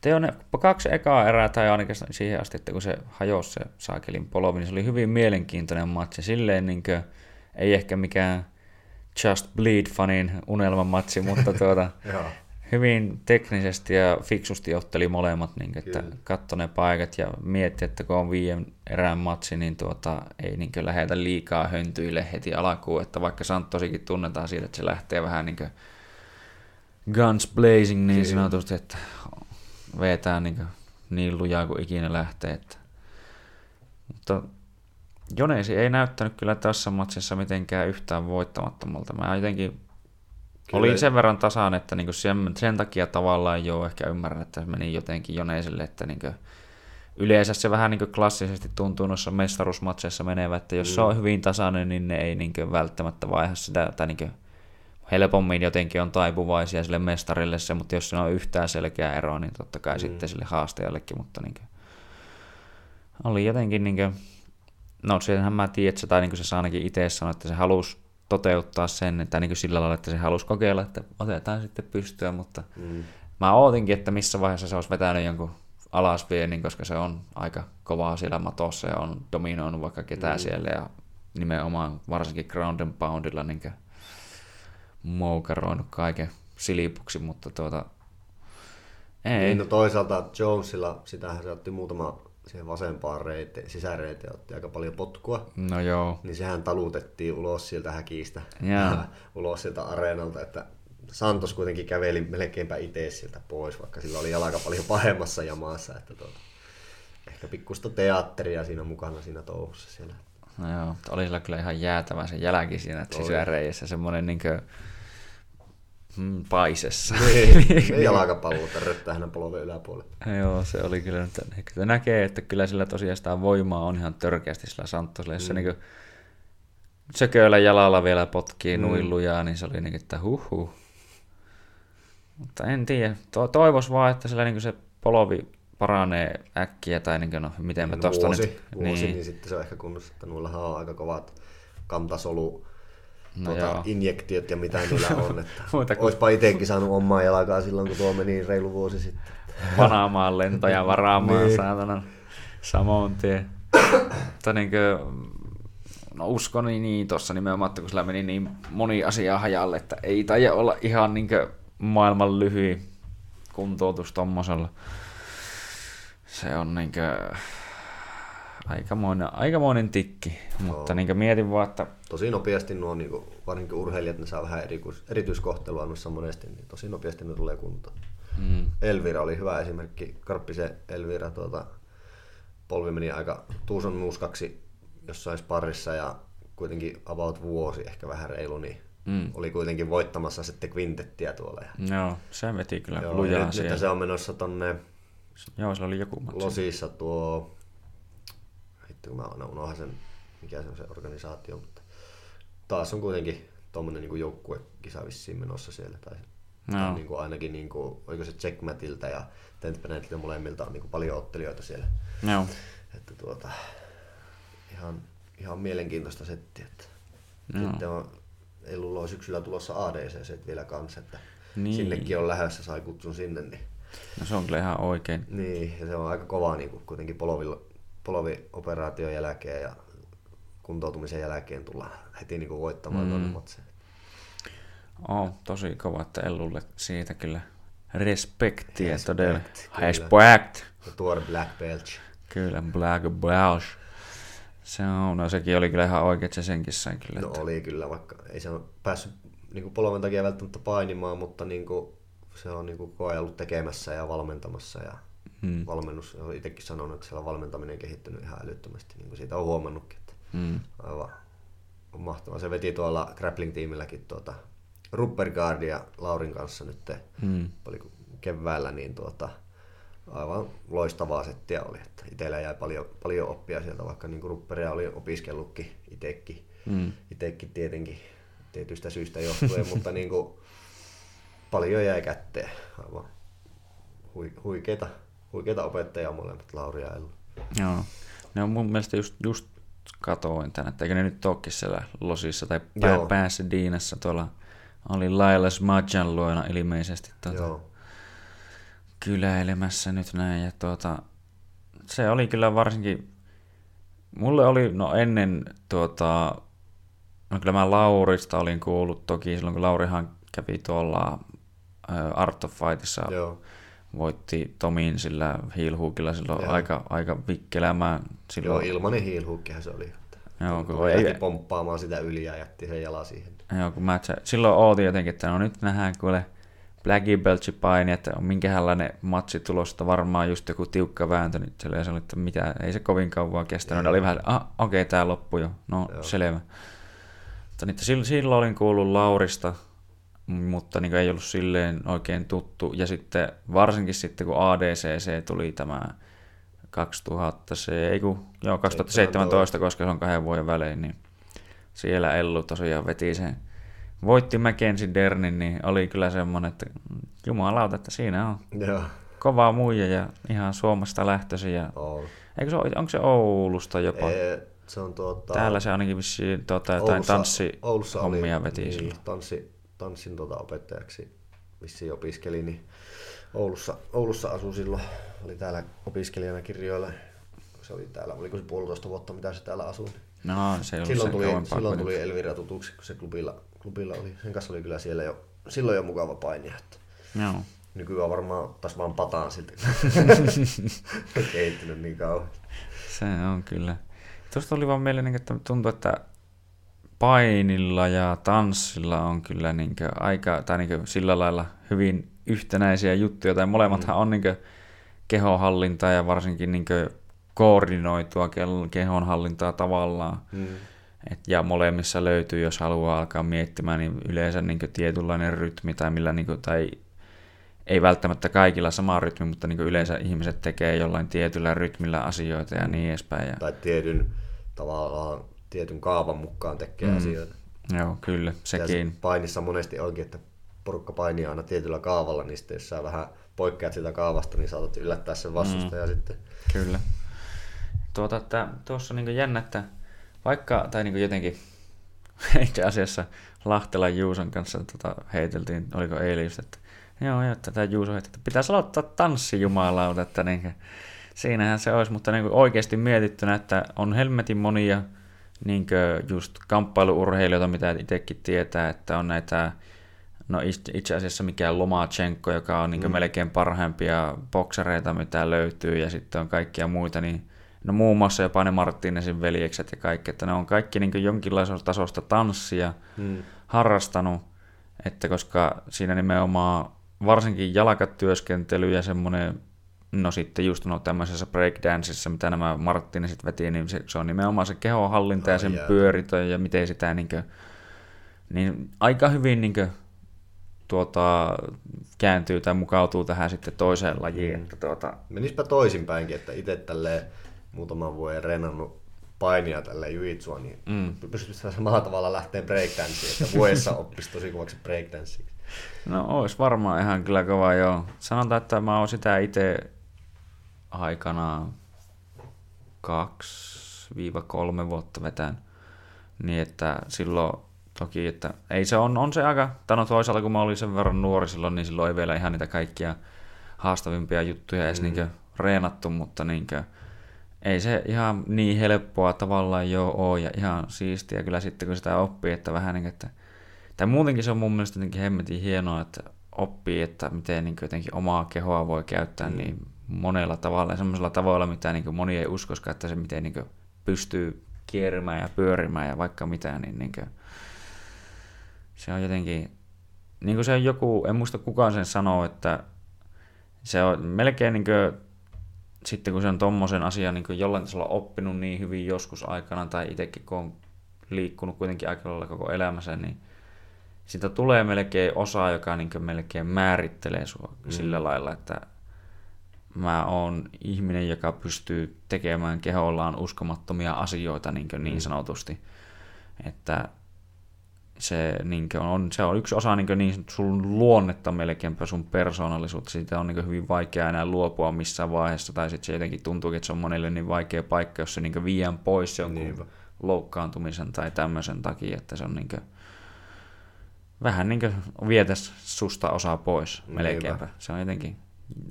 Teo ne kaksi ekaa erää tai ainakin siihen asti, että kun se hajosi se saakelin polovi, niin se oli hyvin mielenkiintoinen matsi. Silleen niin kuin, ei ehkä mikään Just Bleed-fanin unelmamatsi, mutta tuota, hyvin teknisesti ja fiksusti otteli molemmat, niin, että katsoi ne paikat ja mietti, että kun on viien erään matsi, niin tuota, ei niin lähetä liikaa höntyille heti alkuun, että vaikka Santosikin tunnetaan siitä, että se lähtee vähän niin guns blazing niin sanotusti, että vetää niin, niin lujaa kuin ikinä lähtee. Että. Mutta Jonesi ei näyttänyt kyllä tässä matsissa mitenkään yhtään voittamattomalta. Mä jotenkin kyllä. olin sen verran tasaan, että niinku sen, sen takia tavallaan jo ehkä ymmärrän, että se meni jotenkin Joneiselle, että niinku, yleensä se vähän niinku klassisesti tuntuu noissa mestaruusmatseissa menevä, että jos mm. se on hyvin tasainen, niin ne ei niinku välttämättä vaiha sitä, tai niinku helpommin jotenkin on taipuvaisia sille mestarille se, mutta jos se on yhtään selkeä ero, niin totta kai mm. sitten sille haastajallekin, mutta niin kuin, oli jotenkin niin kuin, no senhän mä tiedän, että se, tai niin kuin se ainakin itse sanoi, että se halusi toteuttaa sen, että niin kuin sillä lailla, että se halusi kokeilla, että otetaan sitten pystyä, mutta mm. mä ootinkin, että missä vaiheessa se olisi vetänyt jonkun alasviennin, koska se on aika kovaa siellä matossa ja on dominoinut vaikka ketään mm. siellä ja nimenomaan varsinkin ground and poundilla niin moukaroinut kaiken silipuksi, mutta tuota, ei. Niin, no toisaalta Jonesilla, sitähän se otti muutama siihen vasempaan reite, sisäreiteen otti aika paljon potkua. No joo. Niin sehän talutettiin ulos sieltä häkistä, yeah. ulos sieltä areenalta, että Santos kuitenkin käveli melkeinpä itse sieltä pois, vaikka sillä oli jalka paljon pahemmassa jamaassa. Että tuota, ehkä pikkusta teatteria siinä mukana siinä touhussa siellä. No joo, oli sillä kyllä ihan jäätävä se jälki siinä sisäreijässä, semmoinen niin kuin Mm, paisessa. Niin, jalkapallo törröttää hänen polven yläpuolelle. Joo, se oli kyllä, että näkee, että kyllä sillä tosiaan sitä voimaa on ihan törkeästi sillä Santosella. Jos mm. se niin sököillä jalalla vielä potkii mm. nuillujaa, niin se oli niin että huhu. Mutta en tiedä. To- toivois vaan, että sillä niin se polovi paranee äkkiä, tai niin kuin, no, miten me tosta vuosi, nyt... Vuosi, niin. niin sitten se on ehkä kunnossa, että nuillahan on aika kovat kantasolu no tuota, injektiot ja mitä niillä on. Että Muuta kuin... Oispa itsekin saanut omaa jalkaa silloin, kun tuo meni reilu vuosi sitten. Panaamaan lentoja varaamaan niin. saatana samoin tie. Mutta niin kuin, no uskon niin, niin tuossa nimenomaan, että kun sillä meni niin moni asia hajalle, että ei taida olla ihan niin maailman lyhyin kuntoutus tommosella. Se on niin kuin, aikamoinen, aikamoinen tikki, mutta niin mietin vaan, että... Tosi nopeasti nuo, niin kuin, varsinkin urheilijat, ne saa vähän erityiskohtelua noissa monesti, niin tosi nopeasti ne tulee kuntoon. Mm. Elvira oli hyvä esimerkki, Karppisen Elvira, tuota, polvi meni aika tuuson nuuskaksi jossain sparrissa ja kuitenkin about vuosi, ehkä vähän reilu, niin mm. oli kuitenkin voittamassa sitten kvintettiä tuolla. Ja... Joo, se veti kyllä Joo, lujaa nyt, nyt se on menossa tonne Joo, se oli joku matsi. Losissa tuo sitten kun mä aina unohan sen, mikä se on se organisaatio, mutta taas on kuitenkin tuommoinen niin joukkuekisa vissiin menossa siellä. Tai, no. tai niin kuin ainakin, niin kuin, oliko se Checkmatilta ja Tentpenetiltä molemmilta on niin kuin paljon ottelijoita siellä. No. Että tuota, ihan, ihan mielenkiintoista settiä. Että no. Sitten on Ellulla on syksyllä tulossa ADC vielä kanssa, että niin. sinnekin on lähdössä, sai kutsun sinne. Niin... No se on kyllä ihan oikein. Niin, ja se on aika kova niin kuin, kuitenkin polovilla, polovioperaation jälkeen ja kuntoutumisen jälkeen tulla heti niin kuin voittamaan mm. matseen. Oh, tosi kova, että Ellulle siitä kyllä respektiä Respect, todella. Respect. tuore Black Belt. Kyllä, Black Belt. Se on, no sekin oli kyllä ihan oikein, se senkin sai kyllä. No että... oli kyllä, vaikka ei se päässyt niin kuin polven takia välttämättä painimaan, mutta niin kuin, se on niin kuin ollut tekemässä ja valmentamassa ja mm. valmennus. Olen itsekin sanonut, että siellä valmentaminen on kehittynyt ihan älyttömästi, niin kuin siitä on huomannutkin. Että mm. Aivan on mahtavaa. Se veti tuolla grappling-tiimilläkin tuota Ruppergardia Laurin kanssa nyt mm. keväällä, niin tuota, aivan loistavaa settiä oli. Että itsellä jäi paljon, paljon oppia sieltä, vaikka niin Rupperia oli opiskellutkin itsekin. Mm. Itsekin tietenkin tietystä syystä johtuen, mutta niin kuin, paljon jäi kätteen. Aivan huikeita huikeita opettajia molemmat, Lauri ja Ellu. Joo. Ne on mun mielestä just, just katoin tänne, että eikö ne nyt olekin siellä Losissa tai pää, Joo. päässä Diinassa tuolla oli Laila Smadjan luona ilmeisesti tuota, Joo. kyläilemässä nyt näin. Ja tuota, se oli kyllä varsinkin, mulle oli, no ennen tuota, no kyllä mä Laurista olin kuullut toki silloin, kun Laurihan kävi tuolla Art of Fightissa, Joo. Voitti Tomin sillä hiilhuukilla silloin Joo. aika, aika vikkelämään Joo, silloin. ilmanen hiilhukkihan se oli. Joo, kun Kun ei- lähti pomppaamaan sitä yli ja jätti sen jalan siihen. Joo, kun mä se, silloin ootin jotenkin, että no nyt nähdään kuule Blackie Belchi paini, että on minkälainen matsi tulosta, varmaan just joku tiukka vääntö, niin se oli, että mitä, ei se kovin kauan kestänyt, Ei. oli vähän, ah, okei, okay, tää loppui jo, no Joo. selvä. Mutta niitä, silloin, silloin olin kuullut Laurista, mutta niin ei ollut silleen oikein tuttu, ja sitten varsinkin sitten kun ADCC tuli tämä 2000, se, ei kun, joo, 2017, koska se on kahden vuoden välein, niin siellä Ellu tosiaan veti sen, voitti Mackenzie Dernin, niin oli kyllä semmoinen, että jumalauta, että siinä on Joo. kova muija ja ihan Suomesta lähtöisin. Ja, eikö se, onko se Oulusta jopa? Ee, se on tuota... Täällä se ainakin vissiin tuota, jotain tanssihommia veti. niin, silloin. tanssi, tanssin tuota opettajaksi vissiin opiskeli, niin Oulussa, Oulussa asui silloin, oli täällä opiskelijana kirjoilla. Se oli täällä, oliko se puolitoista vuotta, mitä se täällä asui. No, se ei Silloin tuli, silloin tuli Elvira tutuksi, kun se klubilla, klubilla oli. Sen kanssa oli kyllä siellä jo, silloin jo mukava painia. Että Joo. nykyään varmaan ottaisi vaan pataan siltä, kehittynyt niin kauan. Se on kyllä. Tuosta oli vaan meille, niin, että tuntuu, että painilla ja tanssilla on kyllä niin aika, tai niin sillä lailla hyvin yhtenäisiä juttuja, tai molemmathan on niin kehonhallintaa ja varsinkin niin koordinoitua ke- kehonhallintaa tavallaan. Mm. Et, ja molemmissa löytyy, jos haluaa alkaa miettimään, niin yleensä niin tietynlainen rytmi, tai, millä, niin kuin, tai ei välttämättä kaikilla sama rytmi, mutta niin yleensä ihmiset tekee jollain tietyllä rytmillä asioita ja niin edespäin. Ja, Tai tietyn, tavallaan tietyn kaavan mukaan tekee Mm. asioita. joo, kyllä, sekin. se painissa monesti onkin, että porukka painii aina tietyllä kaavalla, niin sitten jos sä vähän poikkeat sitä kaavasta, niin saatat yllättää sen vastustajan mm. sitten. Kyllä. Tuota, että tuossa niin jännä, että vaikka, tai niin jotenkin itse asiassa Lahtelan Juuson kanssa tota, heiteltiin, oliko eilen just, että joo, joo, tätä Juuso heitti, että pitäisi aloittaa tanssi jumalauta, että niin siinähän se olisi, mutta niin oikeasti mietittynä, että on helmetin monia niin just kamppailuurheilijoita, mitä itsekin tietää, että on näitä No itse- asiassa mikään Lomachenko, joka on niin mm. melkein parhaimpia boksereita, mitä löytyy, ja sitten on kaikkia muita, niin no muun muassa jopa ne Marttinesin veljekset ja kaikki, että ne on kaikki niin jonkinlaisesta tasosta tanssia Mm. harrastanut, että koska siinä nimenomaan varsinkin jalkatyöskentely ja semmoinen, no sitten just no tämmöisessä breakdanceissa, mitä nämä Marttinesit veti, niin se, se on nimenomaan se kehonhallinta ja Ai sen jaa. pyöritä ja miten sitä niin kuin, niin aika hyvin niin kuin, tuota, kääntyy tai mukautuu tähän sitten toiseen lajiin. Mm. Että, tuota, Menispä toisinpäinkin, että itse tälleen muutaman vuoden reenannut painia tälle jujitsua, niin Mm. pystyisi samalla tavalla lähteä breakdanceen, että vuodessa oppisi tosi kovaksi breakdancing. No olisi varmaan ihan kyllä kova joo. Sanotaan, että mä oon sitä itse aikanaan 2-3 vuotta vetän. Niin että silloin toki, että ei se on, on se aika, tai no toisaalta kun mä olin sen verran nuori silloin, niin silloin ei vielä ihan niitä kaikkia haastavimpia juttuja edes mm. niinkö reenattu, mutta niinkö, ei se ihan niin helppoa tavallaan jo ole ja ihan siistiä kyllä sitten kun sitä oppii, että vähän niin, että tai muutenkin se on mun mielestä jotenkin hemmetin hienoa, että oppii, että miten niin jotenkin omaa kehoa voi käyttää mm. niin monella tavalla ja semmoisella tavalla, mitä niin moni ei uskoskaan, että se miten niin pystyy kierrimään ja pyörimään ja vaikka mitä, niin, niin se on jotenkin, niin kuin se on joku, en muista kukaan sen sanoo, että se on melkein niin kuin, sitten kun se on tommosen asian niin jollain tasolla oppinut niin hyvin joskus aikana, tai itsekin kun on liikkunut kuitenkin aika lailla koko elämänsä, niin siitä tulee melkein osa, joka niin melkein määrittelee sua mm. sillä lailla, että mä oon ihminen, joka pystyy tekemään kehollaan uskomattomia asioita niin, niin sanotusti. Että se, niin on, se on yksi osa niin, niin sun luonnetta melkeinpä sun persoonallisuutta. Siitä on niin hyvin vaikea enää luopua missään vaiheessa, tai sitten se jotenkin tuntuu, että se on monelle niin vaikea paikka, jos se niin viiän pois jonkun Niinpä. loukkaantumisen tai tämmöisen takia, että se on niin kuin, vähän niin kuin vietäisi susta osaa pois melkeinpä. Se on jotenkin,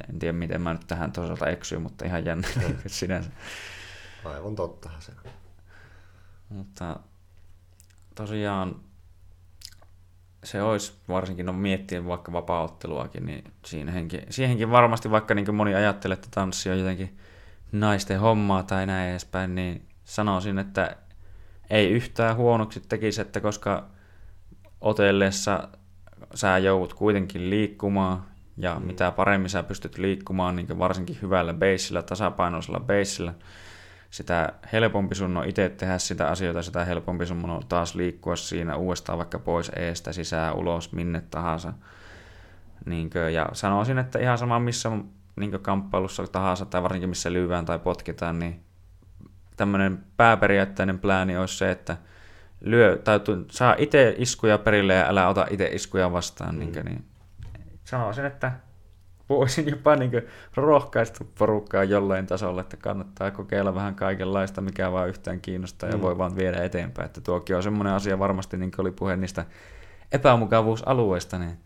en tiedä miten mä nyt tähän toisaalta eksyin, mutta ihan jännä sinänsä. Aivan tottahan se. Mutta tosiaan se olisi, varsinkin no miettien vaikka vapaaotteluakin, niin siihenkin, siihenkin varmasti, vaikka niin moni ajattelee, että tanssi on jotenkin naisten hommaa tai näin edespäin, niin sanoisin, että ei yhtään huonoksi tekisi, että koska otellessa sä joudut kuitenkin liikkumaan, ja mm. mitä paremmin sä pystyt liikkumaan, niin varsinkin hyvällä beisillä, tasapainoisella beisillä, sitä helpompi sun on itse tehdä sitä asioita, sitä helpompi sun on taas liikkua siinä uudestaan vaikka pois eestä, sisään, ulos, minne tahansa. Niinkö, ja sanoisin, että ihan sama missä niinkö kamppailussa tahansa, tai varsinkin missä lyövään tai potkitaan, niin tämmöinen pääperiaatteinen plääni olisi se, että lyö, tai saa itse iskuja perille ja älä ota itse iskuja vastaan. Mm. Niinkö, niin sanoisin, että voisin jopa niin rohkaista porukkaa jollain tasolla, että kannattaa kokeilla vähän kaikenlaista, mikä vaan yhtään kiinnostaa ja mm. voi vaan viedä eteenpäin. Että tuokin on semmoinen asia varmasti, niin kuin oli puhe niistä epämukavuusalueista, niin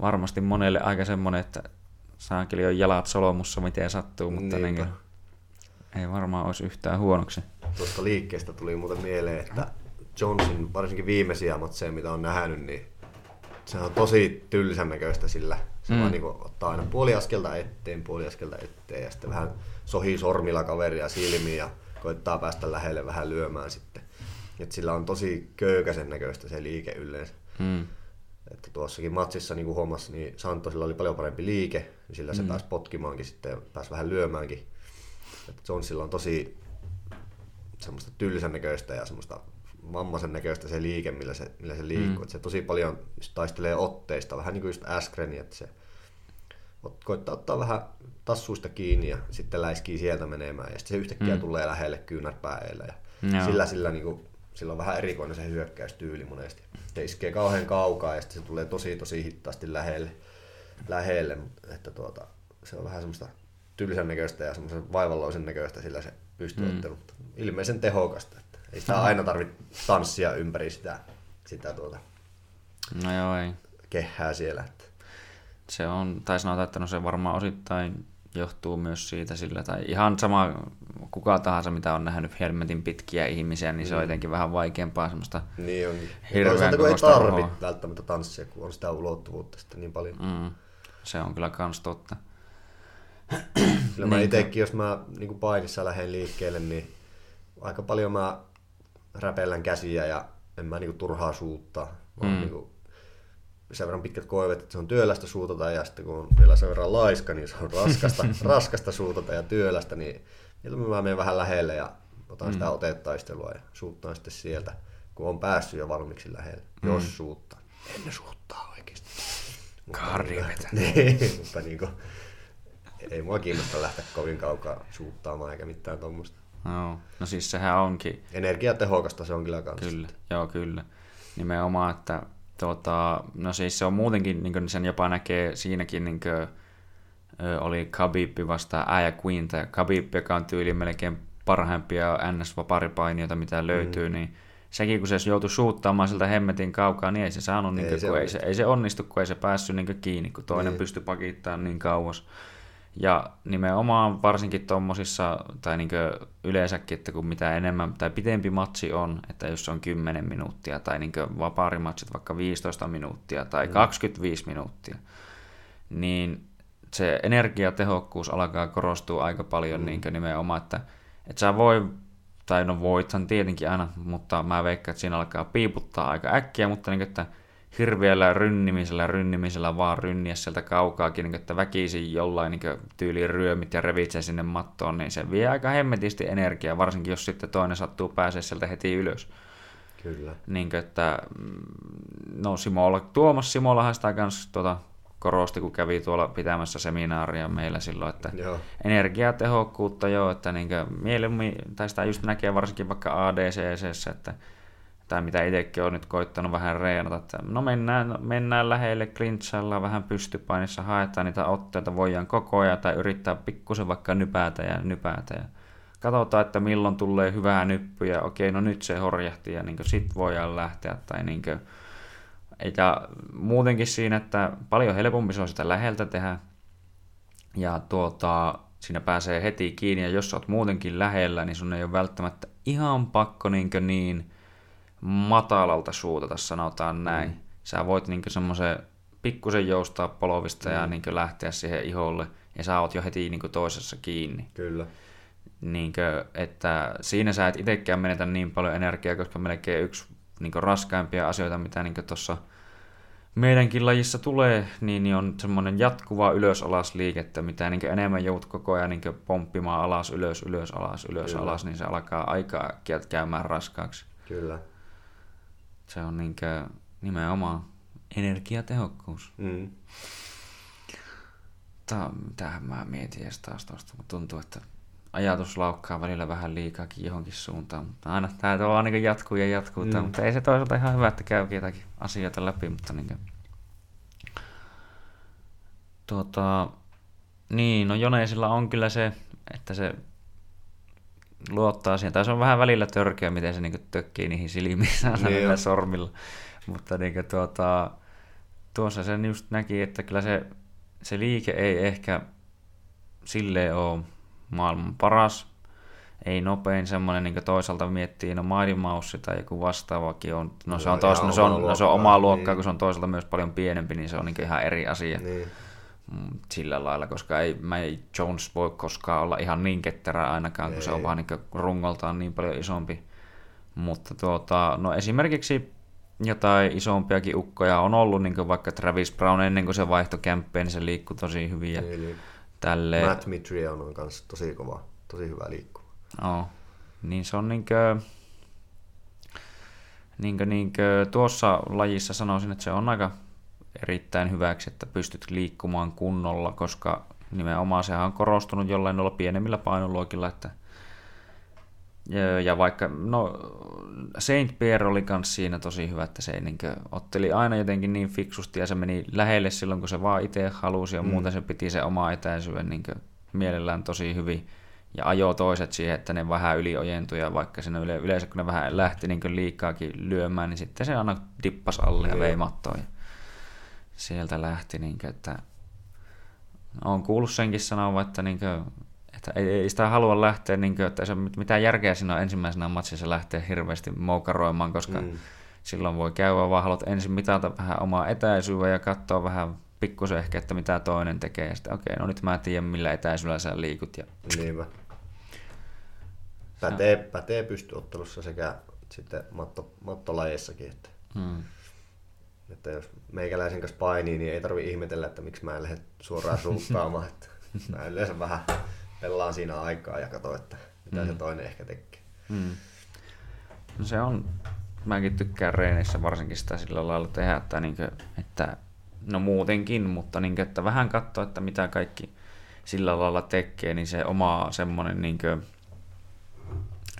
varmasti monelle aika semmoinen, että saakeli on jalat solomussa, miten sattuu, mutta niin kuin, ei varmaan olisi yhtään huonoksi. Tuosta liikkeestä tuli muuten mieleen, että Johnson, varsinkin viimeisiä matseja, mitä on nähnyt, niin se on tosi tylsän näköistä sillä. Se mm. vaan niin kuin, ottaa aina puoli askelta eteen, puoli askelta eteen ja sitten vähän sohii sormilla kaveria silmiin ja koittaa päästä lähelle vähän lyömään sitten. Et sillä on tosi köykäisen näköistä se liike yleensä. Mm. Että tuossakin matsissa niin kuin huomasi, niin Santosilla oli paljon parempi liike, niin sillä se mm. pääsi potkimaankin sitten ja pääsi vähän lyömäänkin. Että Jonesilla on tosi semmoista tylsän näköistä ja semmoista vammaisen näköistä se liike, millä se, millä se liikkuu. Mm. se tosi paljon taistelee otteista, vähän niin kuin just äsken, että se koittaa ottaa vähän tassuista kiinni ja sitten läiskii sieltä menemään ja sitten se yhtäkkiä mm. tulee lähelle kyynärpäällä ja Joo. sillä, sillä, niin kuin, sillä on vähän erikoinen se hyökkäystyyli monesti. Se iskee kauhean kaukaa ja sitten se tulee tosi tosi hittaasti lähelle, lähelle että tuota, se on vähän semmoista tylsän näköistä ja semmoisen vaivalloisen näköistä sillä se pystyy mm. mutta ilmeisen tehokasta. Ei sitä aina tarvitse tanssia ympäri sitä, sitä tuota no joo, ei. kehää siellä. Että. Se on, tai sanotaan, että no se varmaan osittain johtuu myös siitä sillä, tai ihan sama kuka tahansa, mitä on nähnyt helmetin pitkiä ihmisiä, niin mm. se on mm. jotenkin vähän vaikeampaa semmoista niin on. hirveän kun ei tarvitse välttämättä tanssia, kun on sitä ulottuvuutta sitten niin paljon. Mm. Se on kyllä kans totta. Kyllä mä itsekin, jos mä niin painissa lähden liikkeelle, niin aika paljon mä räpellän käsiä ja en mä niinku turhaa suuttaa, vaan mm. niinku sen verran pitkät koivet, että se on työlästä suutata ja sitten kun on vielä sen verran laiska, niin se on raskasta, raskasta suutata ja työlästä, niin mieluummin mä menen vähän lähelle ja otan mm. sitä otetaistelua ja suuttaan sitten sieltä, kun on päässyt jo valmiiksi lähelle, mm. jos suuttaa. En suuttaa oikeasti. Kardivetä. niin, mutta niin kuin, ei mua kiinnosta lähteä kovin kaukaa suuttaamaan eikä mitään tuommoista. No, no siis sehän onkin. Energiatehokasta se on kyllä kanssa. Kyllä, joo kyllä. Nimenomaan, että tuota, no siis se on muutenkin, niin kuin sen jopa näkee siinäkin, niin kuin, oli Khabib vastaan Aya Queen, tai Khabib, joka on tyyli melkein parhaimpia NS-vaparipainijoita, mitä löytyy, mm. niin sekin kun se joutui suuttaamaan siltä hemmetin kaukaa, niin ei se saanut, ei, niin kuin, se, kun ei, se, ei se onnistu, kun ei se päässyt niin kiinni, kun toinen niin. pystyi pakittamaan niin kauas. Ja nimenomaan varsinkin tuommoisissa, tai niin yleensäkin, että kun mitä enemmän tai pitempi matsi on, että jos se on 10 minuuttia, tai niin vapaarimatsit vaikka 15 minuuttia tai mm. 25 minuuttia, niin se energiatehokkuus alkaa korostua aika paljon mm. niin nimenomaan, että, että sä voi, tai no voithan tietenkin aina, mutta mä veikkaan, että siinä alkaa piiputtaa aika äkkiä, mutta niin, että hirveällä rynnimisellä, rynnimisellä vaan rynniä sieltä kaukaakin, niin että väkisin jollain niin tyyli ryömit ja revitsee sinne mattoon, niin se vie aika hemmetisti energiaa, varsinkin jos sitten toinen sattuu pääsee sieltä heti ylös. Kyllä. Niin kuin, että, mm, no Simola, Tuomas Simolahan sitä kanssa tuota, korosti, kun kävi tuolla pitämässä seminaaria meillä silloin, että joo. energiatehokkuutta joo, että niin mieluummin, tai sitä just näkee varsinkin vaikka ADCC, että tai mitä itsekin on nyt koittanut vähän reenata, että no mennään, mennään lähelle klintsailla vähän pystypainissa, haetaan niitä otteita, voidaan koko ajan tai yrittää pikkusen vaikka nypätä ja nypätä. Ja katsotaan, että milloin tulee hyvää nyppyä, okei, no nyt se horjahti ja niin sit voidaan lähteä tai niin kuin, ja muutenkin siinä, että paljon helpompi se on sitä läheltä tehdä. Ja tuota, siinä pääsee heti kiinni ja jos olet muutenkin lähellä, niin sun ei ole välttämättä ihan pakko niin, niin matalalta suutata, sanotaan näin. Mm. Sä voit niin semmoisen pikkusen joustaa polovista mm. ja niin lähteä siihen iholle ja sä oot jo heti niin toisessa kiinni. Kyllä. Niin kuin, että siinä sä et itsekään menetä niin paljon energiaa, koska melkein yksi niin raskaimpia asioita, mitä niin tuossa meidänkin lajissa tulee, niin, niin on semmoinen jatkuva ylös-alas liikettä, mitä niin enemmän joudut koko ajan niin pomppimaan alas, ylös, ylös, alas, ylös, Kyllä. alas, niin se alkaa aika käymään raskaaksi. Kyllä. Se on niin nimenomaan energiatehokkuus. Mm. Mitähän mä mietin edes taas tuosta, mutta tuntuu, että ajatus laukkaa välillä vähän liikaakin johonkin suuntaan. Mutta aina tämä vaan niin jatkuu ja jatkuu, mm. mutta ei se toisaalta ihan hyvä, että käy jotakin asioita läpi, mutta niin kuin... tuota, niin, no Joneisilla on kyllä se, että se luottaa siihen, tai se on vähän välillä törkeä, miten se niin tökkii niihin silmiin niin sormilla, mutta niin kuin, tuota, tuossa sen just näki, että kyllä se, se liike ei ehkä silleen ole maailman paras, ei nopein semmoinen, niin toisaalta miettii, no Mighty Mouse tai joku vastaavakin on, no se on, tois, no, se on, no, se on omaa luokkaa, niin. kun se on toisaalta myös paljon pienempi, niin se on niin ihan eri asia. Niin. Mm, sillä lailla, koska ei, mä ei Jones voi koskaan olla ihan niin ketterä ainakaan, kun ei. se on vaan niin rungoltaan niin paljon isompi. Mutta tuota, no esimerkiksi jotain isompiakin ukkoja on ollut, niin vaikka Travis Brown ennen kuin se vaihtoi kämppeen, niin se liikkui tosi hyvin. Ja niin, niin. Tälle... Matt Mitrion on kanssa tosi kova, tosi hyvä liikkua. No, niin se on niinkö, niinkö, niinkö, tuossa lajissa sanoisin, että se on aika erittäin hyväksi, että pystyt liikkumaan kunnolla, koska nimenomaan sehän on korostunut jollain noilla pienemmillä painoluokilla, että ja, vaikka, no Saint Pierre oli myös siinä tosi hyvä, että se niin otteli aina jotenkin niin fiksusti ja se meni lähelle silloin, kun se vaan itse halusi ja mm. muuten se piti se oma etäisyyden niin mielellään tosi hyvin ja ajoi toiset siihen, että ne vähän yliojentui ja vaikka sinne yle, yleensä kun ne vähän lähti niin liikkaakin lyömään, niin sitten se aina dippas alle ja vei mattoon. Sieltä lähti, niin kuin, että olen kuullut senkin sanoa, että, niin kuin, että ei, ei, sitä halua lähteä, niin kuin, että se mitään järkeä siinä on ensimmäisenä matsissa lähteä hirveästi moukaroimaan, koska mm. silloin voi käydä, vaan haluat ensin mitata vähän omaa etäisyyttä ja katsoa vähän pikkusen ehkä, että mitä toinen tekee. Ja sitten okei, okay, no nyt mä tiedän, millä etäisyydellä sä liikut. Ja... Niinpä. Pätee, pätee pystyottelussa sekä sitten matto, mattolajeissakin. Että... Hmm. Että jos meikäläisen kanssa painii, niin ei tarvi ihmetellä, että miksi mä en lähde suoraan suuttaamaan. että mä yleensä vähän pelaan siinä aikaa ja katso, että mitä mm. se toinen ehkä tekee. Mm. No se on, mäkin tykkään reenissä varsinkin sitä sillä lailla tehdä, että, niin kuin, että no muutenkin, mutta niin kuin, että vähän katsoa, että mitä kaikki sillä lailla tekee, niin se oma semmoinen niin kuin,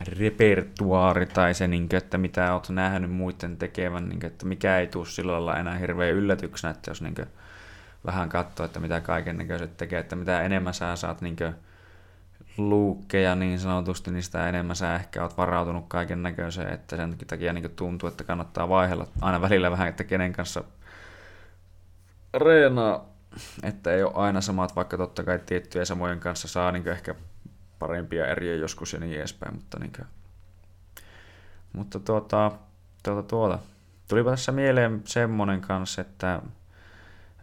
repertuaari tai se, niin kuin, että mitä olet nähnyt muiden tekevän, niin kuin, että mikä ei tule sillä lailla enää hirveän yllätyksenä, että jos niin kuin, vähän katsoo, että mitä kaiken näköiset tekee, että mitä enemmän sä saat niin kuin, luukkeja niin sanotusti, niin sitä enemmän sä ehkä oot varautunut kaiken näköiseen, että sen takia niin tuntuu, että kannattaa vaihella. Aina välillä vähän, että kenen kanssa reenaa, että ei ole aina samat, vaikka totta kai tiettyjä samojen kanssa saa niin ehkä parempia eriä joskus ja niin edespäin, mutta, niin kuin, mutta tuota, tuota, tuota. Tulipa tässä mieleen semmonen kanssa, että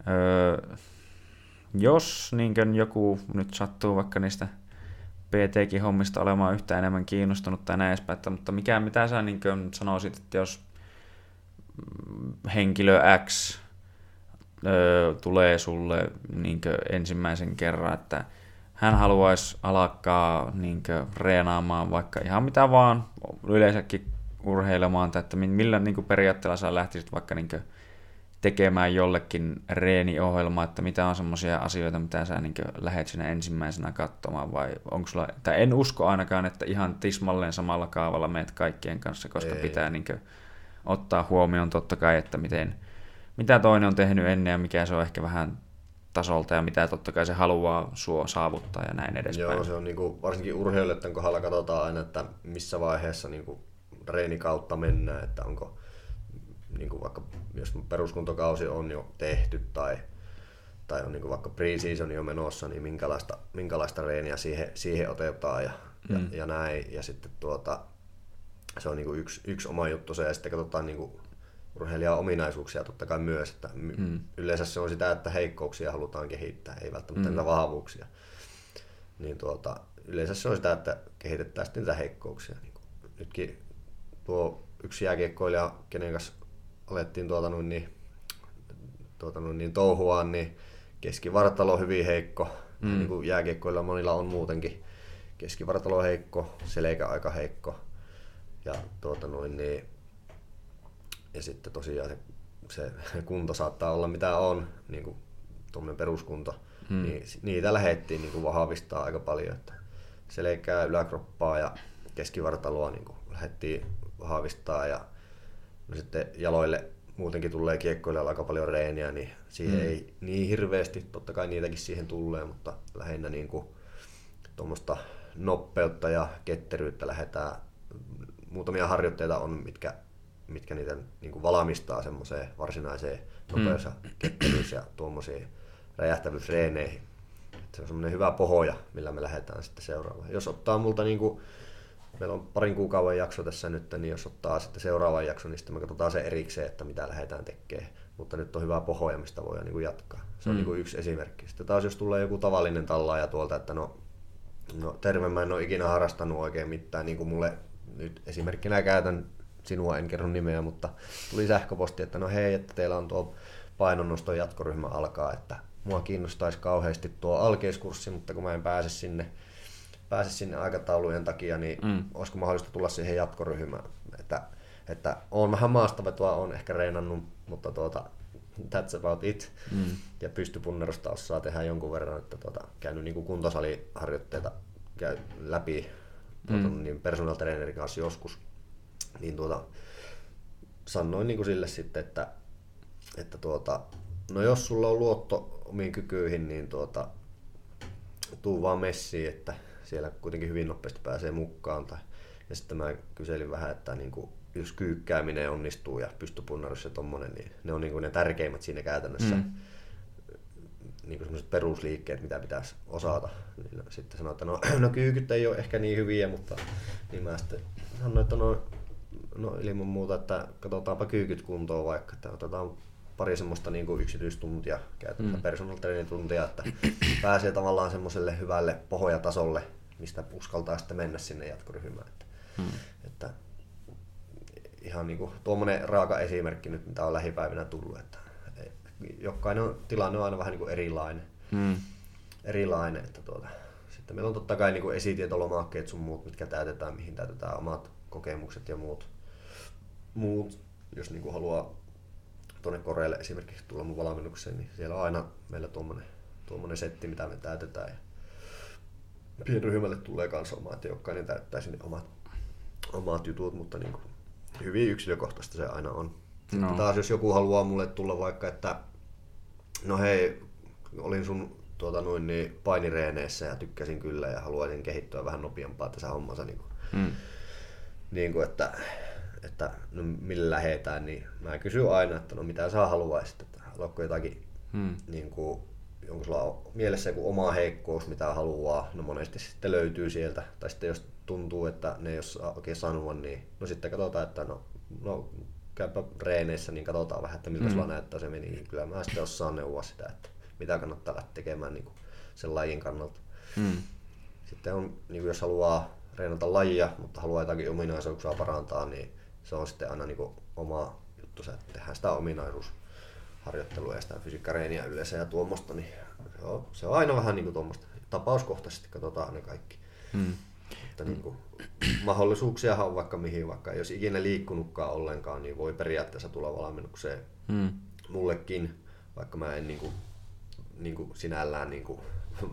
öö, jos niin joku nyt sattuu vaikka niistä PTkin hommista olemaan yhtä enemmän kiinnostunut tai näin edespäin, mutta mikä, mitä sä niin sanoisit, että jos henkilö X öö, tulee sulle niin ensimmäisen kerran, että hän haluaisi alkaa niin reenaamaan vaikka ihan mitä vaan, yleensäkin urheilemaan, tai että millä niin periaatteella sä lähtisit vaikka niin tekemään jollekin reeniohjelma, että mitä on semmoisia asioita, mitä sä niin lähet sinne ensimmäisenä katsomaan, vai onko sulla, tai en usko ainakaan, että ihan tismalleen samalla kaavalla meet kaikkien kanssa, koska Ei. pitää niin ottaa huomioon totta kai, että miten, mitä toinen on tehnyt ennen ja mikä se on ehkä vähän tasolta ja mitä totta kai se haluaa suo saavuttaa ja näin edespäin. Joo, se on niin kuin, varsinkin urheilijoiden kohdalla katsotaan aina, että missä vaiheessa niin kuin, treenikautta mennään, että onko niin kuin vaikka jos peruskuntokausi on jo tehty tai, tai on niin kuin vaikka pre-season jo menossa, niin minkälaista, minkälaista reeniä siihen, siihen otetaan ja, mm. ja, ja, näin. Ja sitten tuota, se on niin kuin yksi, yksi oma juttu se, ja sitten katsotaan niin kuin urheilijan ominaisuuksia totta kai myös, että mm. yleensä se on sitä, että heikkouksia halutaan kehittää, ei välttämättä mm. niitä vahvuuksia. Niin tuota, yleensä se on sitä, että kehitetään sitten niitä heikkouksia. Niin nytkin tuo yksi jääkiekkoilija, kenen kanssa alettiin tuota noin niin, tuota noin niin touhua, niin keskivartalo hyvin heikko. Mm. Niin kuin jääkiekkoilla monilla on muutenkin keskivartalo heikko, selkä aika heikko. Ja, tuota noin, niin, ja sitten tosiaan se, se kunto saattaa olla mitä on, niin kuin tuommoinen peruskunto. Mm. Niin, niitä lähdettiin niin kuin vahvistaa aika paljon. Että selkää, yläkroppaa ja keskivartaloa niin kuin lähdettiin vahvistaa ja no sitten jaloille muutenkin tulee kiekkoille aika paljon reeniä, niin siihen mm. ei niin hirveästi, totta kai niitäkin siihen tulee, mutta lähinnä niin kuin tuommoista nopeutta ja ketteryyttä lähdetään. Muutamia harjoitteita on, mitkä, mitkä niitä niin kuin valmistaa semmoiseen varsinaiseen nopeus- ja mm. ketteryys- ja tuommoisiin räjähtävyysreeneihin. se on semmoinen hyvä pohja, millä me lähdetään sitten seuraavaan. Jos ottaa multa niin kuin meillä on parin kuukauden jakso tässä nyt, niin jos ottaa sitten seuraavan jakson, niin sitten me katsotaan se erikseen, että mitä lähdetään tekemään. Mutta nyt on hyvä pohja, mistä voi niin jatkaa. Se on mm. niin yksi esimerkki. Sitten taas jos tulee joku tavallinen tallaaja tuolta, että no, no terve, mä en ole ikinä harrastanut oikein mitään, niin kuin mulle nyt esimerkkinä käytän sinua, en kerro nimeä, mutta tuli sähköposti, että no hei, että teillä on tuo painonnoston jatkoryhmä alkaa, että mua kiinnostaisi kauheasti tuo alkeiskurssi, mutta kun mä en pääse sinne pääse sinne aikataulujen takia, niin mm. olisiko mahdollista tulla siihen jatkoryhmään. Että, että on vähän maastavetoa, on ehkä reenannut, mutta tuota, that's about it. Mm. Ja pystypunnerusta osaa tehdä jonkun verran, että tuota, käynyt niin kuin kuntosaliharjoitteita käy läpi tuota, mm. niin personal trainerin kanssa joskus. Niin tuota, sanoin niin kuin sille sitten, että, että tuota, no jos sulla on luotto omiin kykyihin, niin tuota, tuu vaan messiin, että siellä kuitenkin hyvin nopeasti pääsee mukaan. Tai, ja sitten mä kyselin vähän, että niin kuin, jos kyykkääminen onnistuu ja pystypunnarus ja tommonen, niin ne on niin kuin ne tärkeimmät siinä käytännössä. Mm. Niin kuin perusliikkeet, mitä pitäisi osata. Niin sitten sanoin, että no, no kyykyt ei ole ehkä niin hyviä, mutta niin mä sitten sanoin, että no, no ilman muuta, että katsotaanpa kyykyt kuntoon vaikka, että otetaan pari semmoista niin kuin yksityistuntia, käytetään mm. personal training tuntia, että pääsee tavallaan semmoiselle hyvälle pohjatasolle, mistä uskaltaa sitten mennä sinne jatkoryhmään. Että, mm. että ihan niin kuin tuommoinen raaka esimerkki nyt, mitä on lähipäivinä tullut, että jokainen tilanne on aina vähän niin kuin erilainen. Mm. erilainen että tuota, sitten meillä on totta kai niin kuin esitietolomakkeet sun muut, mitkä täytetään, mihin täytetään omat kokemukset ja muut, muut jos niin kuin haluaa tuonne Korealle esimerkiksi tulla mun valmennukseen, niin siellä on aina meillä tuommoinen, tuommoinen setti, mitä me täytetään. Ja pienryhmälle tulee kanssa oma, että jokainen täyttää sinne omat, omat jutut, mutta niin kuin hyvin yksilökohtaista se aina on. No. taas jos joku haluaa mulle tulla vaikka, että no hei, olin sun tuota, noin, niin painireeneissä ja tykkäsin kyllä ja haluaisin kehittyä vähän nopeampaa tässä hommassa. Niin kuin, mm. niin kuin, että että no millä lähetään, niin mä kysyn aina, että no mitä sä haluaisit, että haluatko jotakin, hmm. niin kuin, onko sulla mielessä joku oma heikkous, mitä haluaa, no monesti sitten löytyy sieltä, tai sitten jos tuntuu, että ne ei ole oikein sanoa, niin no sitten katsotaan, että no, no käypä reeneissä, niin katsotaan vähän, että miltä hmm. sulla näyttää se meni, niin kyllä mä sitten osaan neuvoa sitä, että mitä kannattaa lähteä tekemään niin kuin sen lajin kannalta. Hmm. Sitten on, niin kuin jos haluaa reenata lajia, mutta haluaa jotakin ominaisuuksia parantaa, niin se on sitten aina niin oma juttu, että tehdään sitä ominaisuusharjoittelua ja sitä fysiikkareeniä yleensä ja tuommoista, niin se on, se on aina vähän niin kuin tuommoista. Tapauskohtaisesti katsotaan ne kaikki. Hmm. Että niin kuin, mahdollisuuksia on vaikka mihin, vaikka jos ikinä liikkunutkaan ollenkaan, niin voi periaatteessa tulla valmennukseen hmm. mullekin, vaikka mä en niin kuin, niin kuin sinällään niin kuin,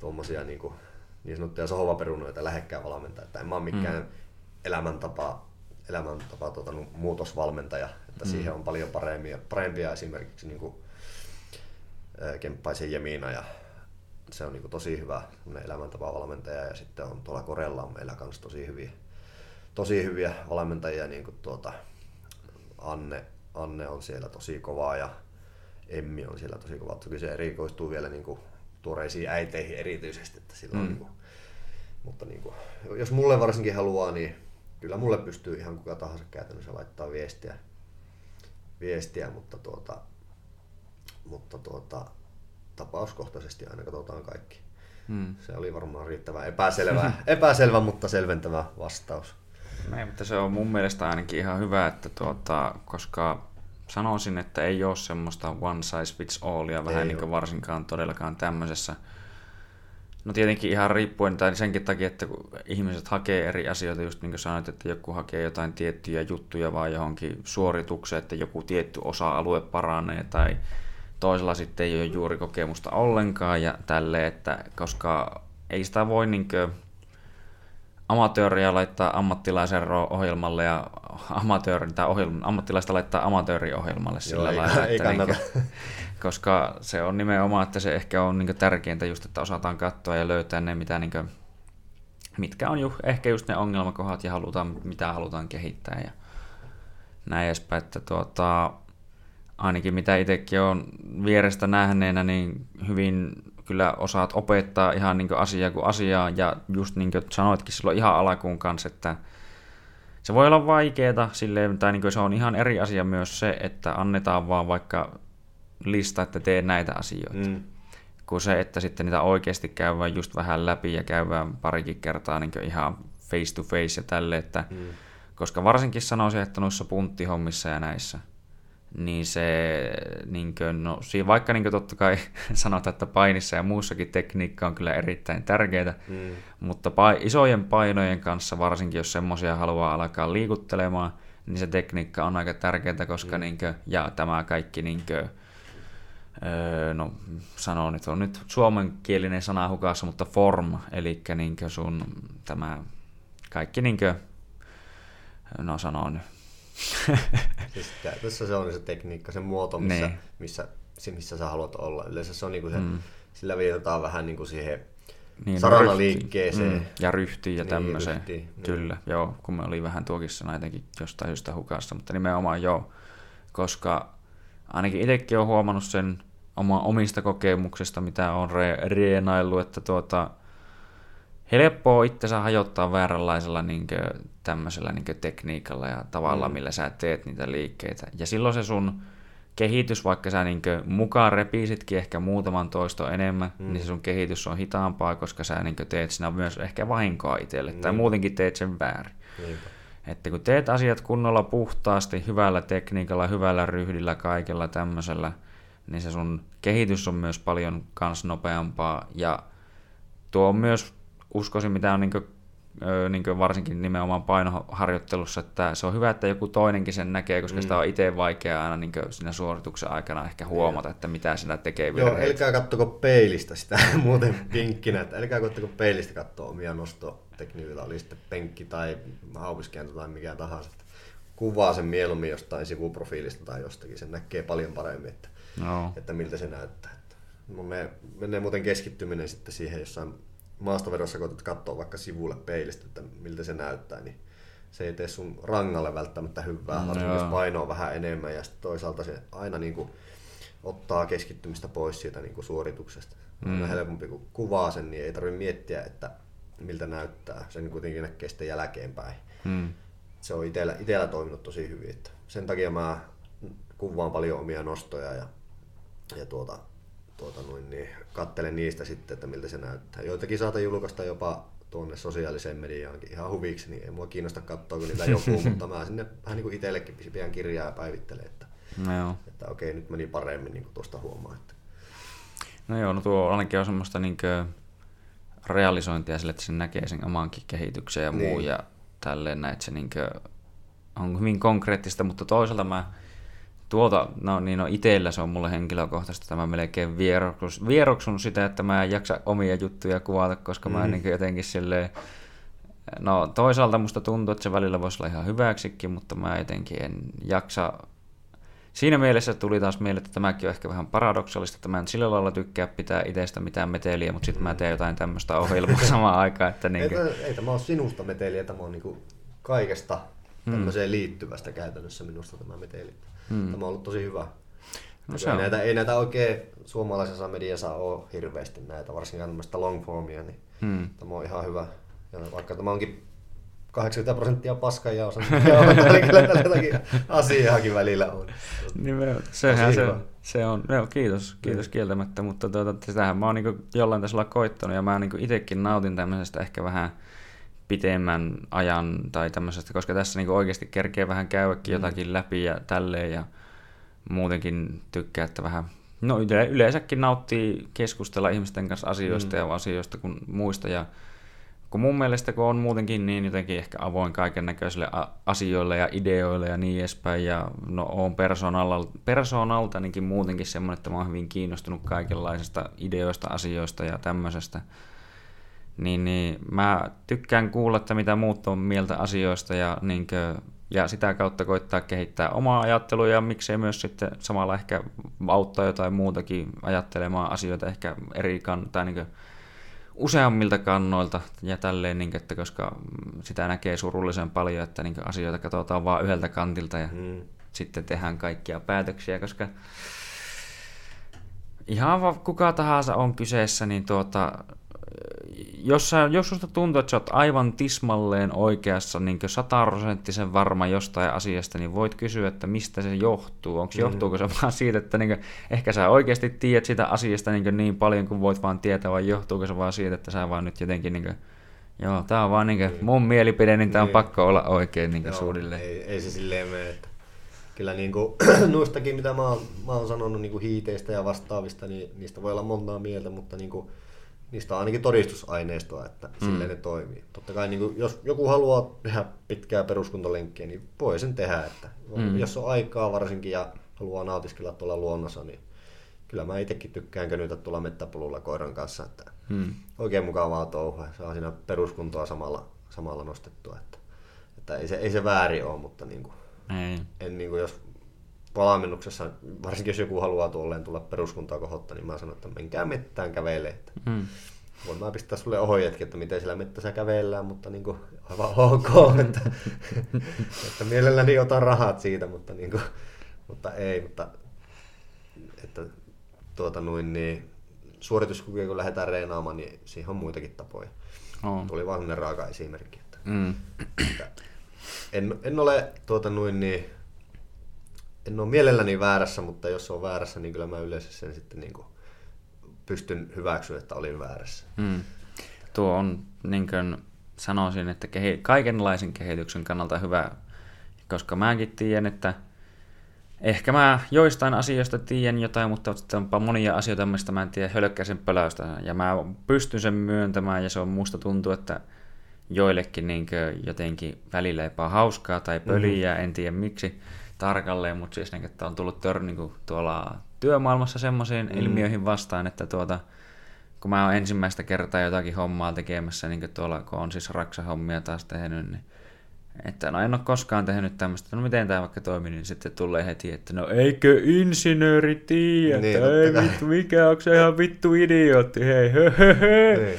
tuommoisia niin, kuin, niin sanottuja sohvaperunoita lähekkään valmentaa, että en mä ole mikään hmm. elämäntapa elämäntapa tuota, muutosvalmentaja, että mm. siihen on paljon parempia, parempia esimerkiksi niin kuin, Kemppaisen Jemina ja se on niin kuin tosi hyvä elämäntapavalmentaja ja sitten on tuolla Korella on meillä kanssa tosi hyviä, tosi hyviä valmentajia, niin kuin tuota, Anne, Anne on siellä tosi kovaa ja Emmi on siellä tosi kova. Toki se erikoistuu vielä niin kuin tuoreisiin äiteihin erityisesti, että sillä mm. niin kuin, mutta niin kuin, jos mulle varsinkin haluaa, niin kyllä mulle pystyy ihan kuka tahansa käytännössä laittaa viestiä, viestiä mutta, tuota, mutta tuota, tapauskohtaisesti aina katsotaan kaikki. Hmm. Se oli varmaan riittävän epäselvä, epäselvä mutta selventävä vastaus. Ei, mutta se on mun mielestä ainakin ihan hyvä, että tuota, koska sanoisin, että ei ole semmoista one size fits allia, vähän ei niin kuin varsinkaan todellakaan tämmöisessä No tietenkin ihan riippuen, tai senkin takia, että kun ihmiset hakee eri asioita, just niin kuin sanoit, että joku hakee jotain tiettyjä juttuja vaan johonkin suoritukseen, että joku tietty osa-alue paranee, tai toisella sitten ei ole juuri kokemusta ollenkaan, ja tälle, että koska ei sitä voi niin kuin, amatööriä laittaa ammattilaisen ohjelmalle ja amatööri, tai ohjelma, ammattilaista laittaa amatööriohjelmalle sillä Joo, lailla. Ei, että ei niin kuin, koska se on nimenomaan, että se ehkä on niin tärkeintä just, että osataan katsoa ja löytää ne, mitä niin kuin, mitkä on ju, ehkä just ne ongelmakohdat ja halutaan, mitä halutaan kehittää ja näin edespäin, että tuota, ainakin mitä itsekin on vierestä nähneenä, niin hyvin kyllä osaat opettaa ihan niin asiaa kuin asiaa, ja just niin kuin sanoitkin silloin ihan alkuun kanssa, että se voi olla vaikeaa, silleen, tai niin se on ihan eri asia myös se, että annetaan vaan vaikka lista, että tee näitä asioita. Mm. Kuin se, että sitten niitä oikeasti käydään just vähän läpi ja käydään parikin kertaa niin ihan face to face ja tälle, että mm. koska varsinkin sanoisin, että noissa punttihommissa ja näissä, niin se, niin kuin, no, siinä vaikka niin kuin totta kai sanotaan, että painissa ja muussakin tekniikka on kyllä erittäin tärkeää, mm. mutta pa- isojen painojen kanssa, varsinkin jos semmoisia haluaa alkaa liikuttelemaan, niin se tekniikka on aika tärkeää, koska mm. niin kuin, ja tämä kaikki niin kuin, öö, no sanon nyt, on nyt suomenkielinen sana hukassa, mutta form, eli niin sun tämä kaikki niin kuin, no sanon siis käytössä se on se tekniikka, se muoto, missä, niin. missä, missä sä haluat olla. Yleensä se on niinku se, mm. sillä viitataan vähän niinku siihen niin, sarana liikkeeseen. Mm, ja ryhtiin ja niin, tämmöiseen. Ryhti, niin. Kyllä, joo, kun me oli vähän tuokin sana jotenkin jostain syystä hukassa, mutta nimenomaan joo, koska ainakin itsekin olen huomannut sen oma, omista kokemuksista, mitä on re- reenaillut, että tuota, helppoa itsensä hajottaa vääränlaisella niin kuin, tämmöisellä niin kuin, tekniikalla ja tavalla, mm. millä sä teet niitä liikkeitä. Ja silloin se sun kehitys, vaikka sä niin kuin, mukaan repiisitkin ehkä muutaman toisto enemmän, mm. niin se sun kehitys on hitaampaa, koska sä niin kuin, teet siinä myös ehkä vahinkoa itselle, mm. tai muutenkin teet sen väärin. Niinpä. Että kun teet asiat kunnolla puhtaasti, hyvällä tekniikalla, hyvällä ryhdillä, kaikella tämmöisellä, niin se sun kehitys on myös paljon kans nopeampaa, ja tuo on myös uskoisin, mitä on niin kuin, niin kuin varsinkin nimenomaan painoharjoittelussa, että se on hyvä, että joku toinenkin sen näkee, koska mm. sitä on itse vaikea aina niin siinä suorituksen aikana ehkä huomata, että mitä sinä tekee virheitä. Joo, älkää kattoko peilistä sitä muuten vinkkinä, että älkää kattoko peilistä katsoa omia nostotekniikoita, oli sitten penkki tai haupiskääntö tai mikä tahansa. Kuvaa sen mieluummin jostain sivuprofiilista tai jostakin, sen näkee paljon paremmin, että, no. että miltä se näyttää. Me menee muuten keskittyminen sitten siihen jossain maastovedossa koetat katsoa vaikka sivulle peilistä, että miltä se näyttää, niin se ei tee sun rangalle välttämättä hyvää, mm, varsinkin jos painoa vähän enemmän ja sitten toisaalta se aina niin kuin ottaa keskittymistä pois siitä niin kuin suorituksesta. Mm. On helpompi, kun kuvaa sen, niin ei tarvitse miettiä, että miltä näyttää. Sen kuitenkin näkee sitten jälkeenpäin. Mm. Se on itellä, itellä toiminut tosi hyvin. Että sen takia mä kuvaan paljon omia nostoja ja, ja tuota, tuota noin, niin kattelen niistä sitten, että miltä se näyttää. Joitakin saatan julkaista jopa tuonne sosiaaliseen mediaankin ihan huviksi, niin ei mua kiinnosta katsoa, kun niitä joku, mutta mä sinne vähän niin kuin itsellekin pian kirjaa ja päivittelen, että, no joo. että okei, nyt meni paremmin niin kuin tuosta huomaa. Että. No joo, no tuo ainakin on semmoista niin realisointia sille, että se näkee sen omankin kehityksen ja niin. muu ja tälleen näin, että se niin on hyvin konkreettista, mutta toisaalta mä Tuota, no niin, no itellä se on mulle henkilökohtaisesti, että mä melkein vieroksun, vieroksun sitä, että mä en jaksa omia juttuja kuvata, koska mm. mä niin jotenkin silleen, No toisaalta musta tuntuu, että se välillä voisi olla ihan hyväksikin, mutta mä jotenkin en jaksa. Siinä mielessä tuli taas mieleen, että tämäkin on ehkä vähän paradoksaalista, että mä en sillä lailla tykkää pitää itsestä mitään meteliä, mutta sitten mä teen jotain tämmöistä ohjelmaa samaan aikaan. Että niin Ei, kuin, tämä- ei tämä ole sinusta meteliä, tämä on niinku kaikesta tämmöiseen liittyvästä käytännössä minusta tämä meteli. Hmm. Tämä on ollut tosi hyvä. No se ei, on. näitä, ei näitä oikein suomalaisessa mediassa ole hirveästi näitä, varsinkaan tämmöistä long formia, niin hmm. tämä on ihan hyvä. Ja vaikka tämä onkin 80 prosenttia paskaa ja osa jotakin asiaakin välillä on. Nimenomaan. Sehän se, se on. Joo, kiitos, kiitos kieltämättä, mutta tuota, sitähän mä oon niin jollain tasolla koittanut ja mä niin itsekin nautin tämmöisestä ehkä vähän pitemmän ajan tai tämmöisestä, koska tässä niin oikeasti kerkee vähän käydäkin jotakin läpi ja tälleen ja muutenkin tykkää, että vähän No yle, yleensäkin nauttii keskustella ihmisten kanssa asioista mm. ja asioista kuin muista ja kun mun mielestä kun on muutenkin niin jotenkin ehkä avoin kaiken näköisille asioille ja ideoille ja niin edespäin ja no on persoonalta, persoonalta muutenkin semmoinen, että mä oon hyvin kiinnostunut kaikenlaisista ideoista, asioista ja tämmöisestä, niin, niin mä tykkään kuulla, että mitä muut on mieltä asioista ja, niin kuin, ja sitä kautta koittaa kehittää omaa ajattelua ja miksei myös sitten samalla ehkä auttaa jotain muutakin ajattelemaan asioita ehkä eri kan, tai niin kuin, useammilta kannoilta ja tälleen, niin, että koska sitä näkee surullisen paljon, että niin, asioita katsotaan vain yhdeltä kantilta ja mm. sitten tehdään kaikkia päätöksiä, koska ihan kuka tahansa on kyseessä, niin tuota, jos, sä, jos susta tuntuu, että sä oot aivan tismalleen oikeassa, niin sataprosenttisen varma jostain asiasta, niin voit kysyä, että mistä se johtuu. Onko mm. johtuuko se vaan siitä, että niin kuin, ehkä sä oikeasti tiedät sitä asiasta niin, niin paljon kuin voit vaan tietää, vai johtuuko se vaan siitä, että sä vaan nyt jotenkin, niin kuin, joo, tää on vaan niin kuin, mun mielipide, niin tää on Niin. pakko olla oikein niin Joo, suunnilleen. Ei, ei se silleen mene, että kyllä niin kuin, noistakin, mitä mä oon, mä oon sanonut niin kuin hiiteistä ja vastaavista, niin niistä voi olla montaa mieltä, mutta niin kuin, niistä on ainakin todistusaineistoa, että mm. silleen ne toimii. Totta kai niin kuin, jos joku haluaa tehdä pitkää peruskuntolenkkiä, niin voi sen tehdä. Että mm. Jos on aikaa varsinkin ja haluaa nautiskella tuolla luonnossa, niin kyllä mä itsekin tykkään könytä tuolla mettäpolulla koiran kanssa. Että Hmm. Oikein mukavaa touhua. Saa siinä peruskuntoa samalla, samalla nostettua. Että, että ei, se, ei se väärin ole, mutta niin kuin, Ei. en niin kuin jos valmennuksessa, varsinkin jos joku haluaa tuolleen tulla peruskuntaa kohottaa, niin mä sanon, että menkää mettään kävelee. Että Hmm. voin mä pistää sulle ohjeetkin, että miten siellä mettässä kävellään, mutta niin kuin, aivan ok, että, että mielelläni otan rahat siitä, mutta, niin kuin, mutta ei, mutta että tuota noin, niin, suorituskykyä kun lähdetään reenaamaan, niin siihen on muitakin tapoja. On. Tuli vaan raaka esimerkki. Että, Mm. että en, en ole tuota noin, niin, en ole mielelläni väärässä, mutta jos on väärässä, niin kyllä mä yleensä sen sitten niin kuin pystyn hyväksyä, että olin väärässä. Mm. Tuo on, niin kuin sanoisin, että kehi- kaikenlaisen kehityksen kannalta hyvä, koska mäkin tiedän, että ehkä mä joistain asioista tiedän jotain, mutta sitten onpa monia asioita, mistä mä en tiedä hölkkäisen pöläystä. Ja mä pystyn sen myöntämään ja se on musta tuntuu, että joillekin niin jotenkin välillä jopa hauskaa tai pöliä, mm-hmm. en tiedä miksi tarkalleen, mutta siis niin, että on tullut tör, niin kuin tuolla työmaailmassa semmoisiin mm. ilmiöihin vastaan, että tuota, kun mä oon ensimmäistä kertaa jotakin hommaa tekemässä, niin kuin tuolla, kun on siis raksahommia taas tehnyt, niin että no en ole koskaan tehnyt tämmöistä, no miten tämä vaikka toimii, niin sitten tulee heti, että no eikö insinööri tiedä, Niin, ei vittu, mikä onko se ihan vittu idiootti, hei hö, hö, hö. Niin.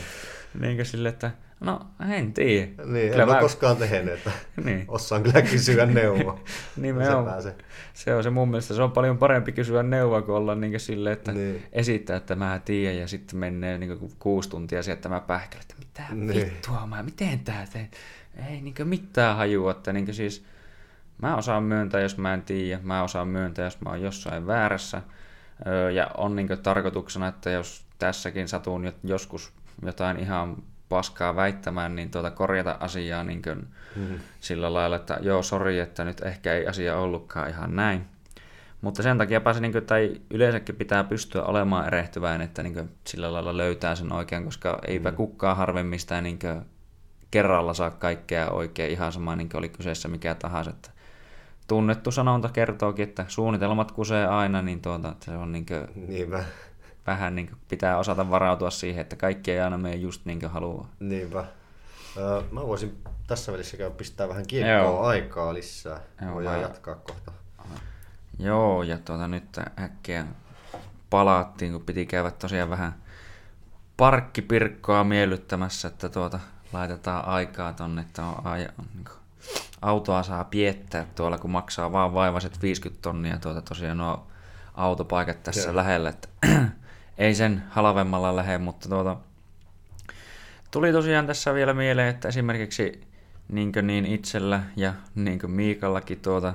Niinkö sille, että no en tiedä. Niin, Kyllä en mä... mä- koskaan tehnyt, että Niin. osaan kyllä kysyä neuvoa. Nimenomaan. Se Se on se mun mielestä, se on paljon parempi kysyä neuvoa kuin olla niin silleen, että Niin. esittää, että mä tiedän ja sitten menee niin kuusi tuntia sieltä, että mä pähkelen, että mitä Niin. vittua mä, miten tää teen? Ei niin mitään hajua, että niin siis mä osaan myöntää, jos mä en tiedä, mä osaan myöntää, jos mä oon jossain väärässä. Ja on niin tarkoituksena, että jos tässäkin satun jo- joskus jotain ihan paskaa väittämään, niin tuota korjata asiaa niin kuin Mm. sillä lailla, että joo, sori, että nyt ehkä ei asia ollutkaan ihan näin. Mutta sen takia se, niin kuin, tai yleensäkin pitää pystyä olemaan erehtyväinen, että niin kuin, sillä lailla löytää sen oikein, koska eipä kukaan harvemmin sitä niin kuin, kerralla saa kaikkea oikein ihan sama, niin kuin oli kyseessä mikä tahansa. Että tunnettu sanonta kertookin, että suunnitelmat kusee aina, niin tuota, se on niin kuin, Niinpä. Vähän niin kuin, pitää osata varautua siihen, että kaikki ei aina mene just niin kuin haluaa. Niinpä. Öö, mä voisin tässä välissä käydä pistää vähän kiekkoa Joo. aikaa lisää. Joo, Voidaan mä- jatkaa kohta. Joo, ja tuota nyt äkkiä palattiin, kun piti käydä tosiaan vähän parkkipirkkoa miellyttämässä, että tuota laitetaan aikaa tonne, että on aja, niin autoa saa piettää tuolla, kun maksaa vaan vaivaiset 50 tonnia tuota tosiaan nuo autopaikat tässä Joo. lähellä, että ei sen halvemmalla lähde, mutta tuota, tuli tosiaan tässä vielä mieleen, että esimerkiksi niin niin itsellä ja niin Miikallakin tuota,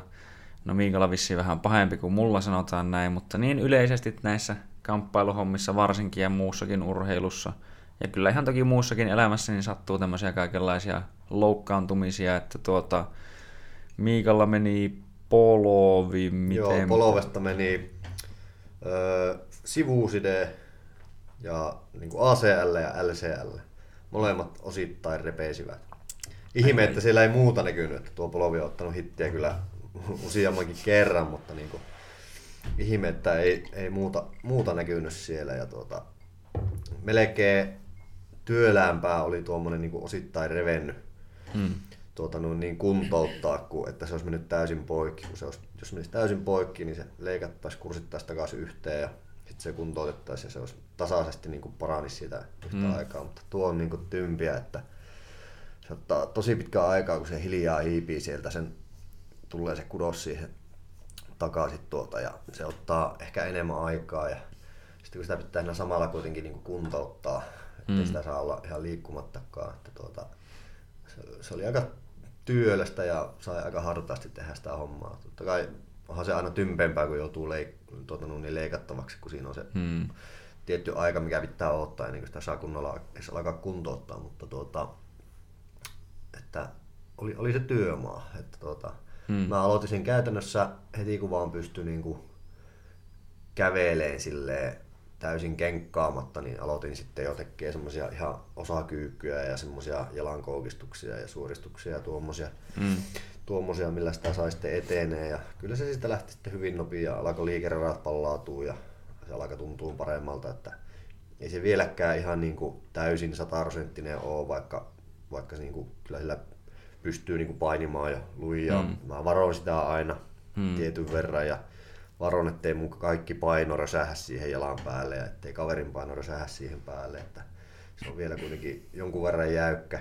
no Miikalla vissiin vähän pahempi kuin mulla sanotaan näin, mutta niin yleisesti näissä kamppailuhommissa varsinkin ja muussakin urheilussa, ja kyllä ihan toki muussakin elämässä niin sattuu tämmöisiä kaikenlaisia loukkaantumisia, että tuota, Miikalla meni polovi, miten... Joo, polovesta meni sivuside ja niin kuin ACL ja LCL. Molemmat osittain repeisivät. Ihme, että siellä ei muuta näkynyt, että tuo polovi on ottanut hittiä kyllä useammankin kerran, mutta niin kuin, ihme, että ei, ei muuta, muuta näkynyt siellä. Ja tuota, melkein työläämpää oli tuommoinen niin osittain revennyt Mm. tuota, noin niin kuntouttaa, kuin että se olisi mennyt täysin poikki. Kun se olisi, jos menisi täysin poikki, niin se leikattaisiin, kursittaisiin takaisin yhteen ja se kuntoutettaisiin ja se olisi tasaisesti niin kuin paranisi sitä yhtä Mm. aikaa. Mutta tuo on niin kuin tympiä, että se ottaa tosi pitkä aikaa, kun se hiljaa hiipii sieltä, sen tulee se kudos siihen takaisin tuolta ja se ottaa ehkä enemmän aikaa ja sitten kun sitä pitää siinä samalla kuitenkin niin kuin kuntouttaa, ettei Mm. sitä saa olla ihan liikkumattakaan, että tuota, se, se oli aika työlästä ja sai aika hartaasti tehdä sitä hommaa. Totta kai onhan se aina tympempää, kun joutuu leik- tuota, niin leikattavaksi, kun siinä on se Mm. tietty aika, mikä pitää odottaa ennen kuin sitä saa kunnolla edes alkaa kuntouttaa, mutta tuota, että oli, oli se työmaa. Että tuota, Mm. Mä aloitin sen käytännössä heti kun vaan pystyi niinku käveleen silleen täysin kenkkaamatta, niin aloitin sitten jo tekemään semmoisia ihan osakyykkyjä ja semmoisia jalankoukistuksia ja suoristuksia ja tuommoisia, Mm. Tuommoisia, millä sitä sai sitten etenee. Ja kyllä se siitä lähti sitten hyvin nopea ja alkoi liikeradat pallautua ja se alkoi tuntua paremmalta, että ei se vieläkään ihan niin kuin täysin sataprosenttinen ole, vaikka, vaikka niin kuin, kyllä sillä pystyy niin kuin painimaan ja lujaa. Mm. Mä varoin sitä aina Mm. mm. tietyn verran ja varon, ettei mun kaikki paino rösähä siihen jalan päälle ja ettei kaverin paino rösähä siihen päälle. Että se on vielä kuitenkin jonkun verran jäykkä,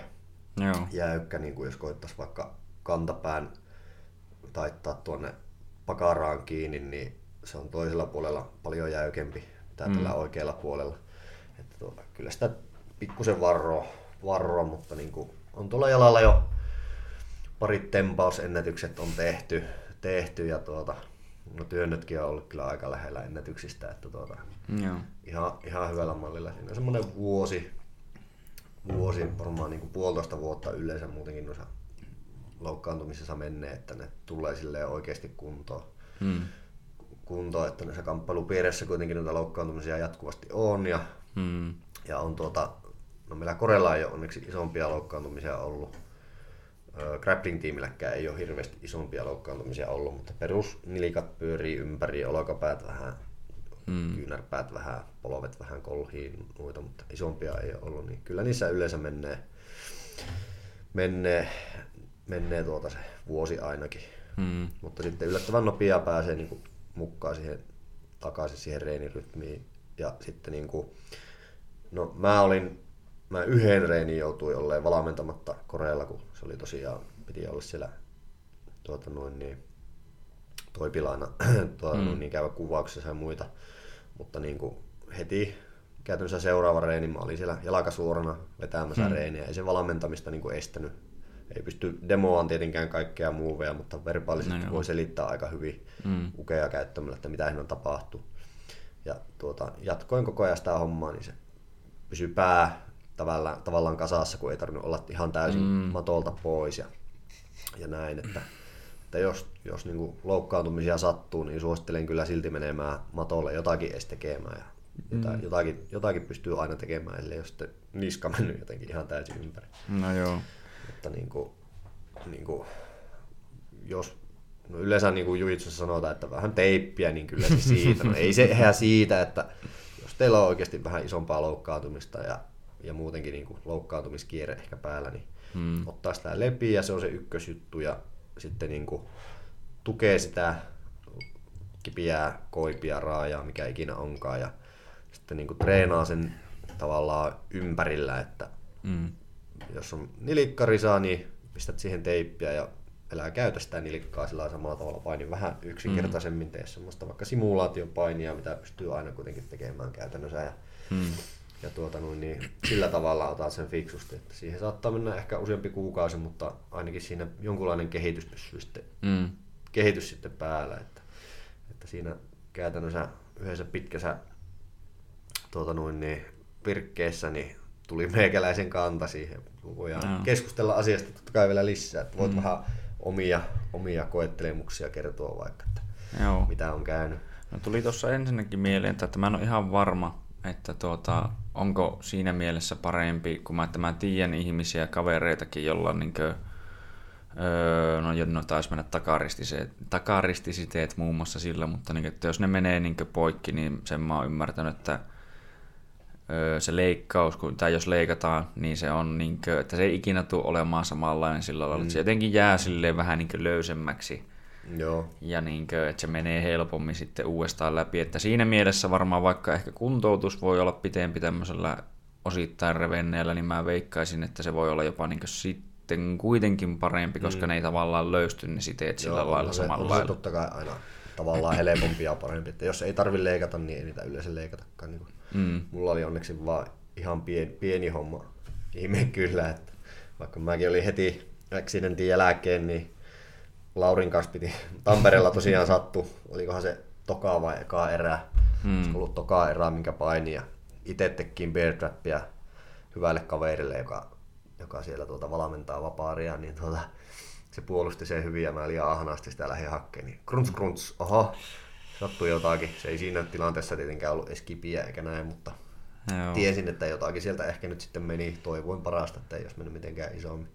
Joo. jäykkä niin kuin jos koittaisi vaikka kantapään taittaa tuonne pakaraan kiinni, niin se on toisella puolella paljon jäykempi mitä Mm. tällä oikealla puolella. Että tuota, kyllä sitä pikkusen varroa, varroa mutta niin kuin on tuolla jalalla jo parit tempausennätykset on tehty, tehty ja tuota, no työnnötkin on ollut kyllä aika lähellä ennätyksistä, että tuota, Joo. ihan, ihan hyvällä mallilla. Siinä on semmoinen vuosi, vuosi varmaan niin kuin puolitoista vuotta yleensä muutenkin noissa loukkaantumisessa menee, että ne tulee silleen oikeasti kuntoon. Mm. kuntoon, että näissä kamppailupiirissä kuitenkin noita loukkaantumisia jatkuvasti on ja, Mm. ja on tuota, no meillä Korella ei ole onneksi isompia loukkaantumisia ollut. Grappling-tiimilläkään ei ole hirveästi isompia loukkaantumisia ollut, mutta perusnilikat pyörii ympäri, olkapäät vähän, Mm. mm. kyynärpäät vähän, polvet vähän kolhiin muita, mutta isompia ei ole ollut, niin kyllä niissä yleensä menee, menee, menee tuota se vuosi ainakin. Mm. Mutta sitten yllättävän nopeaa pääsee niin kuin mukaan siihen, takaisin siihen reenirytmiin. Ja sitten niin kuin, no mä olin, mä yhden reenin joutuin olleen valmentamatta Korealla, kun se oli tosiaan, piti olla siellä tuota noin niin, toipilaina tuota, Mm. niin käydä kuvauksessa ja muita. Mutta niin kuin heti käytännössä seuraava reeni, mä olin siellä jalkasuorana vetämässä Mm. mm. reeniä. Ei se valmentamista niin kuin estänyt. Ei pysty demoaan tietenkään kaikkea muuveja, mutta verbaalisesti No voi selittää aika hyvin Mm. ukea käyttämällä, että mitä siinä tapahtuu. Ja tuota, jatkoin koko ajan sitä hommaa, niin se pysyi pää tavallaan, tavallaan kasassa, kun ei tarvinnut olla ihan täysin Mm. matolta pois ja, ja näin. Että, että jos, jos niin loukkaantumisia sattuu, niin suosittelen kyllä silti menemään matolle jotakin edes tekemään. Ja jotain, Mm. jotakin, jotakin pystyy aina tekemään, ellei sitten niska mennyt jotenkin ihan täysin ympäri. No joo. Mutta niin kuin, niin kuin, jos no yleensä niin kuin jujitsussa sanotaan, että vähän teippiä, niin kyllä se siitä. No ei se ihan siitä, että jos teillä on oikeasti vähän isompaa loukkaantumista ja, ja muutenkin niin kuin loukkaantumiskierre ehkä päällä, niin hmm. ottaa sitä lepiä, se on se ykkösjuttu ja sitten niin kuin tukee sitä kipiää, koipia, raajaa, mikä ikinä onkaan ja sitten niin kuin treenaa sen tavallaan ympärillä, että mm. Jos on nilikkarisaa, niin pistät siihen teippiä ja elää käytä sitä nilikkaa sillä samalla tavalla painin vähän yksinkertaisemmin, mm. tee semmoista vaikka simulaatiopainia, mitä pystyy aina kuitenkin tekemään käytännössä ja, mm. ja tuota, noin, niin sillä tavalla otat sen fiksusti, että siihen saattaa mennä ehkä useampi kuukausi, mutta ainakin siinä jonkunlainen kehitys pysyy sitten, mm. kehitys sitten päällä, että, että siinä käytännössä yhdessä pitkässä tuota, noin, niin, virkkeessä niin tuli meikäläisen kanta siihen. Voidaan no. keskustella asiasta totta kai vielä lisää, että voit mm. vähän omia, omia koettelemuksia kertoa vaikka, että Joo. mitä on käynyt. No tuli tuossa ensinnäkin mieleen, että mä en ole ihan varma, että tuota, onko siinä mielessä parempi, kun mä, että mä tiedän ihmisiä, kavereitakin, jolla niin kuin, öö, no, no taisi mennä takaristisiteet muun muassa sillä, mutta niin, että jos ne menee niin poikki, niin sen mä oon ymmärtänyt, että se leikkaus, kun, tai jos leikataan, niin se on, niin kuin, että se ei ikinä tule olemaan samanlainen sillä lailla, mm. että se jotenkin jää silleen vähän niin löysemmäksi. Joo. Ja niin kuin, että se menee helpommin sitten uudestaan läpi. Että siinä mielessä varmaan vaikka ehkä kuntoutus voi olla pitempi tämmöisellä osittain revenneellä, niin mä veikkaisin, että se voi olla jopa niin sitten kuitenkin parempi, koska mm. ne ei tavallaan löysty ne siteet sillä Joo, lailla samalla lailla. totta kai aina tavallaan helpompi ja parempi. Että jos ei tarvi leikata, niin ei niitä yleensä leikatakaan. Niin mm. Mulla oli onneksi vaan ihan pieni, pieni homma. Ihme kyllä, että vaikka mäkin olin heti accidentin jälkeen, niin Laurin kanssa piti, Tampereella tosiaan sattu, olikohan se toka vai eka erä, mm. se ollut toka erää, minkä paini ja itse tekin bear trappia hyvälle kaverille, joka, joka siellä tuota valmentaa vapaaria, niin tuota, se puolusti sen hyvin ja mä liian ahnaasti sitä lähdin hakkeen. Niin krunts krunts, oho, sattui jotakin. Se ei siinä tilanteessa tietenkään ollut edes kipiä eikä näin, mutta Joo. tiesin, että jotakin sieltä ehkä nyt sitten meni. Toivoin parasta, että ei olisi mennyt mitenkään isommin.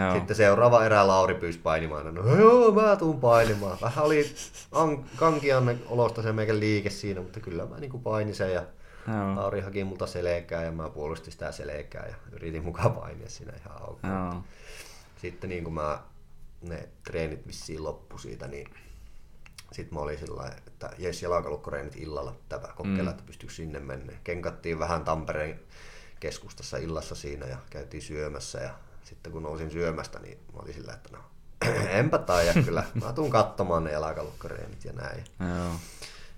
Joo. Sitten seuraava erä Lauri pyysi painimaan. No joo, mä tuun painimaan. Vähän oli an- kankianne olosta se meikän liike siinä, mutta kyllä mä niin painin sen ja Joo. Lauri haki multa selkää ja mä puolustin sitä selkää ja yritin mukaan painia siinä ihan auki. Sitten niin kuin mä ne treenit vissiin loppu siitä, niin sitten mä olin sillä että jes jalkalukkoreenit illalla, tätä kokeilla, mm. että pystyykö sinne mennä. Kenkattiin vähän Tampereen keskustassa illassa siinä ja käytiin syömässä ja sitten kun nousin syömästä, niin mä olin sillä, että no enpä taida kyllä, mä tuun katsomaan ne jalkalukkoreenit ja näin. Joo.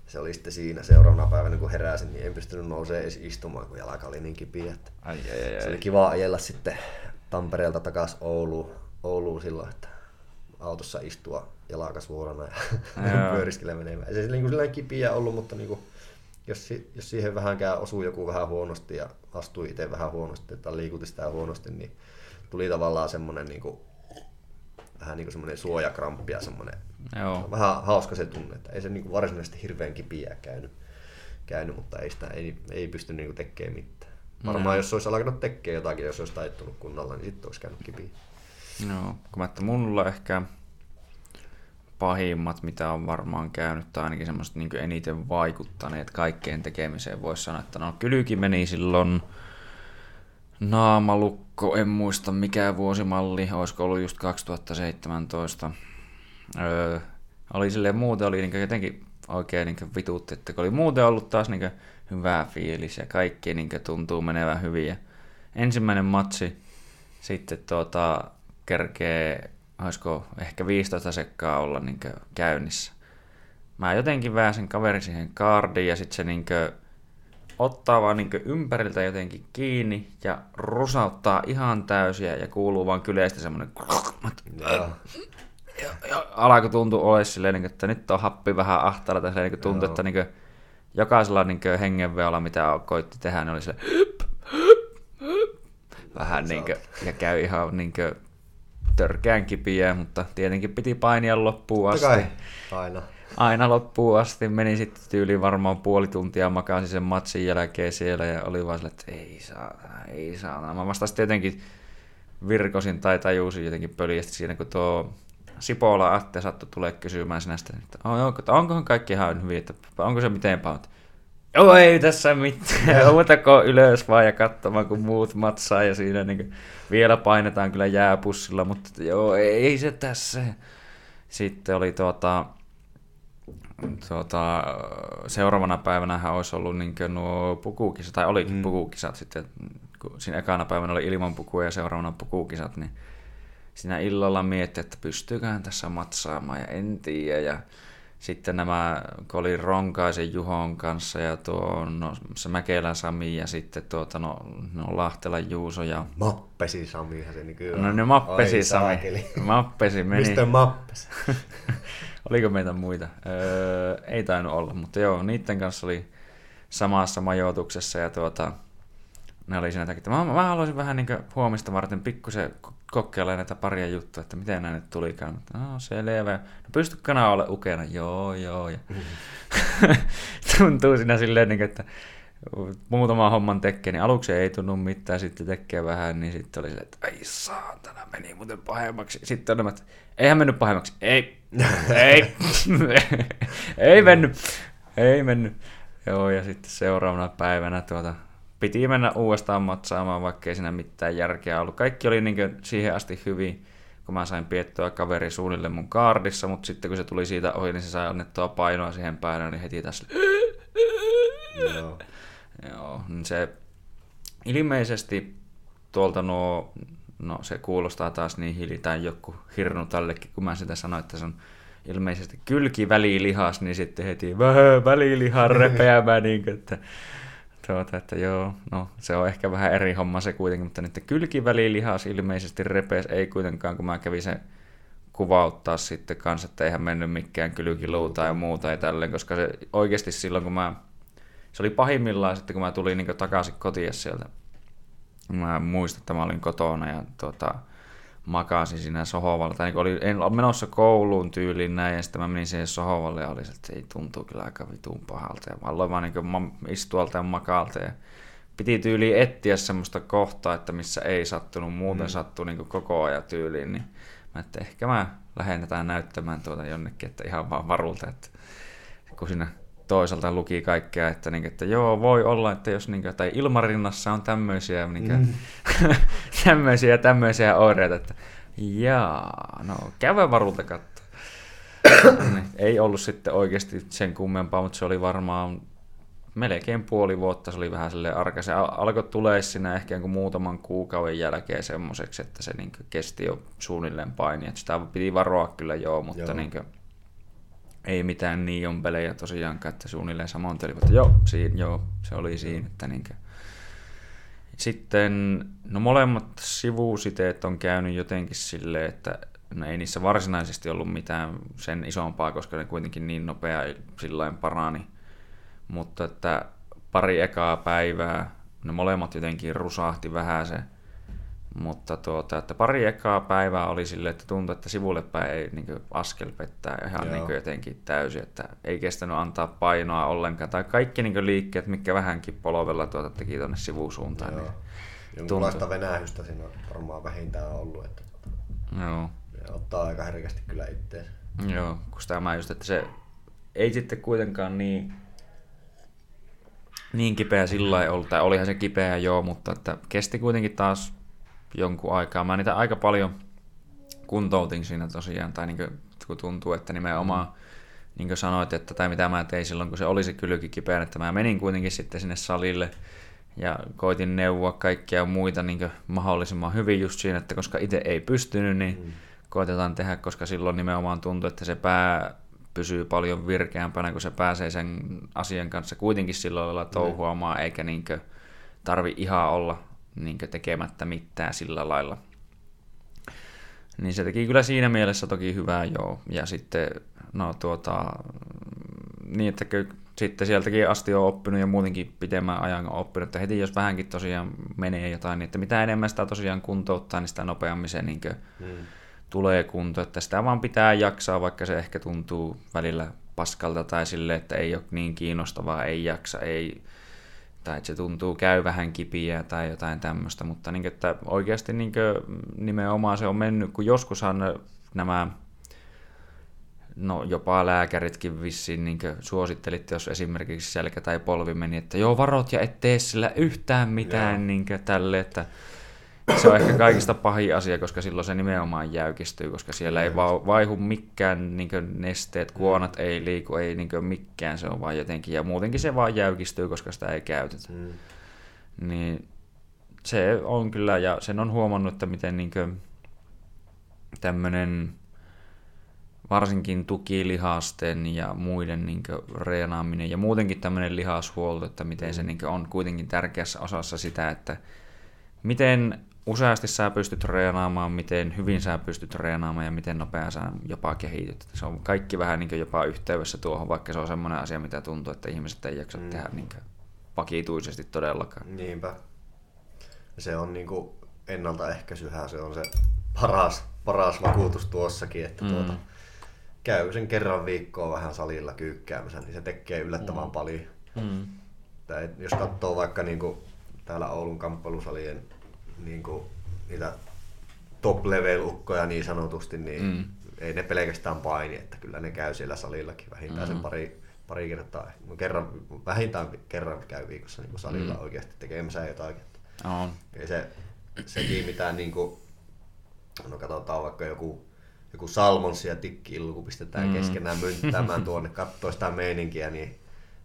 Se oli sitten siinä seuraavana päivänä, kun heräsin, niin en pystynyt nousemaan edes istumaan, kun jalka oli niin kipiä. Että ai, ai, ai, se oli kiva ajella sitten Tampereelta takaisin Ouluun, Ouluun silloin, että autossa istua jalakas vuorona ja pyöriskellä menemään. Se ei niin kuin kipiä ollut, mutta niin kuin, jos, jos siihen vähänkään osuu joku vähän huonosti ja astui itse vähän huonosti tai liikuti sitä huonosti, niin tuli tavallaan semmoinen niin kuin, vähän niin kuin semmoinen suojakramppi ja semmoinen Joo. vähän hauska se tunne, että ei se niin kuin varsinaisesti hirveän kipiä käynyt, käynyt mutta ei sitä ei, ei pysty niin kuin tekemään mitään. Varmaan no. jos olisi alkanut tekemään jotakin, jos olisi taittunut kunnolla, niin sitten olisi käynyt kipiä. No, kun mä, että mulla ehkä pahimmat, mitä on varmaan käynyt, tai ainakin semmoiset niin eniten vaikuttaneet kaikkeen tekemiseen, voisi sanoa, että no kylykin meni silloin naamalukko, en muista mikä vuosimalli, olisiko ollut just 2017. Öö, oli silleen muuten oli niin jotenkin oikein niin vituutti, että kun oli muuten ollut taas niin hyvää fiilis ja kaikki niin tuntuu menevän hyvin. Ja ensimmäinen matsi sitten tuota, kerkee, olisiko ehkä 15 sekkaa olla niin käynnissä. Mä jotenkin väänsin kaveri siihen kaardiin ja sitten se niin ottaa vaan niin ympäriltä jotenkin kiinni ja rusauttaa ihan täysiä ja kuuluu vaan kyleistä semmoinen ja, ja alkoi tuntua ole silleen, niin että nyt on happi vähän ahtaalla tai niin tuntuu, että niin jokaisella niin hengenveolla, mitä koitti tehdä, niin oli se vähän niin kuin, ja käy ihan niin kuin, törkeän kipiä, mutta tietenkin piti painia loppuun asti. Kai. Aina. Aina loppuun asti. Meni sitten tyyliin varmaan puoli tuntia makasin sen matsin jälkeen siellä ja oli vaan sille, että ei saa, ei saa. Mä vasta tietenkin virkosin tai tajusin jotenkin pöliästi siinä, kun tuo Sipola Atte sattui tulee kysymään sinästä, että onkohan kaikki ihan hyvin, että onko se miten pahoin. Joo ei tässä mitään, muutako ylös vaan ja katsomaan kun muut matsaa ja siinä niin kuin, vielä painetaan kyllä jääpussilla, mutta joo ei se tässä. Sitten oli tuota, tuota, seuraavana päivänä hän olisi ollut niin nuo pukukisat, tai olikin mm. pukukisat sitten, kun siinä ekana päivänä oli ilman pukua ja seuraavana pukukisat, niin siinä illalla mietti, että pystyyköhän tässä matsaamaan ja en tiedä. Ja sitten nämä, kun oli Ronkaisen Juhon kanssa ja tuo, no, se Mäkelä Sami ja sitten tuota, no, no Lahtela Juuso ja... Mappesi Samihan se nykyään. No ne Mappesi Oi, Sami. Mappesi meni. Mistä Mappesi? Oliko meitä muita? Öö, ei tainnut olla, mutta joo, niiden kanssa oli samassa majoituksessa ja tuota, ne oli siinä takia, että mä, mä haluaisin vähän niin huomista varten pikkusen kokeilla näitä paria juttuja, että miten näin nyt tulikaan. No selvä. No pystykö nää ole ukena? Joo, joo. Ja tuntuu siinä silleen, niin että muutama homman tekee, niin aluksi ei tunnu mitään, sitten tekee vähän, niin sitten oli silleen, että ai saatana, meni muuten pahemmaksi. Sitten on että eihän mennyt pahemmaksi. Ei, ei, ei mennyt, ei mennyt. Joo, ja sitten seuraavana päivänä tuota, piti mennä uudestaan matsaamaan, vaikka ei siinä mitään järkeä ollut. Kaikki oli niin siihen asti hyvin, kun mä sain piettyä kaveri suunnilleen mun kaardissa, mutta sitten kun se tuli siitä ohi, niin se sai annettua painoa siihen päälle, niin heti tässä... Joo. Joo, niin se ilmeisesti tuolta nuo, no se kuulostaa taas niin hilitään joku hirnu tällekin, kun mä sitä sanoin, että se on ilmeisesti kylki välilihas, niin sitten heti vähän välilihan repeämään, niin kuin, että Tuota, että joo, no se on ehkä vähän eri homma se kuitenkin, mutta nyt kylkivälilihas ilmeisesti repees ei kuitenkaan, kun mä kävin sen kuvauttaa sitten kanssa, että eihän mennyt mikään kylkiluu tai muuta ja tälleen, koska se oikeasti silloin, kun mä, se oli pahimmillaan sitten, kun mä tulin niin takaisin kotiin sieltä, mä muistan, että mä olin kotona ja tuota, makasin siinä sohvalla, tai niin oli, en ole menossa kouluun tyyliin näin, ja sitten mä menin siihen sohvalle ja oli, että se ei tuntuu kyllä aika vitun pahalta, ja mä aloin vaan niin istualta ja makaalta, ja piti tyyliin etsiä semmoista kohtaa, että missä ei sattunut, muuten mm. sattui niin koko ajan tyyliin, niin mä että ehkä mä lähdetään näyttämään tuota jonnekin, että ihan vaan varulta, että kun siinä toisaalta luki kaikkea, että, niin, että joo, voi olla, että jos niin, tai ilmarinnassa on tämmöisiä, niin, mm. tämmöisiä ja tämmöisiä oireita, että jaa, no käydä varulta katsoa. niin, ei ollut sitten oikeasti sen kummempaa, mutta se oli varmaan melkein puoli vuotta, se oli vähän silleen arka. Se alkoi tulee siinä ehkä muutaman kuukauden jälkeen semmoiseksi, että se niin kesti jo suunnilleen paini. Että sitä piti varoa kyllä joo, mutta joo. Niin kuin, ei mitään niin pelejä tosiaankaan, että suunnilleen samoin telivat. Joo, siinä, joo, se oli siinä. Että niinkö. Sitten, no molemmat sivusiteet on käynyt jotenkin silleen, että no ei niissä varsinaisesti ollut mitään sen isompaa, koska ne kuitenkin niin nopea sillä parani. Mutta että pari ekaa päivää, ne molemmat jotenkin rusahti vähän se mutta tuota, että pari ekaa päivää oli sille, että tuntui, että sivulle päin ei niin kuin, askel pettää ihan niin kuin, jotenkin täysin, että ei kestänyt antaa painoa ollenkaan. Tai kaikki niin kuin, liikkeet, mikä vähänkin polovella tuota, teki tuonne sivusuuntaan. Joo. Niin Jonkunlaista venähystä siinä on varmaan vähintään ollut. Että, Joo. Ja ottaa aika herkästi kyllä itteensä. Joo, kun sitä mä just, että se ei sitten kuitenkaan niin niin kipeä sillä ei ollut, tai olihan se kipeä joo, mutta että kesti kuitenkin taas jonkun aikaa. Mä niitä aika paljon kuntoutin siinä tosiaan, tai niin kuin, kun tuntuu, että nimenomaan, mm. niin kuin sanoit, että tai mitä mä tein silloin, kun se oli se kylki kipeä, että mä menin kuitenkin sitten sinne salille ja koitin neuvoa kaikkia muita niin mahdollisimman hyvin just siinä, että koska itse ei pystynyt, niin mm. koitetaan tehdä, koska silloin nimenomaan tuntuu, että se pää pysyy paljon virkeämpänä, kun se pääsee sen asian kanssa kuitenkin sillä lailla touhuamaan, mm. eikä niin tarvi ihan olla niin tekemättä mitään sillä lailla. Niin se teki kyllä siinä mielessä toki hyvää joo. Ja sitten, no tuota, niin että sitten sieltäkin asti on oppinut ja muutenkin pitemmän ajan on oppinut, että heti jos vähänkin tosiaan menee jotain, niin että mitä enemmän sitä tosiaan kuntouttaa, niin sitä nopeammin se niin mm. tulee kunto, että sitä vaan pitää jaksaa, vaikka se ehkä tuntuu välillä paskalta tai sille, että ei ole niin kiinnostavaa, ei jaksa, ei tai että se tuntuu käy vähän kipiä tai jotain tämmöistä, mutta niin, että oikeasti niin nimenomaan se on mennyt, kun joskushan nämä no jopa lääkäritkin vissiin niin suosittelit, jos esimerkiksi selkä tai polvi meni, että joo varot ja et tee sillä yhtään mitään niin tälle, että se on ehkä kaikista pahin asia, koska silloin se nimenomaan jäykistyy, koska siellä ei va- vaihu mikään niin nesteet, kuonat ei liiku, ei niin mikään, se on vaan jotenkin, ja muutenkin se vaan jäykistyy, koska sitä ei käytetä. Mm. Niin se on kyllä, ja sen on huomannut, että miten niin tämmöinen varsinkin tukilihasten ja muiden niin reenaaminen ja muutenkin tämmöinen lihashuolto, että miten se niin on kuitenkin tärkeässä osassa sitä, että miten useasti sä pystyt treenaamaan, miten hyvin sä pystyt treenaamaan ja miten nopea sä jopa kehityt. Se on kaikki vähän niin jopa yhteydessä tuohon, vaikka se on semmoinen asia, mitä tuntuu, että ihmiset ei jaksa mm. tehdä niin vakituisesti todellakaan. Niinpä. Se on niin kuin ennaltaehkäisyhän, se on se paras, paras vakuutus tuossakin, että mm. tuota, käy sen kerran viikkoa vähän salilla kyykkäämässä, niin se tekee yllättävän mm. paljon. Mm. Tai jos katsoo vaikka niin kuin täällä Oulun kamppailusalien niin kuin, niitä top-level-ukkoja niin sanotusti, niin mm. ei ne pelkästään paini, että kyllä ne käy siellä salillakin vähintään mm. sen pari, pari kertaa. Kerran, vähintään kerran käy viikossa niin kuin salilla mm. oikeasti tekemässä jotakin. Oh. Ei se, sekin mitään niin kuin, no katsotaan vaikka joku joku Salmons ja Tikki Illu, kun pistetään mm. keskenään mynttämään tuonne, katsoo sitä meininkiä, niin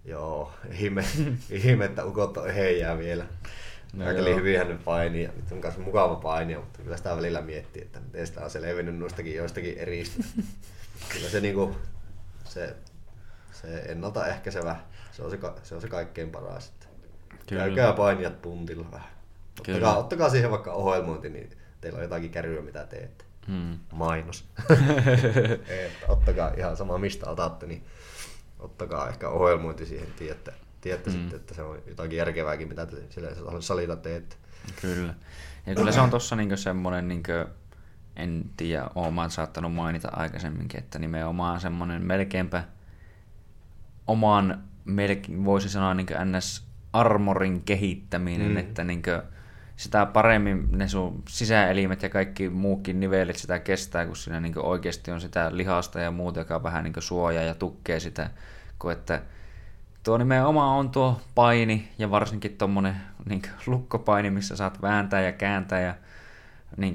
joo, ihme, ihme että ukot on heijää vielä. No Aika hyvinhän ne painia, ja nyt on myös mukava painia, mutta kyllä sitä välillä miettii, että miten sitä on se levinnyt noistakin joistakin eristä. kyllä se, niinku, se, se ennaltaehkäisevä, se on se, se, on se kaikkein paras. Kyllä. Käykää painijat puntilla vähän. Ottakaa, ottakaa siihen vaikka ohjelmointi, niin teillä on jotakin kärryä, mitä teette. Hmm. Mainos. ottakaa ihan sama mistä otatte, niin ottakaa ehkä ohjelmointi siihen, tiedätte, tiedätte hmm. sitten, että se on jotakin järkevääkin, mitä te sillä salita teette. Kyllä. Ja kyllä se on tuossa niinku semmoinen, niinku, en tiedä, olen saattanut mainita aikaisemminkin, että nimenomaan semmoinen melkeinpä oman, melkein, voisi sanoa niin NS-armorin kehittäminen, mm. että niin kuin, sitä paremmin ne sun sisäelimet ja kaikki muukin nivelit sitä kestää, kun siinä niin oikeasti on sitä lihasta ja muuta, joka vähän niin suojaa ja tukkee sitä, kun että tuo nimenomaan on tuo paini ja varsinkin tuommoinen niin lukkopaini, missä saat vääntää ja kääntää ja niin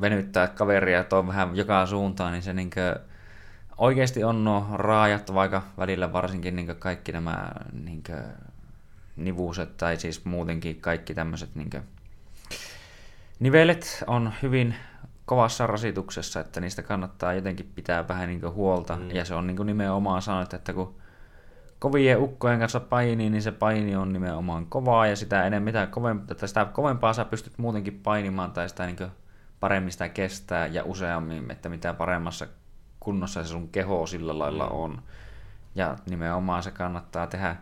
venyttää kaveria tuo vähän joka suuntaan, niin se niin oikeasti on nuo raajat, vaikka välillä varsinkin niin kaikki nämä niin nivuset tai siis muutenkin kaikki tämmöiset niin nivelet on hyvin kovassa rasituksessa, että niistä kannattaa jotenkin pitää vähän niin huolta. Mm. Ja se on niin nimenomaan sanottu, että kun kovien ukkojen kanssa painii, niin se paini on nimenomaan kovaa ja sitä enemmän, mitä kovempaa, sitä kovempaa sä pystyt muutenkin painimaan tai sitä niin paremmin sitä kestää ja useammin, että mitä paremmassa kunnossa se sun keho sillä lailla mm. on. Ja nimenomaan se kannattaa tehdä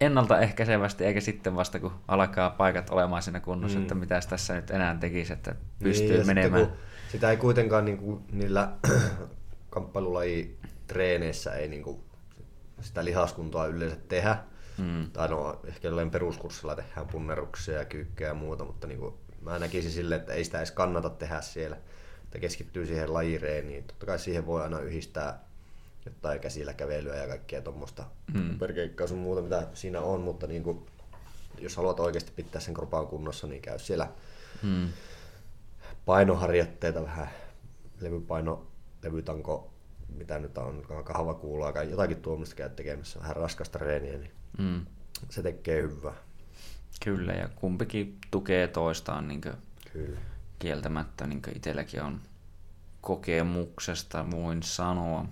ennaltaehkäisevästi, eikä sitten vasta kun alkaa paikat olemaan siinä kunnossa, mm. että mitä tässä nyt enää tekisi, että pystyy niin, menemään. Sitten, sitä ei kuitenkaan niin kuin, niillä kamppailulaji treeneissä ei niin kuin, sitä lihaskuntoa yleensä tehdä. Mm. Tai no, ehkä jollain peruskurssilla tehdään punneruksia ja kyykkejä ja muuta, mutta niin kuin, mä näkisin silleen, että ei sitä edes kannata tehdä siellä. Että keskittyy siihen lajireeniin. Totta kai siihen voi aina yhdistää jotain käsillä kävelyä ja kaikkea tuommoista mm. perkeikkaa sun muuta, mitä siinä on, mutta niin kuin, jos haluat oikeasti pitää sen kropaan kunnossa, niin käy siellä mm. painoharjoitteita vähän, levypaino, levytanko, mitä nyt on, kahva kuulaa, jotakin tuommoista käy tekemässä, vähän raskasta reeniä, niin mm. se tekee hyvää. Kyllä, ja kumpikin tukee toistaan niin Kyllä. kieltämättä, niin itselläkin on kokemuksesta voin sanoa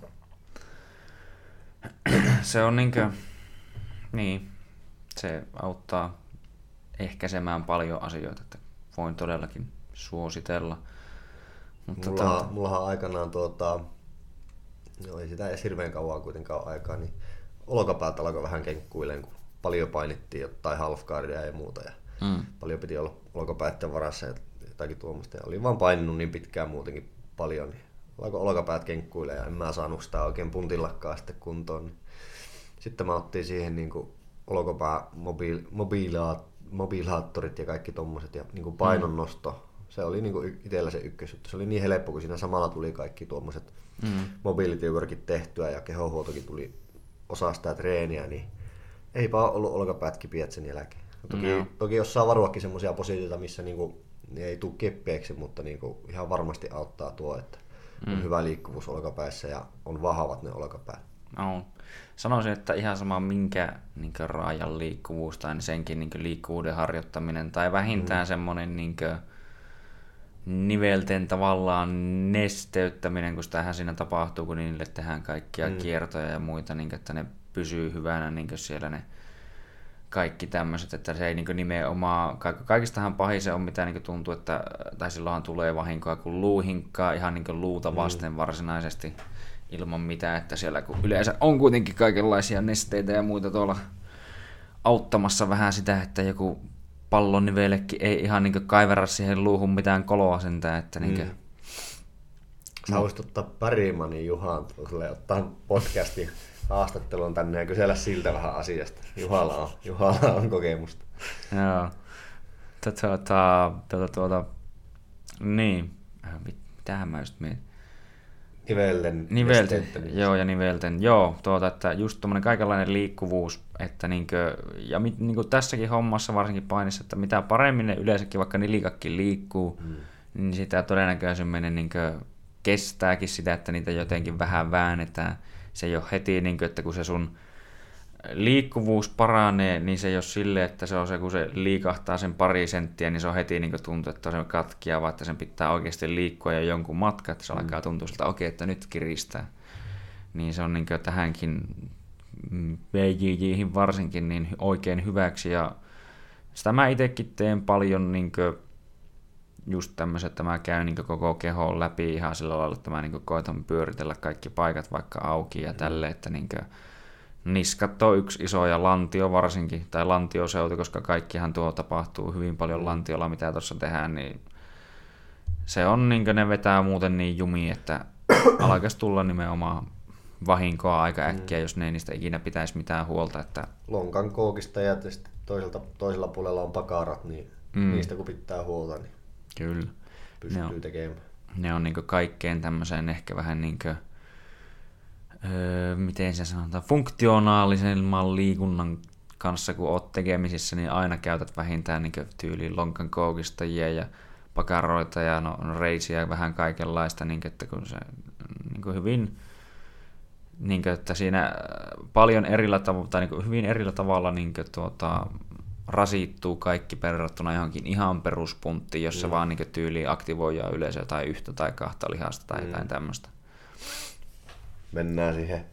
se on niinkö, niin, se auttaa ehkäisemään paljon asioita, että voin todellakin suositella. Mutta mulla, tuota... mullahan aikanaan tuota, no ei sitä edes hirveän kauan kuitenkaan aikaa, niin olkapäät alkoi vähän kenkkuileen, kun paljon painittiin jotain halfguardia ja muuta. Ja mm. Paljon piti olla olkapäitten varassa ja jotakin tuommoista. Ja olin vaan paininut niin pitkään muutenkin paljon, niin alkoi olkapäät kenkkuille ja en mä saanut sitä oikein puntillakaan sitten kuntoon. Niin sitten mä ottiin siihen niin kuin olkapää mobiil, mobiilaat, mobiilaattorit ja kaikki tommoset ja niin kuin painonnosto. Se oli y- itsellä se ykkösjuttu. Se oli niin helppo, kun siinä samalla tuli kaikki tuommoiset mm. mobility workit tehtyä ja kehohuoltokin tuli osa sitä treeniä, niin eipä ole ollut olkapäät kipiät sen jälkeen. Toki, mm. toki jos saa varuakin semmoisia positioita, missä niinku, ne ei tule keppeeksi, mutta niinku ihan varmasti auttaa tuo, että mm. on hyvä liikkuvuus olkapäissä ja on vahvat ne olkapäät. On. Sanoisin, että ihan sama minkä niin raajan liikkuvuus tai niin senkin niin liikkuvuuden harjoittaminen tai vähintään mm. semmoinen niin nivelten tavallaan nesteyttäminen, kun sitähän siinä tapahtuu, kun niille tehdään kaikkia mm. kiertoja ja muita, niin että ne pysyy hyvänä niin siellä ne kaikki tämmöiset, että se ei niin nimenomaan, kaikistahan pahin se on mitä niin tuntuu, että tai silloinhan tulee vahinkoa, kun luu hinkkaa ihan niin luuta mm. vasten mm. varsinaisesti ilman mitään, että siellä kun yleensä on kuitenkin kaikenlaisia nesteitä ja muita tuolla auttamassa vähän sitä, että joku pallonivellekin ei ihan niin kaivera siihen luuhun mitään koloa sentään, että niin mm. Sä voisit ottaa Pärimanin Juhan ottaa podcastin haastattelun tänne ja kysellä siltä vähän asiasta. Juhalla on, Juhalla on kokemusta. Joo. Tuota, tuota, tuota, niin. Äh, mitähän mä just mietin? Nivelten. Nivelten, joo, ja nivelten. Joo, tuota, että just tuommoinen kaikenlainen liikkuvuus, että niinkö, ja mit, niinkö tässäkin hommassa varsinkin painissa, että mitä paremmin ne yleensäkin, vaikka nilikakki liikkuu, mm. niin sitä todennäköisemmin niinkö kestääkin sitä, että niitä jotenkin vähän väännetään. Se ei ole heti, niinkö, että kun se sun liikkuvuus paranee, niin se ei ole sille, että se on se, kun se liikahtaa sen pari senttiä, niin se on heti niin tuntuu, että se katkia, vaan että sen pitää oikeasti liikkua jo jonkun matka, että se mm. alkaa tuntua siltä, okei, okay, että nyt kiristää. Niin se on niin tähänkin VJJihin varsinkin niin oikein hyväksi ja sitä mä itsekin teen paljon niin just tämmöiset, että mä käyn niin koko kehoon läpi ihan sillä lailla, että mä niin koitan pyöritellä kaikki paikat vaikka auki ja mm. tälle, että niin niskat on yksi iso ja lantio varsinkin, tai lantioseutu, koska kaikkihan tuo tapahtuu hyvin paljon mm. lantiolla, mitä tuossa tehdään, niin se on niin ne vetää muuten niin jumi, että alkaisi tulla nimenomaan vahinkoa aika mm. äkkiä, mm. jos ne ei niistä ikinä pitäisi mitään huolta. Että... Lonkan kookista ja toiselta, toisella puolella on pakarat, niin mm. niistä kun pitää huolta, niin Kyllä. pystyy ne on, tekemään. Ne on niin kaikkein tämmöiseen ehkä vähän niin kuin, öö, miten se sanotaan, funktionaalisemman liikunnan kanssa, kun oot tekemisissä, niin aina käytät vähintään niin tyyliin lonkan koukistajia ja pakaroita ja no, no reisiä vähän kaikenlaista, niin kuin, että kun se niin kuin hyvin niin kuin, että siinä paljon erillä tavalla, tai niin kuin hyvin erillä tavalla niin kuin, tuota, rasittuu kaikki verrattuna johonkin ihan peruspunttiin, jos mm. vaan niin tyyli aktivoidaan yleisöä tai yhtä tai kahta lihasta tai mm. jotain tämmöistä mennään siihen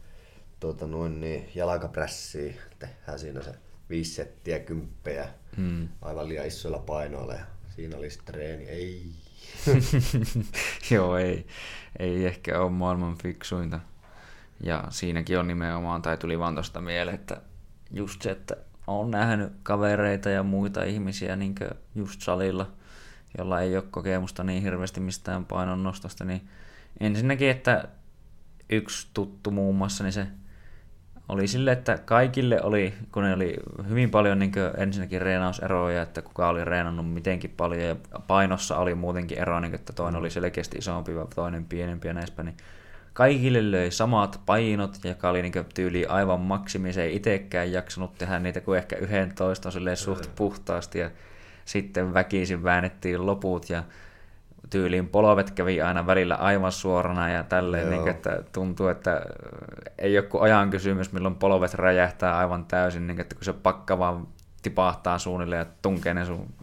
tuota, noin niin, jalkaprässiin, tehdään siinä se viisi settiä kymppejä mm. aivan liian isoilla painoilla ja siinä oli treeni, ei. Joo, ei, ei ehkä ole maailman fiksuinta. Ja siinäkin on nimenomaan, tai tuli vaan tuosta mieleen, että just se, että on nähnyt kavereita ja muita ihmisiä niin just salilla, jolla ei ole kokemusta niin hirveästi mistään painonnostosta, niin ensinnäkin, että yksi tuttu muun muassa, niin se oli sille, että kaikille oli, kun ne oli hyvin paljon niin ensinnäkin reenauseroja, että kuka oli reenannut mitenkin paljon ja painossa oli muutenkin ero, niin että toinen oli selkeästi isompi ja toinen pienempi ja näispä, niin kaikille löi samat painot, joka oli niin tyyli aivan maksimi, se ei itsekään jaksanut tehdä niitä kuin ehkä 11 suht puhtaasti ja sitten väkisin väännettiin loput ja tyyliin polvet kävi aina välillä aivan suorana ja tälleen, niin, että tuntuu, että ei ole kuin ajan kysymys, milloin polvet räjähtää aivan täysin, niin, että kun se pakka vaan tipahtaa suunnilleen ja tunkee ne sun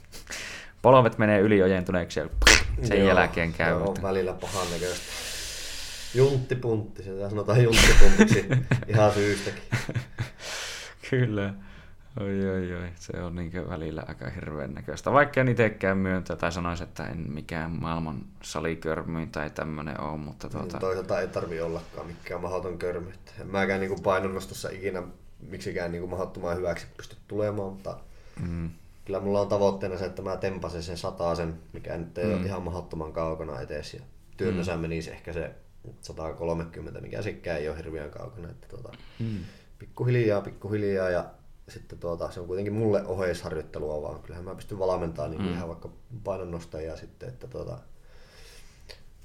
polvet menee yli ojentuneeksi ja sen Joo, jälkeen käy. Joo, on välillä pahan näköistä. Junttipuntti, sitä sanotaan junttipuntiksi ihan syystäkin. Kyllä. Oi, oi, oi. Se on niin välillä aika hirveän näköistä. Vaikka en itsekään myöntä tai sanoisi, että en mikään maailman salikörmy tai tämmöinen ole, mutta tuota... Niin, toisaalta ei tarvi ollakaan mikään mahdoton körmy. En mäkään niin painonnostossa ikinä miksikään niin mahdottoman hyväksi pysty tulemaan, mutta mm. kyllä mulla on tavoitteena se, että mä tempasen sen sataisen, mikä nyt ei mm. ole ihan mahdottoman kaukana etes. Ja työnnössä mm. menisi ehkä se 130, mikä sekään ei ole hirveän kaukana. Että tuota, mm. Pikkuhiljaa, pikkuhiljaa ja sitten tuota, se on kuitenkin mulle oheisharjoittelua vaan. Kyllähän mä pystyn valmentamaan niin mm. ihan vaikka painonnostajia sitten, että tuota,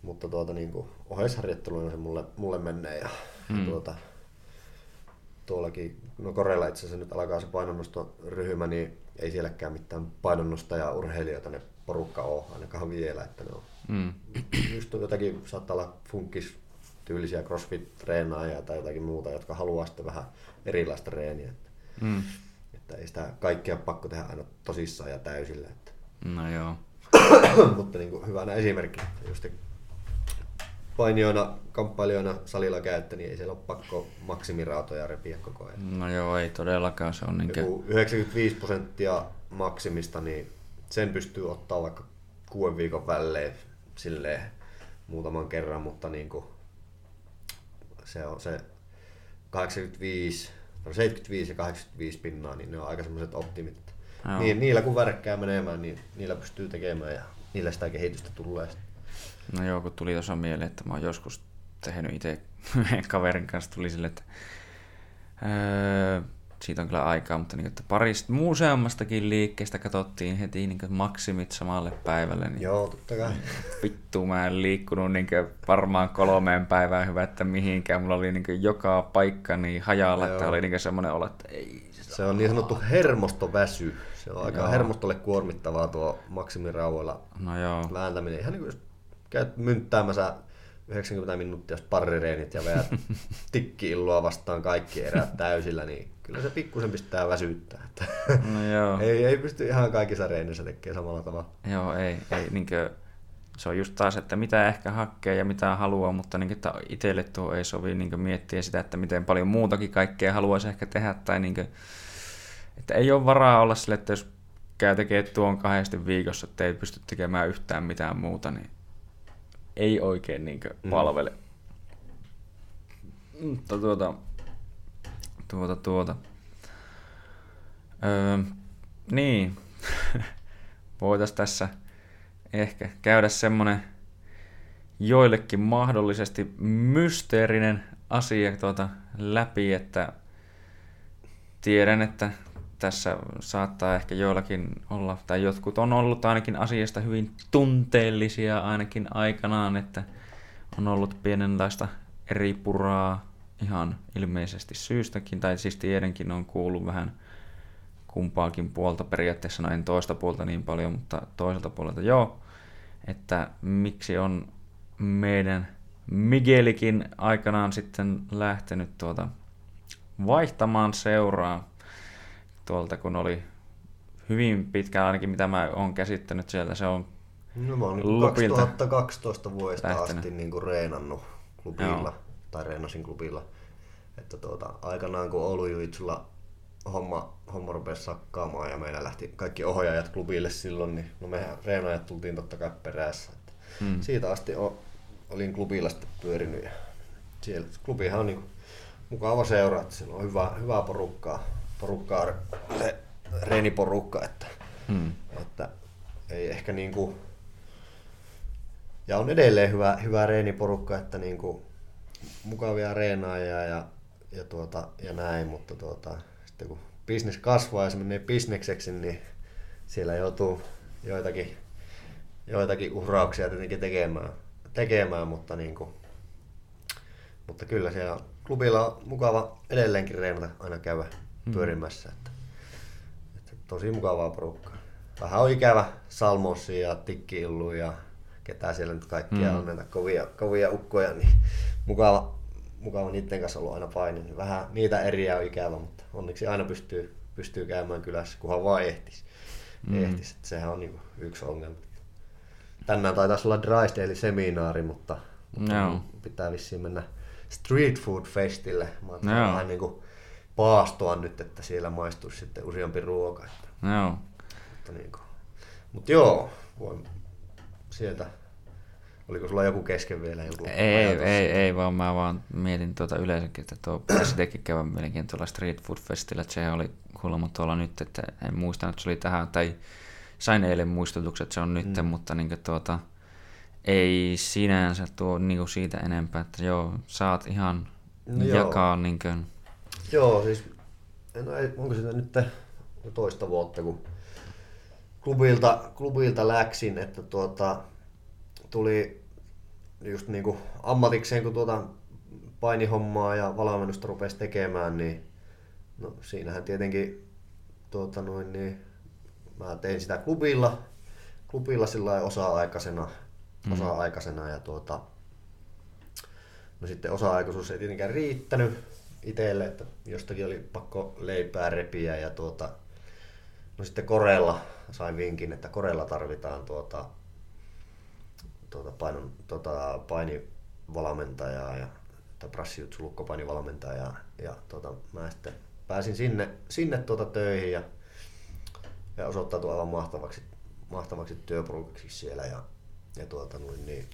mutta tuota, niin kuin, oheisharjoitteluna se mulle, mulle menee ja, mm. ja tuota, tuollakin, no Korella itse asiassa nyt alkaa se painonnostoryhmä, niin ei sielläkään mitään painonnostajia urheilijoita ne porukka ole ainakaan vielä, että ne on mm. just jotakin, saattaa olla funkis tyylisiä crossfit-treenaajia tai jotakin muuta, jotka haluaa sitten vähän erilaista treeniä. Mm. että ei sitä kaikkea pakko tehdä aina tosissaan ja täysillä. Että. No joo. Mutta niin kuin hyvänä esimerkki, just painijoina, kamppailijoina salilla käytte, niin ei siellä ole pakko maksimiraatoja repiä koko ajan. No joo, ei todellakaan. Se on niin kuin... 95 prosenttia maksimista, niin sen pystyy ottaa vaikka kuuden viikon välein silleen muutaman kerran, mutta niin kuin se on se 85, 75 ja 85 pinnaa, niin ne on aika semmoiset optimit. Niin, niillä kun värkkää menemään, niin niillä pystyy tekemään ja niillä sitä kehitystä tulee. No joo, kun tuli tuossa mieleen, että mä oon joskus tehnyt itse kaverin kanssa, tuli sille, että öö, siitä on kyllä aikaa, mutta niin, että parista museummastakin liikkeestä katsottiin heti niin maksimit samalle päivälle. Niin Joo, totta kai. Vittu, mä en liikkunut niin varmaan kolmeen päivään hyvä, että mihinkään. Mulla oli niin joka paikka niin hajalla, Joo. että oli niin semmoinen olo, että ei. Se on niin sanottu hermostoväsy. Se on aika joo. hermostolle kuormittavaa tuo maksimirauhoilla no joo. vääntäminen. Ihan niin kuin jos käyt mynttäämässä 90 minuuttia sparrireenit ja veät tikki-illua vastaan kaikki erät täysillä, niin kyllä se pikkusen pistää väsyttää. Että no joo. ei, ei pysty ihan kaikissa reenissä tekemään samalla tavalla. Joo, ei. ei niin kuin, se on just taas, että mitä ehkä hakee ja mitä haluaa, mutta niin, että itselle tuo ei sovi niin miettiä sitä, että miten paljon muutakin kaikkea haluaisi ehkä tehdä. Tai niin kuin, että ei ole varaa olla sille, että jos käy tekemään tuon kahdesti viikossa, että ei pysty tekemään yhtään mitään muuta, niin ei oikein niin palvele. Mm. Mutta tuota, tuota, tuota. Öö, niin, voitaisiin tässä ehkä käydä semmonen joillekin mahdollisesti mysteerinen asia tuota läpi, että tiedän, että tässä saattaa ehkä joillakin olla, tai jotkut on ollut ainakin asiasta hyvin tunteellisia ainakin aikanaan, että on ollut pienenlaista eri puraa ihan ilmeisesti syystäkin, tai siis tiedänkin on kuullut vähän kumpaakin puolta, periaatteessa no en toista puolta niin paljon, mutta toiselta puolelta joo, että miksi on meidän Miguelikin aikanaan sitten lähtenyt tuota vaihtamaan seuraa tuolta, kun oli hyvin pitkään ainakin, mitä mä oon käsittänyt sieltä, se on No mä oon niin 2012 vuodesta lähtenyt. asti niin kuin reenannut klubilla, Joo. Tai reenasin klubilla. Että tuota, aikanaan kun Oulu Juitsulla homma, homma rupesi sakkaamaan ja meillä lähti kaikki ohjaajat klubille silloin, niin no mehän reenaajat tultiin totta kai perässä. Että hmm. Siitä asti o, olin klubilla sitten pyörinyt ja siellä, klubihan on niin mukava seura, että siellä on hyvä, hyvää porukkaa porukkaa, se reeniporukka, että, hmm. että ei ehkä niin kuin, ja on edelleen hyvä, hyvä reeniporukka, että niin kuin, mukavia reenaajia ja, ja, tuota, ja näin, mutta tuota, sitten kun bisnes kasvaa ja se menee bisnekseksi, niin siellä joutuu joitakin, joitakin uhrauksia tietenkin tekemään, tekemään mutta, niin kuin, mutta kyllä siellä klubilla on mukava edelleenkin reenata aina käydä mm. pyörimässä. Että, että tosi mukavaa porukkaa. Vähän on ikävä Salmossi ja Tikki ja ketä siellä nyt kaikkia mm. on näitä kovia, kovia ukkoja, niin mukava, mukava niiden kanssa ollut aina paini. Vähän niitä eriä on ikävä, mutta onneksi aina pystyy, pystyy käymään kylässä, kunhan vaan ehtis. Mm. ehtis. Että sehän on niin yksi ongelma. Tänään taitaisi olla Dry eli seminaari, mutta, mutta no. pitää vissiin mennä Street Food Festille. Mä no. vähän niin kuin paastoa nyt, että siellä maistuisi sitten useampi ruoka. Joo. Mutta, niin kuin, mutta joo, voin sieltä Oliko sulla joku kesken vielä? Joku ei, ajatus? ei, ei, vaan mä vaan mietin tuota yleensäkin, että tuo pitäisi tekin käydä melkein tuolla Street Food Festillä, että se oli kuulemma tuolla nyt, että en muista, että se oli tähän, tai sain eilen muistutukset, että se on nyt, mm. mutta niin tuota, ei sinänsä tuo niin siitä enempää, että joo, saat ihan no jakaa joo. niin kuin, Joo, siis no ei, onko sitä nyt toista vuotta, kun klubilta, klubilta läksin, että tuota, tuli just niin kuin ammatikseen, kun tuota painihommaa ja valmennusta rupesi tekemään, niin no siinähän tietenkin tuota noin, niin mä tein sitä klubilla, klubilla sillä osa-aikaisena, mm. osa-aikaisena ja tuota, no sitten osa-aikaisuus ei tietenkään riittänyt itselle, että jostakin oli pakko leipää repiä ja tuota, no sitten Korella sain vinkin, että Korella tarvitaan tuota, tuota, painon, tuota, painivalmentajaa ja tai brassijutsu lukkopainivalmentajaa ja tuota, mä sitten pääsin sinne, sinne tuota töihin ja, ja osoittautui aivan mahtavaksi, mahtavaksi työporukiksi siellä ja, ja tuota, noin, niin,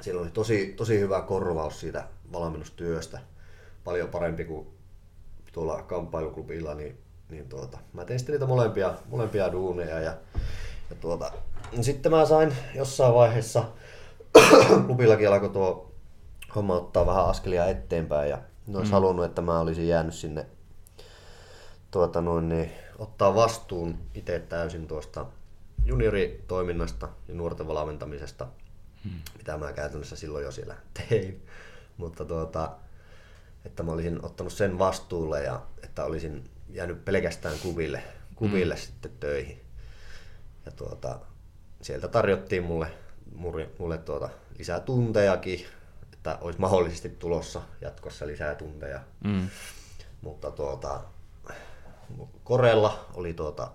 siellä oli tosi, tosi hyvä korvaus siitä valmennustyöstä, paljon parempi kuin tuolla kamppailuklubilla, niin, niin tuota, mä tein sitten niitä molempia, molempia duuneja ja, ja tuota, sitten mä sain jossain vaiheessa, klubillakin alkoi tuo homma ottaa vähän askelia eteenpäin ja ne olisi mm. halunnut, että mä olisin jäänyt sinne tuota noin, niin, ottaa vastuun itse täysin tuosta junioritoiminnasta ja nuorten valmentamisesta, hmm. mitä mä käytännössä silloin jo siellä tein. Mutta tuota, että mä olisin ottanut sen vastuulle ja että olisin jäänyt pelkästään kuville, kuville hmm. sitten töihin. Ja tuota, sieltä tarjottiin mulle, mulle, mulle tuota, lisää tuntejakin, että olisi mahdollisesti tulossa jatkossa lisää tunteja. Hmm. Mutta tuota, Korella oli tuota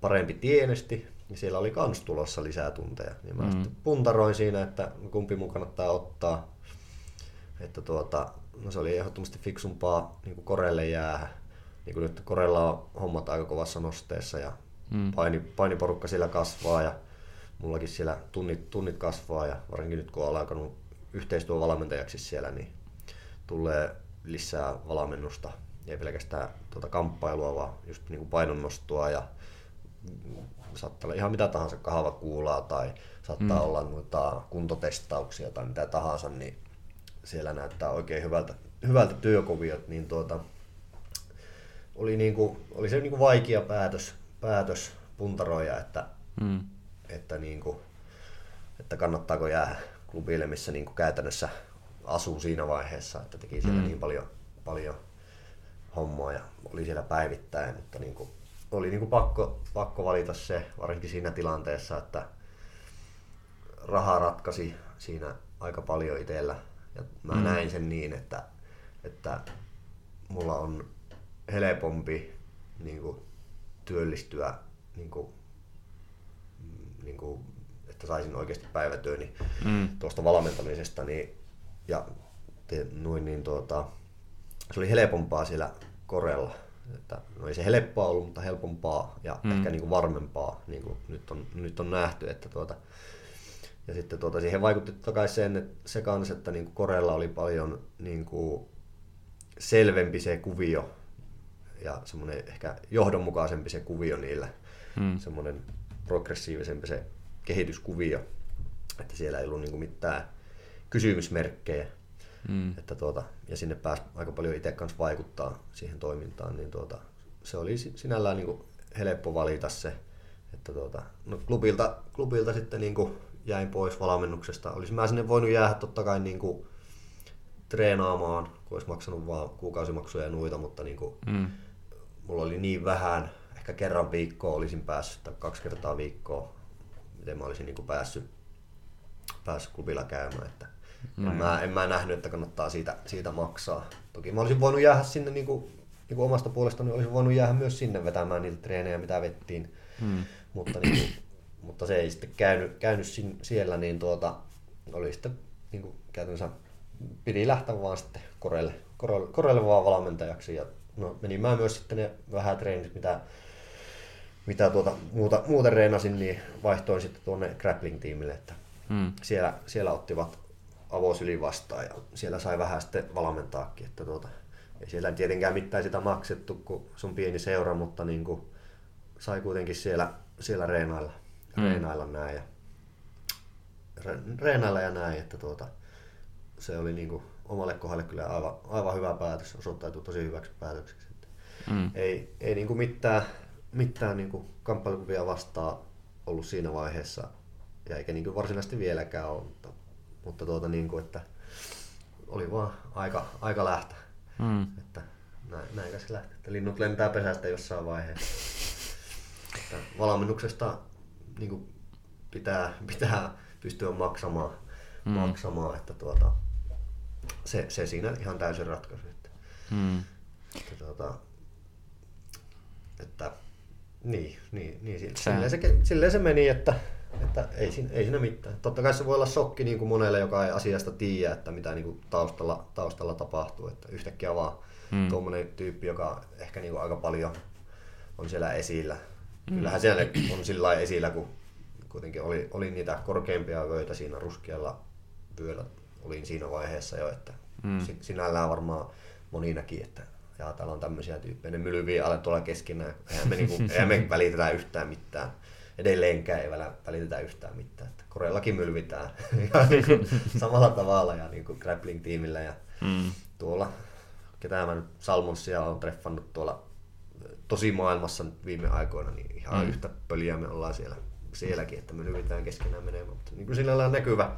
parempi tienesti, ja siellä oli kans tulossa lisää tunteja. Niin mä mm. sitten puntaroin siinä, että kumpi mun kannattaa ottaa. Että tuota, no se oli ehdottomasti fiksumpaa niin kuin Korelle jäädä. Niin kuin nyt Korella on hommat aika kovassa nosteessa ja mm. paini, painiporukka siellä kasvaa ja mullakin siellä tunnit, tunnit kasvaa ja varsinkin nyt kun on alkanut yhteistyövalmentajaksi siellä, niin tulee lisää valmennusta ei pelkästään tuota kamppailua, vaan just niin kuin painonnostoa ja saattaa olla ihan mitä tahansa kahvakuulaa tai saattaa mm. olla noita kuntotestauksia tai mitä tahansa, niin siellä näyttää oikein hyvältä, hyvältä työkuviot, niin tuota, oli, niin kuin, oli se niin kuin vaikea päätös, päätös puntaroja, että, mm. että, niin kuin, että kannattaako jäädä klubille, missä niin kuin käytännössä asuu siinä vaiheessa, että teki siellä mm. niin paljon, paljon hommaa ja oli siellä päivittäin, mutta niin kuin, oli niin kuin pakko, pakko valita se, varsinkin siinä tilanteessa, että raha ratkaisi siinä aika paljon itsellä. Ja mä mm. näin sen niin, että, että mulla on helpompi niin kuin, työllistyä, niin kuin, niin kuin, että saisin oikeasti päivätyöni mm. tuosta valmentamisesta. Niin, ja noin, niin, tuota, se oli helpompaa siellä Korella. Että, no ei se helppoa ollut, mutta helpompaa ja mm. ehkä niin kuin varmempaa, niin kuin nyt, on, nyt on nähty. Että tuota, ja sitten tuota, siihen vaikutti totta kai sen, että se kanssa, että niin kuin Korella oli paljon niin kuin selvempi se kuvio ja semmoinen ehkä johdonmukaisempi se kuvio niillä. Mm. Semmoinen progressiivisempi se kehityskuvio, että siellä ei ollut niin kuin mitään kysymysmerkkejä. Mm. Että tuota, ja sinne pääsi aika paljon itse kanssa vaikuttaa siihen toimintaan, niin tuota, se oli sinällään niin kuin helppo valita se. Että tuota, no klubilta, klubilta sitten niin kuin jäin pois valmennuksesta. Olisin mä sinne voinut jäädä totta kai niin kuin treenaamaan, kun olisi maksanut vaan kuukausimaksuja ja noita, mutta niin kuin, mm. Mulla oli niin vähän, ehkä kerran viikkoa olisin päässyt, tai kaksi kertaa viikkoa, miten mä olisin niin kuin päässyt, päässyt klubilla käymään. Että No en, mä, en mä nähnyt, että kannattaa siitä, siitä maksaa. Toki mä olisin voinut jäädä sinne niin kuin, niin kuin omasta puolestani, olisin voinut jäädä myös sinne vetämään niitä treenejä, mitä vettiin. Hmm. Mutta, niin kuin, mutta se ei sitten käynyt, käynyt sin, siellä, niin tuota, oli sitten niin kuin, käytännössä piti lähteä vaan sitten Korelle, Korelle, Korelle vaan valmentajaksi. Ja no, menin mä myös sitten ne vähän treenit, mitä, mitä tuota, muuta, muuten reenasin, niin vaihtoin sitten tuonne grappling-tiimille, että hmm. siellä, siellä ottivat avosyli vastaan ja siellä sai vähän sitten valmentaakin. Että tuota, ei siellä tietenkään mitään sitä maksettu, kun sun pieni seura, mutta niin kuin sai kuitenkin siellä, siellä reenailla, mm. reenailla näin ja re, reenailla ja näin, että tuota, se oli niin kuin omalle kohdalle kyllä aivan, aivan hyvä päätös, osoittautui tosi hyväksi päätökseksi. Mm. Ei, ei niin kuin mitään, mitään niin kuin kamppailukuvia vastaan ollut siinä vaiheessa, ja eikä niin kuin varsinaisesti vieläkään ole, mutta, mutta tuota niin kuin, että oli vaan aika, aika lähteä. Mm. Että näin, näin se lähtee. Että linnut lentää pesästä jossain vaiheessa. että valmennuksesta niin kuin pitää, pitää pystyä maksamaan, mm. maksamaan että tuota, se, se siinä ihan täysin ratkaisu. Että, mm. että, tuota, että niin, niin, niin sille, silleen, se, silleen se meni, että, että ei, siinä, ei siinä mitään. Totta kai se voi olla shokki niin kuin monelle, joka ei asiasta tiedä, että mitä niin kuin taustalla, taustalla tapahtuu. Että yhtäkkiä vaan mm. tuommoinen tyyppi, joka ehkä niin kuin aika paljon on siellä esillä. Mm. Kyllähän siellä on sillä esillä, kun kuitenkin oli, oli niitä korkeimpia vöitä siinä ruskealla vyöllä. Olin siinä vaiheessa jo, että mm. sinällään varmaan moni näki, että ja täällä on tämmöisiä tyyppejä, ne mylviä alle tuolla keskenään. Eihän me, niinku, eihän me välitetä yhtään mitään. Edelleenkään ei välitetä yhtään mitään. Että Koreallakin mylvitään ja niinku, samalla tavalla ja niinku grappling-tiimillä. Ja mm. tuolla, ketä mä nyt Salmonsia on treffannut tuolla tosi maailmassa nyt viime aikoina, niin ihan mm. yhtä pöliä me ollaan siellä, sielläkin, että me mylvitään keskenään menemään. Mutta niin kuin sinällään näkyvä,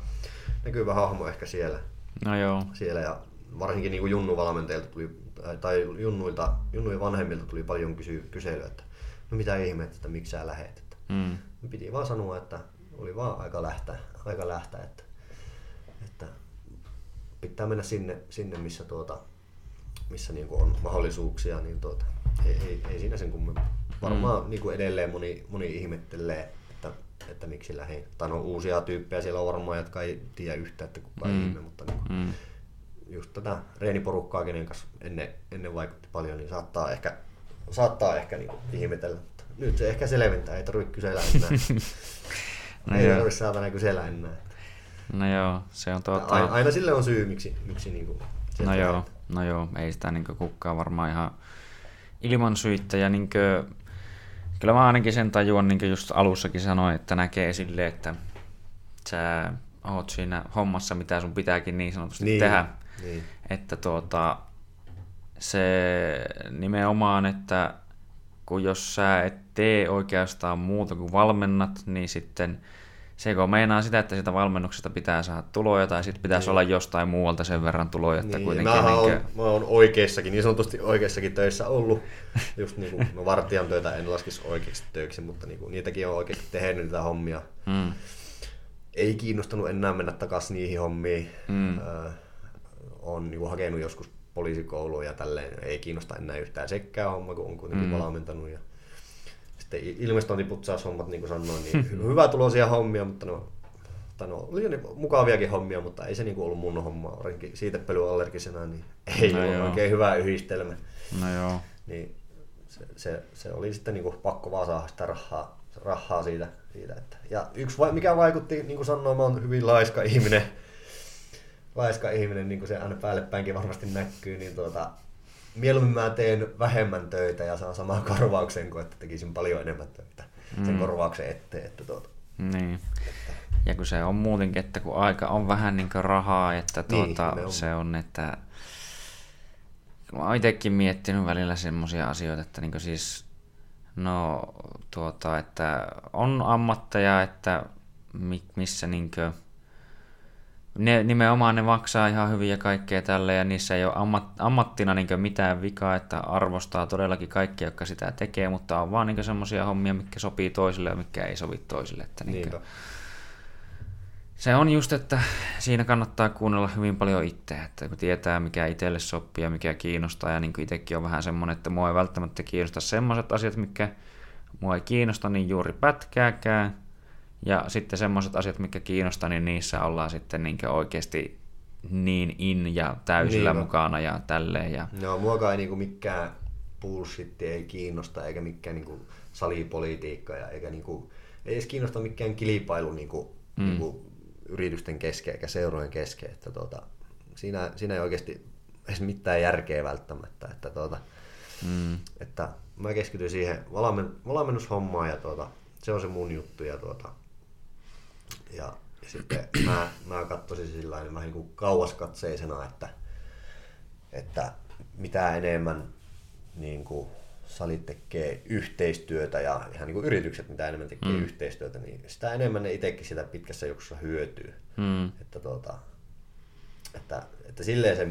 näkyvä hahmo ehkä siellä. No joo. Siellä ja varsinkin niin kuin junnuvalmentajilta tuli tai junnuilta, junnujen vanhemmilta tuli paljon kysy, kyselyä, että no mitä ihmettä, että miksi sä lähet. Että mm. Piti vaan sanoa, että oli vaan aika lähteä, aika lähteä että, että pitää mennä sinne, sinne missä, tuota, missä niin on mahdollisuuksia, niin tuota, ei, ei, ei siinä sen kummemmin. Varmaan mm. niin kuin edelleen moni, moni ihmettelee, että, miksi lähdin. Tai on uusia tyyppejä siellä on varmaan, jotka ei tiedä yhtään, että kuka mm. ihme, mutta niin kuin, mm just tätä reeniporukkaa, kenen kanssa ennen, ennen vaikutti paljon, niin saattaa ehkä, saattaa ehkä niin ihmetellä. Mutta nyt se ehkä selventää, ei tarvitse kysellä enää. no ei tarvitse saatana kysellä enää. No joo, se on tuota... Aina, aina sille on syy, miksi, miksi niin kuin No joo, no joo, ei sitä niin kukaan varmaan ihan ilman syitä. Ja niin kuin, kyllä mä ainakin sen tajuan, niin kuin just alussakin sanoin, että näkee sille, että sä oot siinä hommassa, mitä sun pitääkin niin sanotusti niin. tehdä. Niin. Että tuota, se nimenomaan, että kun jos sä et tee oikeastaan muuta kuin valmennat, niin sitten se kun meinaa sitä, että sitä valmennuksesta pitää saada tuloja tai sitten pitäisi niin. olla jostain muualta sen verran tuloja. Että niin, kuitenkin niin kuin... on, mä oon oikeissakin, niin sanotusti oikeissakin töissä ollut. Just niin kuin, no vartijan töitä en laskisi oikeiksi töiksi, mutta niin kuin, niitäkin on oikeasti tehnyt niitä hommia. Mm. Ei kiinnostanut enää mennä takaisin niihin hommiin. Mm. Äh, on niin hakenut joskus poliisikouluun ja tälleen, ei kiinnosta enää yhtään sekkää homma, kun on kuitenkin mm. valmentanut. Ja sitten investointiputsaushommat, niin kuin sanoin, niin hyvä tulosia hommia, mutta no, tai no, oli niin mukaviakin hommia, mutta ei se niin kuin ollut mun homma, varsinkin siitepölyallergisena, niin ei no ole joo. oikein hyvä yhdistelmä. No joo. Niin se, se, se oli sitten niin kuin pakko vaan saada sitä rahaa, rahaa siitä. siitä että. Ja yksi, mikä vaikutti, niin kuin sanoin, mä oon hyvin laiska ihminen, laiska ihminen, niin kuin se aina päälle päinkin varmasti näkyy, niin tuota, mieluummin mä teen vähemmän töitä ja saan saman korvauksen kuin että tekisin paljon enemmän töitä mm. sen korvauksen eteen. Että tuota, niin. Että. Ja kun se on muutenkin, että kun aika on vähän niin rahaa, että niin, tuota, niin, on. se on, että mä oon itsekin miettinyt välillä semmoisia asioita, että niin siis no tuota, että on ammatteja, että missä niin kuin, ne, nimenomaan ne maksaa ihan hyvin ja kaikkea tälle ja niissä ei ole ammat, ammattina niin mitään vikaa, että arvostaa todellakin kaikkia, jotka sitä tekee, mutta on vaan niin semmoisia hommia, mitkä sopii toisille ja mitkä ei sovi toisille. Että niin kuin, se on just, että siinä kannattaa kuunnella hyvin paljon itseä, että kun tietää mikä itselle sopii ja mikä kiinnostaa ja niin kuin itsekin on vähän semmoinen, että mua ei välttämättä kiinnosta semmoiset asiat, mikä mua ei kiinnosta niin juuri pätkääkään, ja sitten semmoiset asiat, mikä kiinnostaa, niin niissä ollaan sitten niin oikeasti niin in ja täysillä niin, mukana ja tälleen. Ja... No, muakaan ei niinku mikään bullshit ei kiinnosta, eikä mikään niinku salipolitiikka, ja eikä niinku, ei edes kiinnosta mikään kilpailu niinku, mm. niinku yritysten kesken eikä seurojen kesken. Että tuota, siinä, siinä ei oikeasti edes mitään järkeä välttämättä. Että, tuota, mm. että mä keskityin siihen valmen, valmennushommaan ja tuota, se on se mun juttu. Ja tuota, ja, ja sitten mä, mä katsoisin sillä tavalla vähän niin kauaskatseisena, että, että mitä enemmän niin kuin salit tekee yhteistyötä ja ihan niin kuin yritykset, mitä enemmän tekee mm. yhteistyötä, niin sitä enemmän ne itsekin sitä pitkässä juoksussa hyötyy. Mm. Että, tuota, että, että silleen se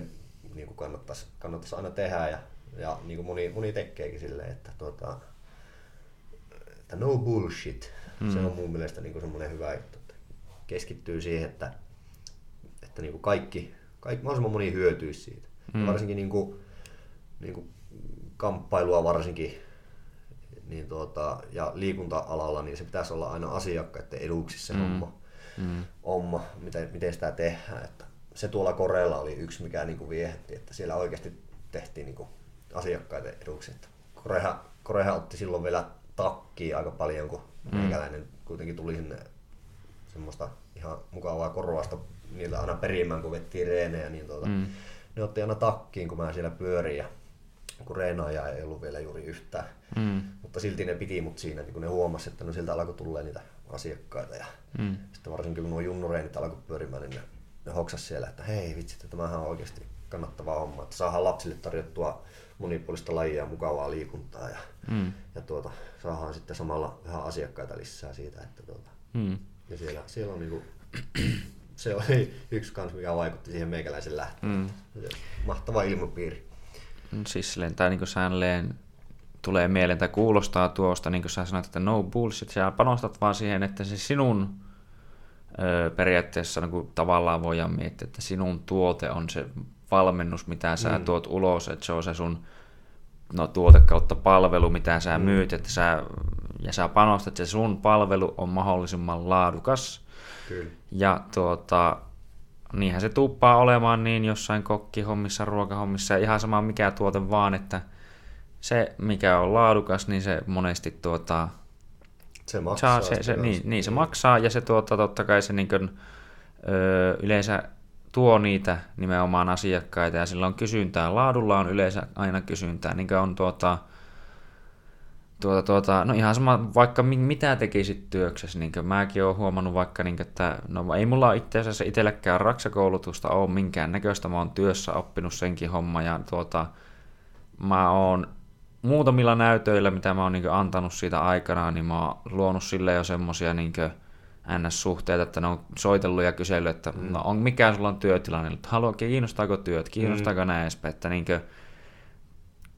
niin kuin kannattaisi, kannattaisi aina tehdä ja, ja niin kuin moni, moni tekeekin silleen, että, tuota, että no bullshit. Mm. Se on mun mielestä niin kuin semmoinen hyvä juttu, keskittyy siihen, että, että niin kuin kaikki, kaikki, mahdollisimman moni hyötyisi siitä. Mm. Ja varsinkin niin kuin, niin kuin kamppailua varsinkin niin tuota, ja liikunta-alalla, niin se pitäisi olla aina asiakkaiden eduksi se mm. homma, mm. homma miten, miten sitä tehdään. Että se tuolla Koreella oli yksi, mikä niin kuin viehetti, että siellä oikeasti tehtiin niin kuin asiakkaiden eduksi. Että Koreha, Koreha otti silloin vielä takkiin aika paljon, kun mm. meikäläinen kuitenkin tuli sinne semmoista ihan mukavaa korvasta niiltä aina perimään, kun vettiin reenejä, niin tuota, mm. ne otti aina takkiin, kun mä siellä pyörin ja kun reenaaja ei ollut vielä juuri yhtään. Mm. Mutta silti ne piti mut siinä, niin kun ne huomasi, että no sieltä alkoi tulla niitä asiakkaita. Ja mm. sitten varsinkin kun nuo junnureenit alkoi pyörimään, niin ne, ne hoksas siellä, että hei vitsi, että tämähän on oikeasti kannattavaa homma, että saadaan lapsille tarjottua monipuolista lajia ja mukavaa liikuntaa ja, mm. ja tuota, saadaan sitten samalla vähän asiakkaita lisää siitä, että tuota, mm. Ja siellä, siellä on niinku, se oli yksi kans, mikä vaikutti siihen meikäläisen lähtöön. Mm. Mahtava ilmapiiri. Siis silleen, tai niin kuin tulee mieleen tai kuulostaa tuosta, niin kuin sä sanoit, että no bullshit, sä panostat vaan siihen, että se sinun ö, periaatteessa niin kuin tavallaan voidaan miettiä, että sinun tuote on se valmennus, mitä sä mm. tuot ulos, että se on se sun no, tuote kautta palvelu, mitä sä mm. myyt, että sä, ja sä panostat, että se sun palvelu on mahdollisimman laadukas. Kyllä. Ja tuota, niinhän se tuppaa olemaan niin jossain kokkihommissa, ruokahommissa, ja ihan sama mikä tuote vaan, että se mikä on laadukas, niin se monesti tuota, se maksaa. Saa, se, se, niin, niin, se maksaa, ja se tuota, totta kai se niin kuin, ö, yleensä tuo niitä nimenomaan asiakkaita, ja sillä on kysyntää. Laadulla on yleensä aina kysyntää, niin kuin on tuota, tuota, tuota, no ihan sama, vaikka mitä tekisit työksessä, niin mäkin olen huomannut vaikka, niin kuin, että no ei mulla itse asiassa itselläkään raksakoulutusta ole minkään näköistä, mä oon työssä oppinut senkin homma, ja tuota, mä oon muutamilla näytöillä, mitä mä oon niin antanut siitä aikanaan, niin mä oon luonut sille jo semmosia niin NS-suhteita, että ne on soitellut ja kysellyt, että mm. no on, mikä sulla on työtilanne, että haluaa, kiinnostaako työt, kiinnostaako mm. näin edespäin, että niin kuin,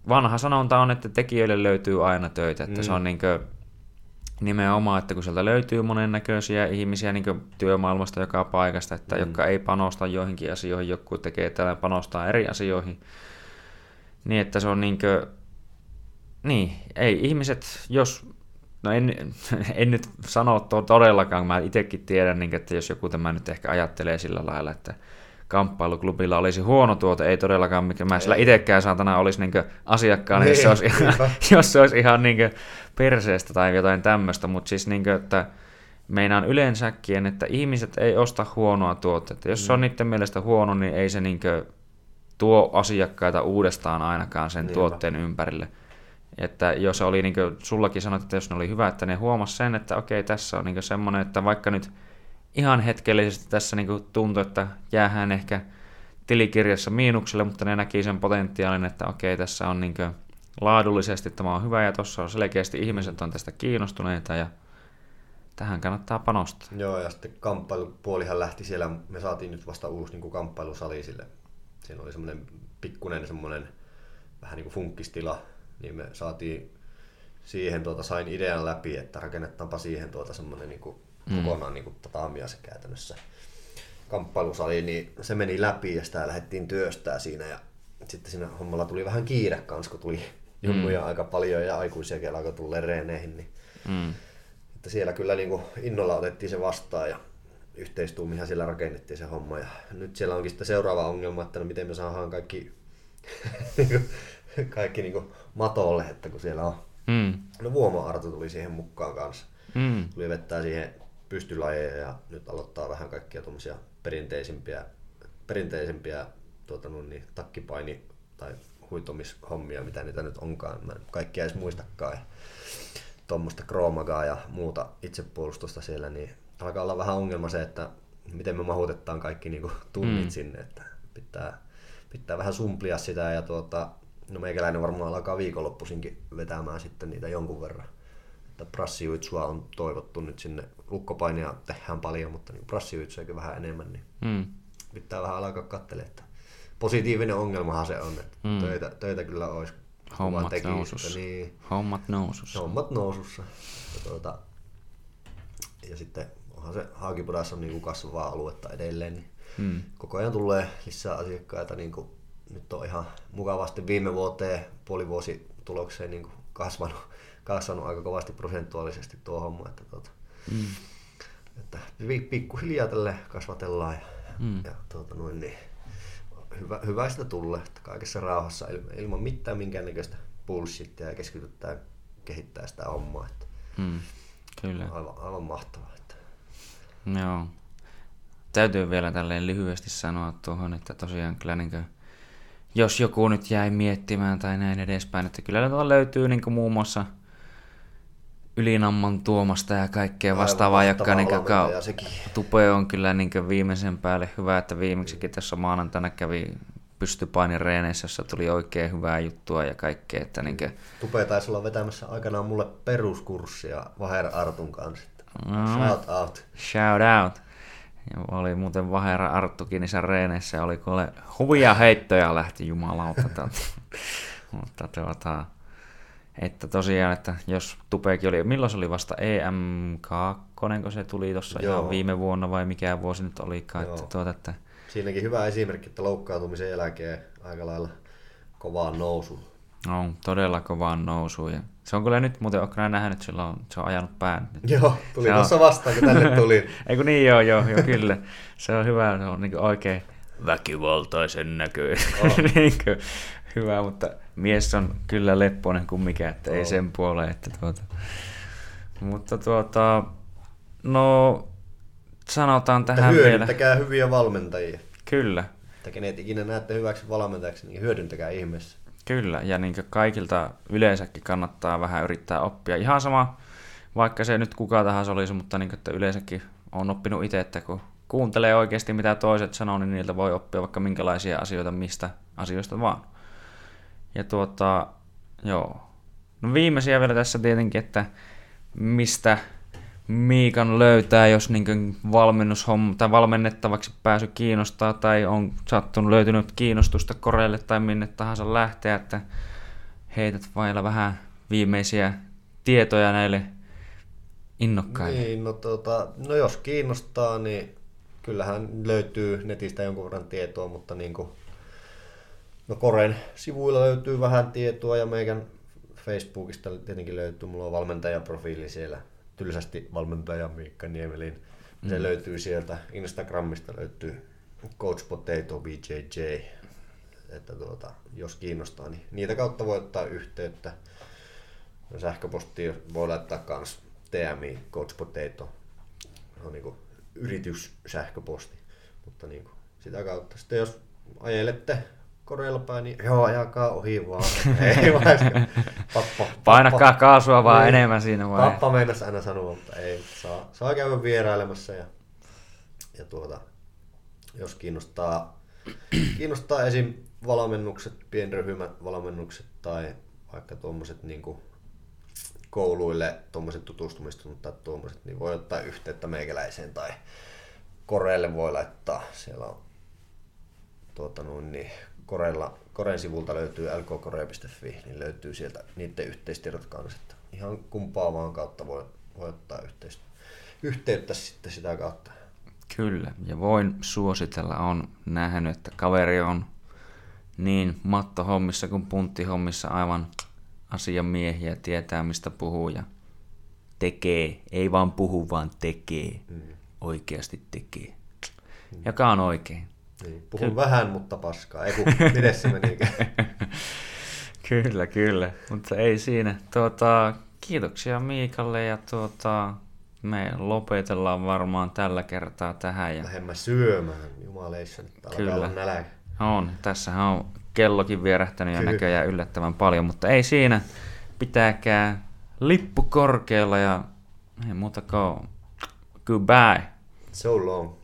vanha sanonta on, että tekijöille löytyy aina töitä, että mm. se on niin kuin, nimenomaan, että kun sieltä löytyy monennäköisiä ihmisiä niin työmaailmasta joka paikasta, että mm. jotka ei panosta joihinkin asioihin, joku tekee täällä panostaa eri asioihin, niin että se on niin kuin, niin, ei ihmiset, jos, no en, en nyt sano todellakaan, mä itsekin tiedän, niin, että jos joku tämä nyt ehkä ajattelee sillä lailla, että kamppailuklubilla olisi huono tuote, ei todellakaan, mikä mä sillä itsekään saatana olisi niin asiakkaana, jos se olisi ihan, jos se olisi ihan niin perseestä tai jotain tämmöistä, mutta siis niin kuin, että meinaan yleensäkin, että ihmiset ei osta huonoa tuotetta. Jos se on mm. niiden mielestä huono, niin ei se niin tuo asiakkaita uudestaan ainakaan sen Niinpä. tuotteen ympärille. Että jos oli, niin kuin sullakin sanoit, että jos ne oli hyvä, että ne huomasi sen, että okei, tässä on niin semmoinen, että vaikka nyt ihan hetkellisesti tässä niin tuntui, että jäähän ehkä tilikirjassa miinukselle, mutta ne näki sen potentiaalin, että okei, tässä on niin laadullisesti tämä on hyvä ja tuossa on selkeästi ihmiset on tästä kiinnostuneita ja tähän kannattaa panostaa. Joo, ja sitten kamppailupuolihan lähti siellä, me saatiin nyt vasta uusi niin kamppailusali sille. Siinä oli semmoinen pikkunen semmoinen vähän niin kuin funkkistila, niin me saatiin siihen, tuota, sain idean läpi, että rakennetaanpa siihen tuota semmoinen niin kuin mm. kokonaan niin kuin tataamia se käytännössä kamppailusali, niin se meni läpi ja sitä lähdettiin työstää siinä ja sitten siinä hommalla tuli vähän kiire kanssa, kun tuli junnuja mm. aika paljon ja aikuisia alkoi tulla reeneihin, niin mm. että siellä kyllä niin kuin innolla otettiin se vastaan ja yhteistuumihan siellä rakennettiin se homma ja nyt siellä onkin sitten seuraava ongelma, että no miten me saadaan kaikki, niinku, kaikki niin kuin matolle, että kun siellä on mm. no Vuoma Arto tuli siihen mukaan kanssa. Mm. Tuli vettää siihen pystylajeja ja nyt aloittaa vähän kaikkia tuommoisia perinteisimpiä, perinteisempiä tuota, no niin, takkipaini- tai huitomishommia, mitä niitä nyt onkaan. Mä en kaikkia edes muistakaan. Tuommoista kroomagaa ja muuta itsepuolustusta siellä, niin alkaa olla vähän ongelma se, että miten me mahutetaan kaikki niin kuin tunnit mm. sinne, että pitää, pitää vähän sumplia sitä ja tuota, no meikäläinen varmaan alkaa viikonloppuisinkin vetämään sitten niitä jonkun verran. Että prassijuitsua on toivottu nyt sinne. Lukkopainia tehdään paljon, mutta niin prassijuitsuakin vähän enemmän, niin Mm. pitää vähän alkaa katselemaan. Että positiivinen ongelmahan se on, että Mm. töitä, töitä kyllä olisi. Hommat tekisi, nousussa. että Niin, Hommat nousussa. hommat nousussa. Ja, tuota, ja sitten onhan se Haakipudassa on niin kuin kasvavaa aluetta edelleen, niin Mm. koko ajan tulee lisää asiakkaita. Niin kuin nyt on ihan mukavasti viime vuoteen puolivuositulokseen niin kuin kasvanut, kasvanut aika kovasti prosentuaalisesti tuo homma. Että, tuota, Mm. että pi- pikkuhiljaa tälle kasvatellaan ja, Mm. ja tuota, noin, niin, hyvä, hyvä sitä tulee, että kaikessa rauhassa il- ilman mitään minkäännäköistä bullshittia ja keskitytään kehittää sitä hommaa. Että Mm. Kyllä. aivan, aivan mahtavaa. Että. Joo. Täytyy vielä tälleen lyhyesti sanoa tuohon, että tosiaan kyllä niin kuin, jos joku nyt jäi miettimään tai näin edespäin, että kyllä löytyy niin kuin muun muassa Ylinamman Tuomasta ja kaikkea vastaavaa, joka niin. Tupe on kyllä niin viimeisen päälle hyvä, että viimeksikin tässä maanantaina kävi pystypainireeneissä, jossa tuli oikein hyvää juttua ja kaikkea, että niin kuin, Tupe taisi olla vetämässä aikanaan mulle peruskurssia Vaher Artun kanssa. No. Shout out. Shout out. Ja oli muuten Vahera Arttukin niissä reeneissä, oli kuule huvia heittoja lähti jumalauta. Mutta tuota, että tosiaan, että jos Tupekin oli, milloin se oli vasta EM2, kun se tuli tuossa ihan viime vuonna vai mikä vuosi nyt olikaan, että, tuota, että Siinäkin hyvä esimerkki, että loukkaantumisen jälkeen aika lailla kovaa nousu. on todella kovaan nousu. Ja se on kyllä nyt muuten, onko nähnyt, että sillä on, se on ajanut pään. nyt. Joo, tuli Se on- tuossa vastaan, kun tänne tuli. Ei kun niin joo, joo, joo kyllä. Se on hyvä, se on niin oikein väkivaltaisen näköinen. Oh. niin kuin, hyvä, mutta mies on kyllä lepponen kuin mikä, että ei Oh. sen puoleen. Että tuota. Mutta tuota, no sanotaan tähän vielä. hyödyntäkää hyviä valmentajia. Kyllä, Että kenet ikinä näette hyväksi valmentajaksi, niin hyödyntäkää ihmeessä. Kyllä, ja niin kaikilta yleensäkin kannattaa vähän yrittää oppia. Ihan sama, vaikka se nyt kuka tahansa olisi, mutta niin, että yleensäkin on oppinut itse, että kun kuuntelee oikeasti mitä toiset sanoo, niin niiltä voi oppia vaikka minkälaisia asioita mistä asioista vaan. Ja tuota, joo. No viimeisiä vielä tässä tietenkin, että mistä Miikan löytää, jos niin valmennushomma tai valmennettavaksi pääsy kiinnostaa tai on sattunut löytynyt kiinnostusta koreille tai minne tahansa lähteä, että heität vailla vähän viimeisiä tietoja näille innokkaille. Niin, no, tota, no jos kiinnostaa, niin kyllähän löytyy netistä jonkun verran tietoa, mutta niin kuin, no Koren sivuilla löytyy vähän tietoa ja meidän Facebookista tietenkin löytyy, mulla on valmentajaprofiili siellä, tylsästi valmentaja Miikka Niemelin. Se mm. löytyy sieltä, Instagramista löytyy Coach Potato BJJ, että tuota, jos kiinnostaa, niin niitä kautta voi ottaa yhteyttä. No sähköpostia voi laittaa kans TMI Coach Potato. Se on niinku yrityssähköposti. Mutta niinku sitä kautta. Sitten jos ajelette koreilla päin, niin joo, ajakaa ohi vaan. ei vaan. Pappa, Painakaa kaasua vaan Niin. enemmän siinä vaiheessa. Pappa meinas aina sanoa, mutta ei. Saa, saa käydä vierailemassa ja, ja tuota, jos kiinnostaa, kiinnostaa esim. valmennukset, pienryhmät valmennukset tai vaikka tuommoiset niinku kouluille tuommoiset tutustumistunnit tai tuommoiset, niin voi ottaa yhteyttä meikäläiseen tai Koreelle voi laittaa. Siellä on tuota noin, niin Koreella, Koren sivulta löytyy lkkore.fi, niin löytyy sieltä niiden yhteistiedot kanssa. Että ihan kumpaa vaan kautta voi, voi ottaa yhteistä, yhteyttä sitten sitä kautta. Kyllä, ja voin suositella, on nähnyt, että kaveri on niin mattohommissa kuin punttihommissa aivan asiamiehiä, tietää mistä puhuu ja tekee, ei vaan puhu, vaan tekee, Mm. oikeasti tekee, joka on oikein. Niin, puhun vähän, mutta paskaa. Ei kun, miten se menikään? Kyllä, kyllä, mutta ei siinä. Tuota, kiitoksia Miikalle ja tuota, me lopetellaan varmaan tällä kertaa tähän. Ja Lähdemme syömään, jumaleissa, Kyllä. olla nälkä. On, tässähän on kellokin vierähtänyt ja Kyllä. näköjään yllättävän paljon, mutta ei siinä. Pitääkää lippu korkealla ja ei muuta kuin goodbye. So long.